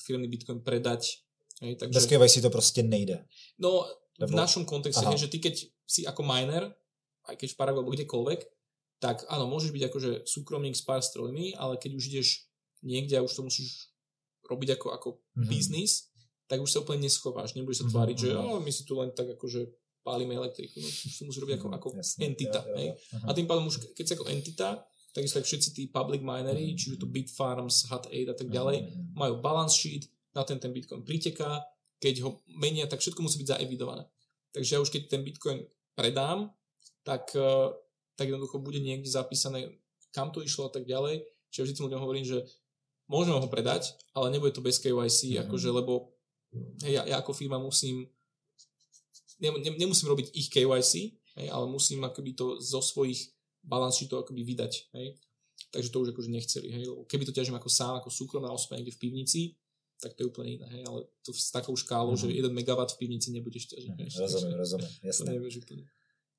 firmný Bitcoin predať. Hej, takže, bez KYC to proste nejde. No, Lebo... v našom kontexte, hej, že ty keď si ako miner, aj keď v Paragu alebo kdekoľvek, tak áno, môžeš byť akože súkromník s pár strojmi, ale keď už ideš niekde a už to musíš robiť ako, ako mm-hmm. biznis, tak už sa úplne neschováš. Nebudeš sa mhm, tváriť, mm-hmm. že oh, my si tu len tak akože pálime elektriku. No, už to musíš robiť ako, mhm, ako Jasne, entita. Ja, ja, ja. A tým pádom už, keď si ako entita, takisto aj všetci tí public minery, čiže to Bitfarms, Hut8 a tak ďalej, mm-hmm. majú balance sheet, na ten ten Bitcoin priteká, keď ho menia, tak všetko musí byť zaevidované. Takže ja už keď ten Bitcoin predám, tak, eh, tak jednoducho bude niekde zapísané, kam to išlo a tak ďalej. Čiže vždy ľuďom hovorím, že môžeme ho predať, ale nebude to bez KYC, mm-hmm. akože, lebo hej, ja, ja ako firma musím ne, ne, nemusím robiť ich KYC, hej, ale musím akoby to zo svojich balance to akoby vydať, hej. Takže to už akože nechceli, hej. Keby to ťažím ako sám, ako súkromná osoba niekde v pivnici, tak to je úplne iné, hej. Ale to s takou škálou, mm-hmm. že 1 MW v pivnici nebudeš ťažiť. Mm, rozumím, rozumím, jasné. To nevieš úplne.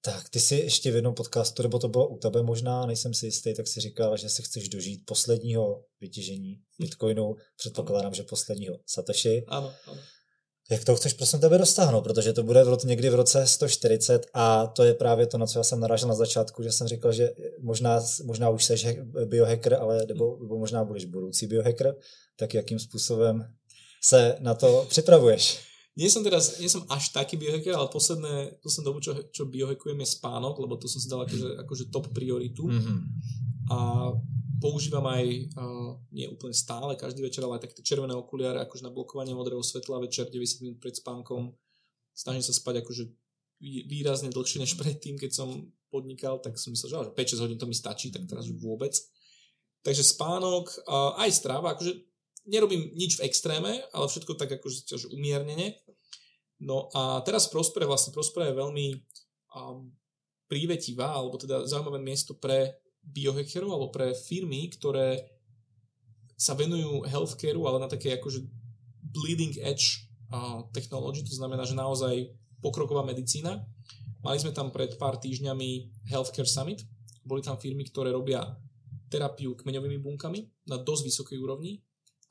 Tak, ty si ještě v jednom podcastu, nebo to bylo u tebe možná, nejsem si jistý, tak si říkal, že se chceš dožít posledního vytěžení Bitcoinu, předpokládám, že posledního Satoshi. Ano, ano. Jak to chceš prosím tebe dostáhnout, protože to bude v roce, někdy v roce 140 a to je právě to, na co já jsem narážel na začátku, že jsem říkal, že možná, možná už seš biohacker, ale nebo, nebo možná budeš budoucí biohacker, tak jakým způsobem se na to připravuješ? Nie som teraz, nie som až taký biohacker, ale posledné, posledné dobu, čo, čo biohackujem je spánok, lebo to som si dal akože, akože top prioritu. Mm-hmm. A používam aj, uh, nie úplne stále, každý večer, ale aj také červené okuliare, akože na blokovanie modrého svetla večer, 90 minút pred spánkom. Snažím sa spať akože výrazne dlhšie než predtým, keď som podnikal, tak som myslel, že 5-6 hodín to mi stačí, tak teraz už vôbec. Takže spánok, uh, aj stráva, akože nerobím nič v extréme, ale všetko tak akože že umiernene. No a teraz Prospere, vlastne Prospere je veľmi um, prívetivá, alebo teda zaujímavé miesto pre biohackerov alebo pre firmy, ktoré sa venujú healthcareu, ale na také akože bleeding edge uh, technology, to znamená, že naozaj pokroková medicína. Mali sme tam pred pár týždňami Healthcare Summit. Boli tam firmy, ktoré robia terapiu kmeňovými bunkami na dosť vysokej úrovni.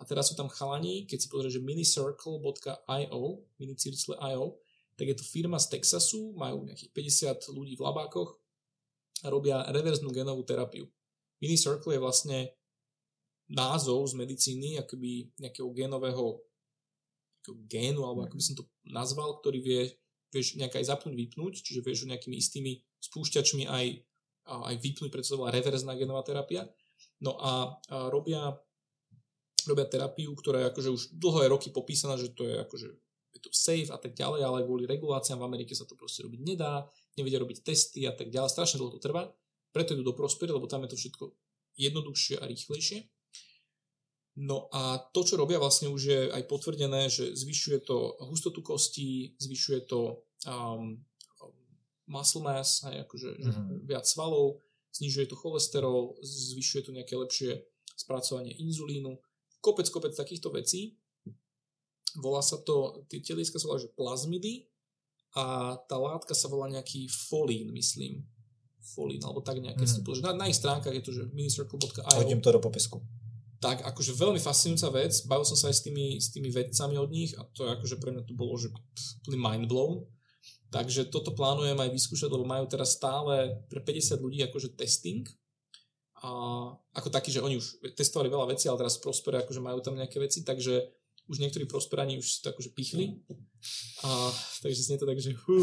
A teraz sú tam chalani, keď si pozrieš, že minicircle.io, minicircle.io, tak je to firma z Texasu, majú nejakých 50 ľudí v labákoch, a robia reverznú genovú terapiu. Mini Circle je vlastne názov z medicíny, akoby nejakého genového génu, alebo ako by som to nazval, ktorý vie, vieš nejak aj zapnúť, vypnúť, čiže vieš nejakými istými spúšťačmi aj, aj vypnúť, preto sa volá reverzná genová terapia. No a, a robia, robia terapiu, ktorá je akože už dlhé roky popísaná, že to je akože je to safe a tak ďalej, ale kvôli reguláciám v Amerike sa to proste robiť nedá nevedia robiť testy a tak ďalej. Strašne dlho to trvá. Preto idú do Prospery, lebo tam je to všetko jednoduchšie a rýchlejšie. No a to, čo robia, vlastne už je aj potvrdené, že zvyšuje to hustotu kostí, zvyšuje to um, muscle mass, aj akože mm-hmm. viac svalov, znižuje to cholesterol, zvyšuje to nejaké lepšie spracovanie inzulínu, kopec, kopec takýchto vecí. Volá sa to, tie teliska sa volá, že plazmidy a tá látka sa volá nejaký folín, myslím. Folín, alebo tak nejaké. Mm. Si na, na ich stránkach je to, že minicircle.io. Hodím to do popisku. Tak, akože veľmi fascinujúca vec. Bavil som sa aj s tými, s tými vedcami od nich a to akože pre mňa to bolo, že mind blown. Takže toto plánujem aj vyskúšať, lebo majú teraz stále pre 50 ľudí akože testing. A ako taký, že oni už testovali veľa vecí, ale teraz Prospere akože majú tam nejaké veci, takže už niektorí prosperani už si to akože pichli. A, takže znie to tak, že hú,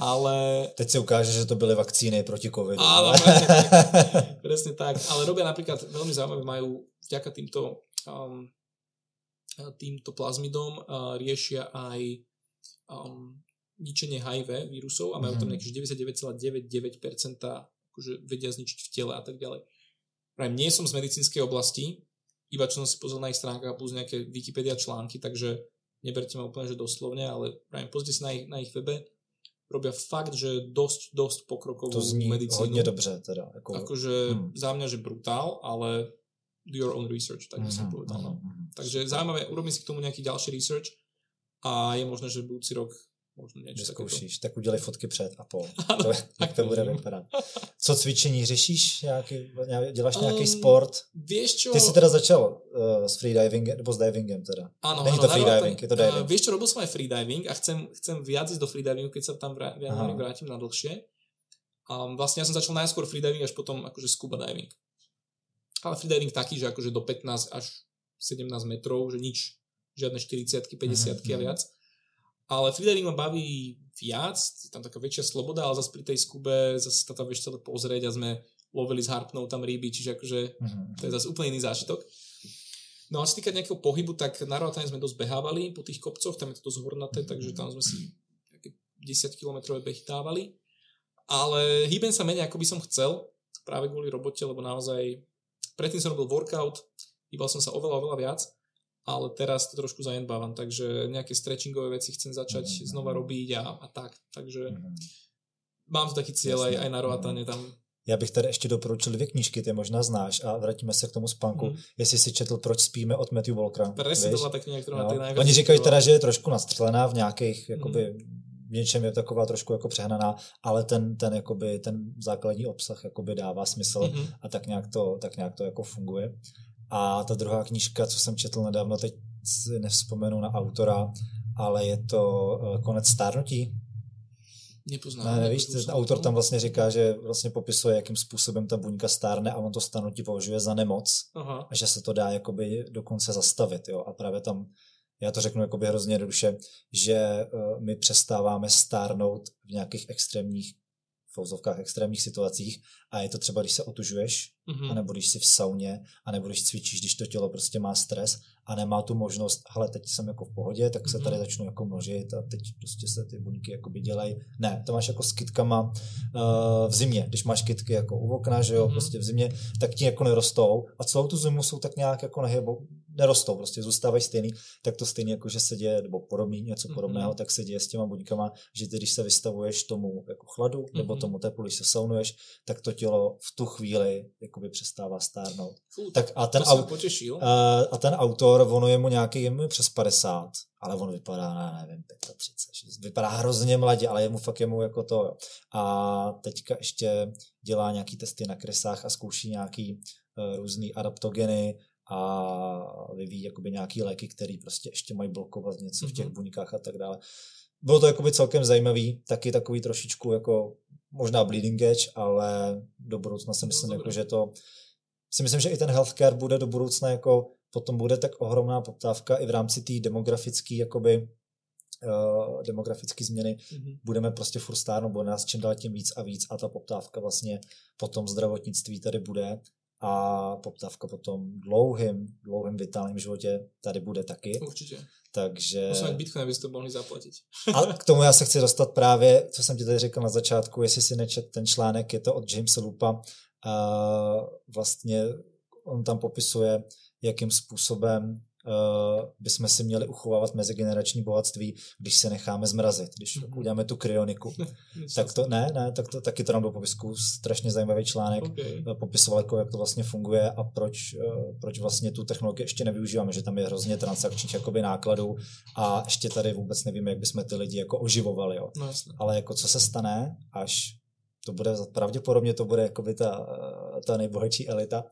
ale... Teď se ukáže, že to byly vakcíny proti covidu. Áno, presne tak. presne tak. Ale robia napríklad, veľmi zaujímavé, majú vďaka týmto um, týmto plazmidom uh, riešia aj um, ničenie HIV vírusov a majú tam Mhm. nejakých 99,99% akože vedia zničiť v tele a tak ďalej. Prajem, nie som z medicínskej oblasti, iba čo som si pozrel na ich stránkach plus nejaké Wikipedia články, takže neberte ma úplne, že doslovne, ale prajem, pozrite si na ich, na ich webe, robia fakt, že dosť, dosť pokrokovú To zní medicínu. hodně dobře teda. Jako, Akože Hmm. za mňa, že brutál, ale do your own research, tak by som Mhm, povedal. No. mhm. Takže zaujímavé, urobím si k tomu nejaký ďalší research a je možné, že budúci rok možno takéto. Vyzkoušíš, tak udělej fotky před a po. [LAUGHS] Áno, To, jak to bude vypadat. Co cvičení, řešíš nějaký, děláš nějaký Um, sport? Vieš čo? Ty jsi teda začal uh, s freedivingem, nebo s divingem teda. Áno, Není to freediving, je to diving. Uh, vieš čo, robil som aj freediving a chcem, chcem viac ísť do freedivingu, keď sa tam vrá, vrátim na dlhšie. Um, vlastne ja som začal najskôr freediving, až potom akože scuba diving. Ale freediving taký, že akože do 15 až 17 metrov, že nič, žiadne 40 50 a Mhm, viac. Ale freediving ma baví viac, je tam taká väčšia sloboda, ale zase pri tej skube zase sa tam vieš celé pozrieť a sme lovili s harpnou tam ryby, čiže akože Mhm. to je zase úplne iný zážitok. No a čo týka nejakého pohybu, tak na Roatane sme dosť behávali po tých kopcoch, tam je to dosť hornaté, takže tam sme si nejaké 10 km behy dávali. Ale hýbem sa menej, ako by som chcel, práve kvôli robote, lebo naozaj predtým som robil workout, hýbal som sa oveľa, oveľa viac, ale teraz to trošku zanedbávam, takže nejaké stretchingové veci chcem začať Mhm. znova robiť a, a tak. Takže Mhm. mám tu taký cieľ aj, Jasné. aj na Roatane tam. Já bych tady ještě doporučil dvě knížky, ty možná znáš a vrátíme se k tomu spánku. Mhm. Jestli si četl Proč spíme od Matthew Walkera. Presne to ma tak najviac Oni říkají teda, že je trošku nastřelená v nějakých, jakoby, Mhm. v něčem je taková trošku jako přehnaná, ale ten, ten, jakoby, ten základní obsah jakoby dává smysl Mhm. a tak nějak, to, tak nějak to jako funguje. A ta druhá knížka, co jsem četl nedávno, teď si nevzpomenu na autora, ale je to eh, Konec stárnutí. Nepoznám. Ne, nevíš, ten autor to. tam vlastně říká, že vlastně popisuje, jakým způsobem ta buňka stárne a on to stárnutí považuje za nemoc Aha. a že se to dá jakoby dokonce zastavit, jo. A právě tam, já to řeknu jakoby hrozně jednoduše, že uh, my přestáváme stárnout v nějakých extrémních fouzovkách extrémních situacích a je to třeba, když se otužuješ, Mhm. anebo když jsi v sauně, anebo když cvičíš, když to tělo prostě má stres a nemá tu možnost, hele, teď jsem jako v pohodě, tak se Mhm. tady začnu jako množit a teď prostě se ty buňky jakoby dělají. Ne, to máš jako s kytkama uh, v zimě, když máš kytky jako u okna, že jo, Mhm. prostě v zimě, tak ti jako nerostou a celou tu zimu jsou tak nějak jako nehybou, nerostou, prostě zůstávají stejný, tak to stejně jako, že se děje, nebo podobný, něco Mhm. podobného, tak se děje s těma buňkama, že ty, když se vystavuješ tomu jako chladu, nebo Mhm. tomu teplu, když se saunuješ, tak to tělo v tu chvíli jakoby přestává stárnout. Fú, Tak a ten, au, uh, a ten autor, ono je mu nějaký, je mu přes 50, ale on vypadá na, nevím, 35, že vypadá hrozně mladě, ale je mu fakt je mu jako to. jo. A teďka ještě dělá nějaký testy na krysách a zkouší nějaký uh, různý adaptogeny a vyvíjí jakoby nějaký léky, které prostě ještě mají blokovat něco v těch Mhm. buňkách a tak dále. Bylo to jakoby celkem zajímavý, taky takový trošičku jako možná bleeding edge, ale do budoucna si myslím, dobré. jako, že to si myslím, že i ten healthcare bude do budoucna jako potom bude tak ohromná poptávka i v rámci té demografické jakoby uh, demografické změny Mhm. budeme prostě furt stárnout, bude nás čím dál tím víc a víc a ta poptávka vlastně po tom zdravotnictví tady bude a poptávka po tom dlouhým, dlouhým vitálním životě tady bude taky, Určite. takže... Musím mať Bitcoin, aby ste to mohli zaplatiť. A k tomu já se chci dostat právě, co jsem ti tady řekl na začátku, jestli si nečet ten článek, je to od Jamesa Lupa. A vlastně on tam popisuje, jakým způsobem bychom si měli uchovávat mezigenerační bohatství, když se necháme zmrazit, když Mhm. uděláme tu kryoniku. [LAUGHS] tak to, ne, ne, tak to taky to nám do popisku, strašně zajímavý článek Okay. eh, popisoval, jako, jak to vlastně funguje a proč, eh, proč vlastně tu technologii ještě nevyužíváme, že tam je hrozně transakčních jakoby nákladů a ještě tady vůbec nevíme, jak bychom ty lidi jako oživovali. Jo. No. Ale jako co se stane, až to bude, pravděpodobně to bude jakoby ta, eh, ta nejbohatší elita,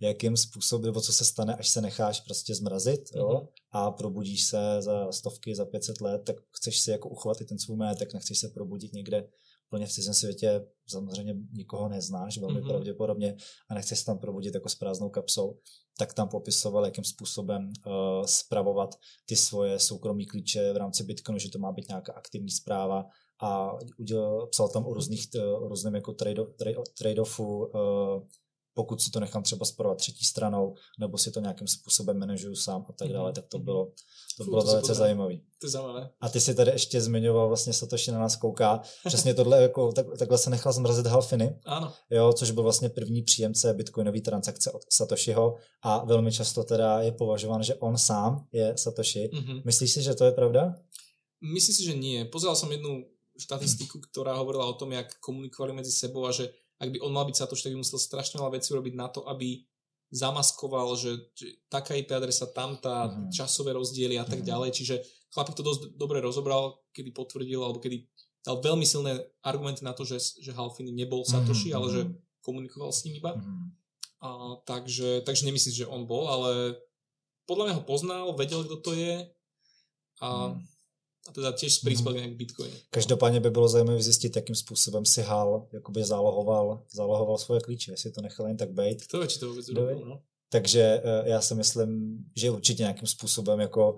jakým způsobem, nebo co se stane, až se necháš prostě zmrazit jo, Mhm. a probudíš se za stovky, za 500 let, tak chceš si jako uchovat i ten svůj majetek, nechceš se probudit někde úplně v cizím světě, samozřejmě nikoho neznáš, velmi Mhm. pravděpodobně, a nechceš se tam probudit jako s prázdnou kapsou, tak tam popisoval, jakým způsobem uh, spravovat ty svoje soukromí klíče v rámci Bitcoinu, že to má být nějaká aktivní zpráva a udělal, psal tam o různých, t- o různém jako trade, trade, trade-offu uh, pokud si to nechám třeba spravovat třetí stranou, nebo si to nějakým způsobem manažuju sám a tak dále, tak to bylo, to Fú, bylo to velice zajímavé. A ty si tady ještě zmiňoval, vlastně Satoshi na nás kouká, přesně tohle, jako, tak, takhle se nechal zmrazit Halfiny, Áno. jo, což byl vlastně první příjemce bitcoinové transakce od Satoshiho a velmi často teda je považován, že on sám je Satoshi. Mhm. Myslíš si, že to je pravda? Myslím si, že nie. Pozeral som jednu štatistiku, ktorá hovorila o tom, jak komunikovali medzi sebou a že ak by on mal byť Satoshi, tak by musel strašne veľa vecí urobiť na to, aby zamaskoval, že, že taká IP adresa, tamtá, Mhm. časové rozdiely a tak Mhm. ďalej. Čiže chlapík to dosť dobre rozobral, kedy potvrdil, alebo kedy dal veľmi silné argumenty na to, že, že Halfiny nebol Satoshi, Mhm, ale že mhm. komunikoval s ním iba. Mhm. A, takže, takže nemyslím, si, že on bol, ale podľa mňa ho poznal, vedel, kto to je a, Mhm. A teda tiež spríspel nejak Bitcoin. Každopádně by bylo zajímavé zjistit, jakým způsobem si Hal jakoby zálohoval, zálohoval svoje klíče, jestli to nechal jen tak být. Kto vie, či to vie? urobil, no? Takže eh, já si myslím, že určitě nějakým způsobem jako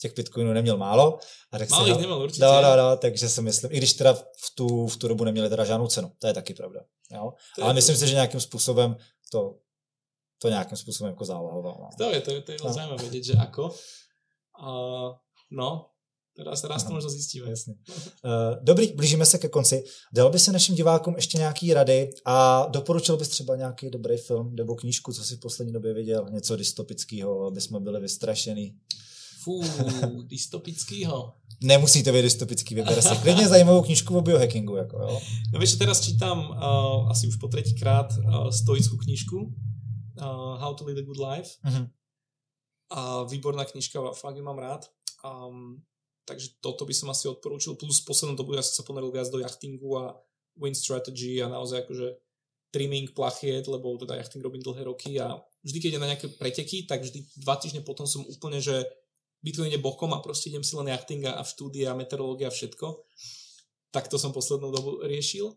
těch bitcoinů neměl málo. A tak si Malých Hal- nemal určite. No, no, no, takže si myslím, i když teda v tu, v tu dobu neměli teda žádnou cenu, to je taky pravda. Jo? To je- Ale myslím si, že nějakým způsobem to, to nějakým způsobem jako zálohoval. No. Kto vie, to je, to je No. zaujímavé vedieť, že ako. A, no, teraz, raz to Aha. možno zistíme. Jasně. Uh, dobrý, blížíme se ke konci. Dal by se našim divákům ještě nějaký rady a doporučil bys třeba nějaký dobrý film nebo knížku, co si v poslední době viděl, něco dystopického, aby jsme byli vystrašený. Fú, dystopickýho. Nemusí to být dystopický, vyber si klidně zajímavou knížku o biohackingu. Jako, jo. No čo teraz čítam uh, asi už po tretíkrát uh, stoickú knižku uh, How to lead a good life. Mhm. A výborná knižka, fakt ju mám rád. Um, takže toto by som asi odporúčil. Plus poslednom dobu ja som sa ponoril viac do jachtingu a win strategy a naozaj akože trimming plachiet, lebo teda jachting robím dlhé roky a vždy, keď idem na nejaké preteky, tak vždy dva týždne potom som úplne, že Bitcoin ide bokom a proste idem si len jachting a štúdia, meteorológia a všetko. Tak to som poslednú dobu riešil.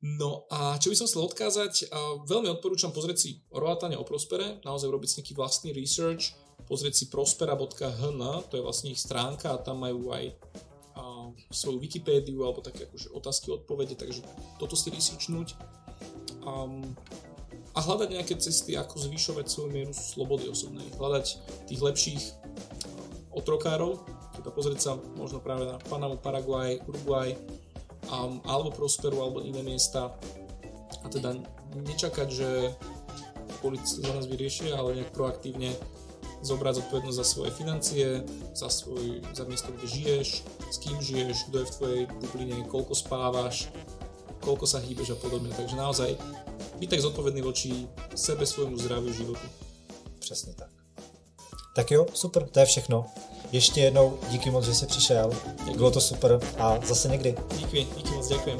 No a čo by som chcel odkázať, veľmi odporúčam pozrieť si Roatane o Prospere, naozaj urobiť si nejaký vlastný research, pozrieť si prospera.hn, to je vlastne ich stránka a tam majú aj a, svoju Wikipédiu alebo také akože otázky, odpovede, takže toto si researchnúť. Um, a hľadať nejaké cesty, ako zvyšovať svoju mieru slobody osobnej. Hľadať tých lepších otrokárov, teda pozrieť sa možno práve na Panamu, Paraguay, Uruguay, um, alebo Prosperu, alebo iné miesta a teda nečakať, že politici za nás vyriešia, ale nejak proaktívne zobrať zodpovednosť za svoje financie, za, svoj, za miesto, kde žiješ, s kým žiješ, kto je v tvojej bubline, koľko spávaš, koľko sa hýbeš a podobne. Takže naozaj byť tak zodpovedný voči sebe, svojmu zdraviu, životu. Přesně tak. Tak jo, super, to je všechno. Ještě jednou díky moc, že jsi přišel. Bylo to super a zase někdy. Díky, díky moc, ďakujem.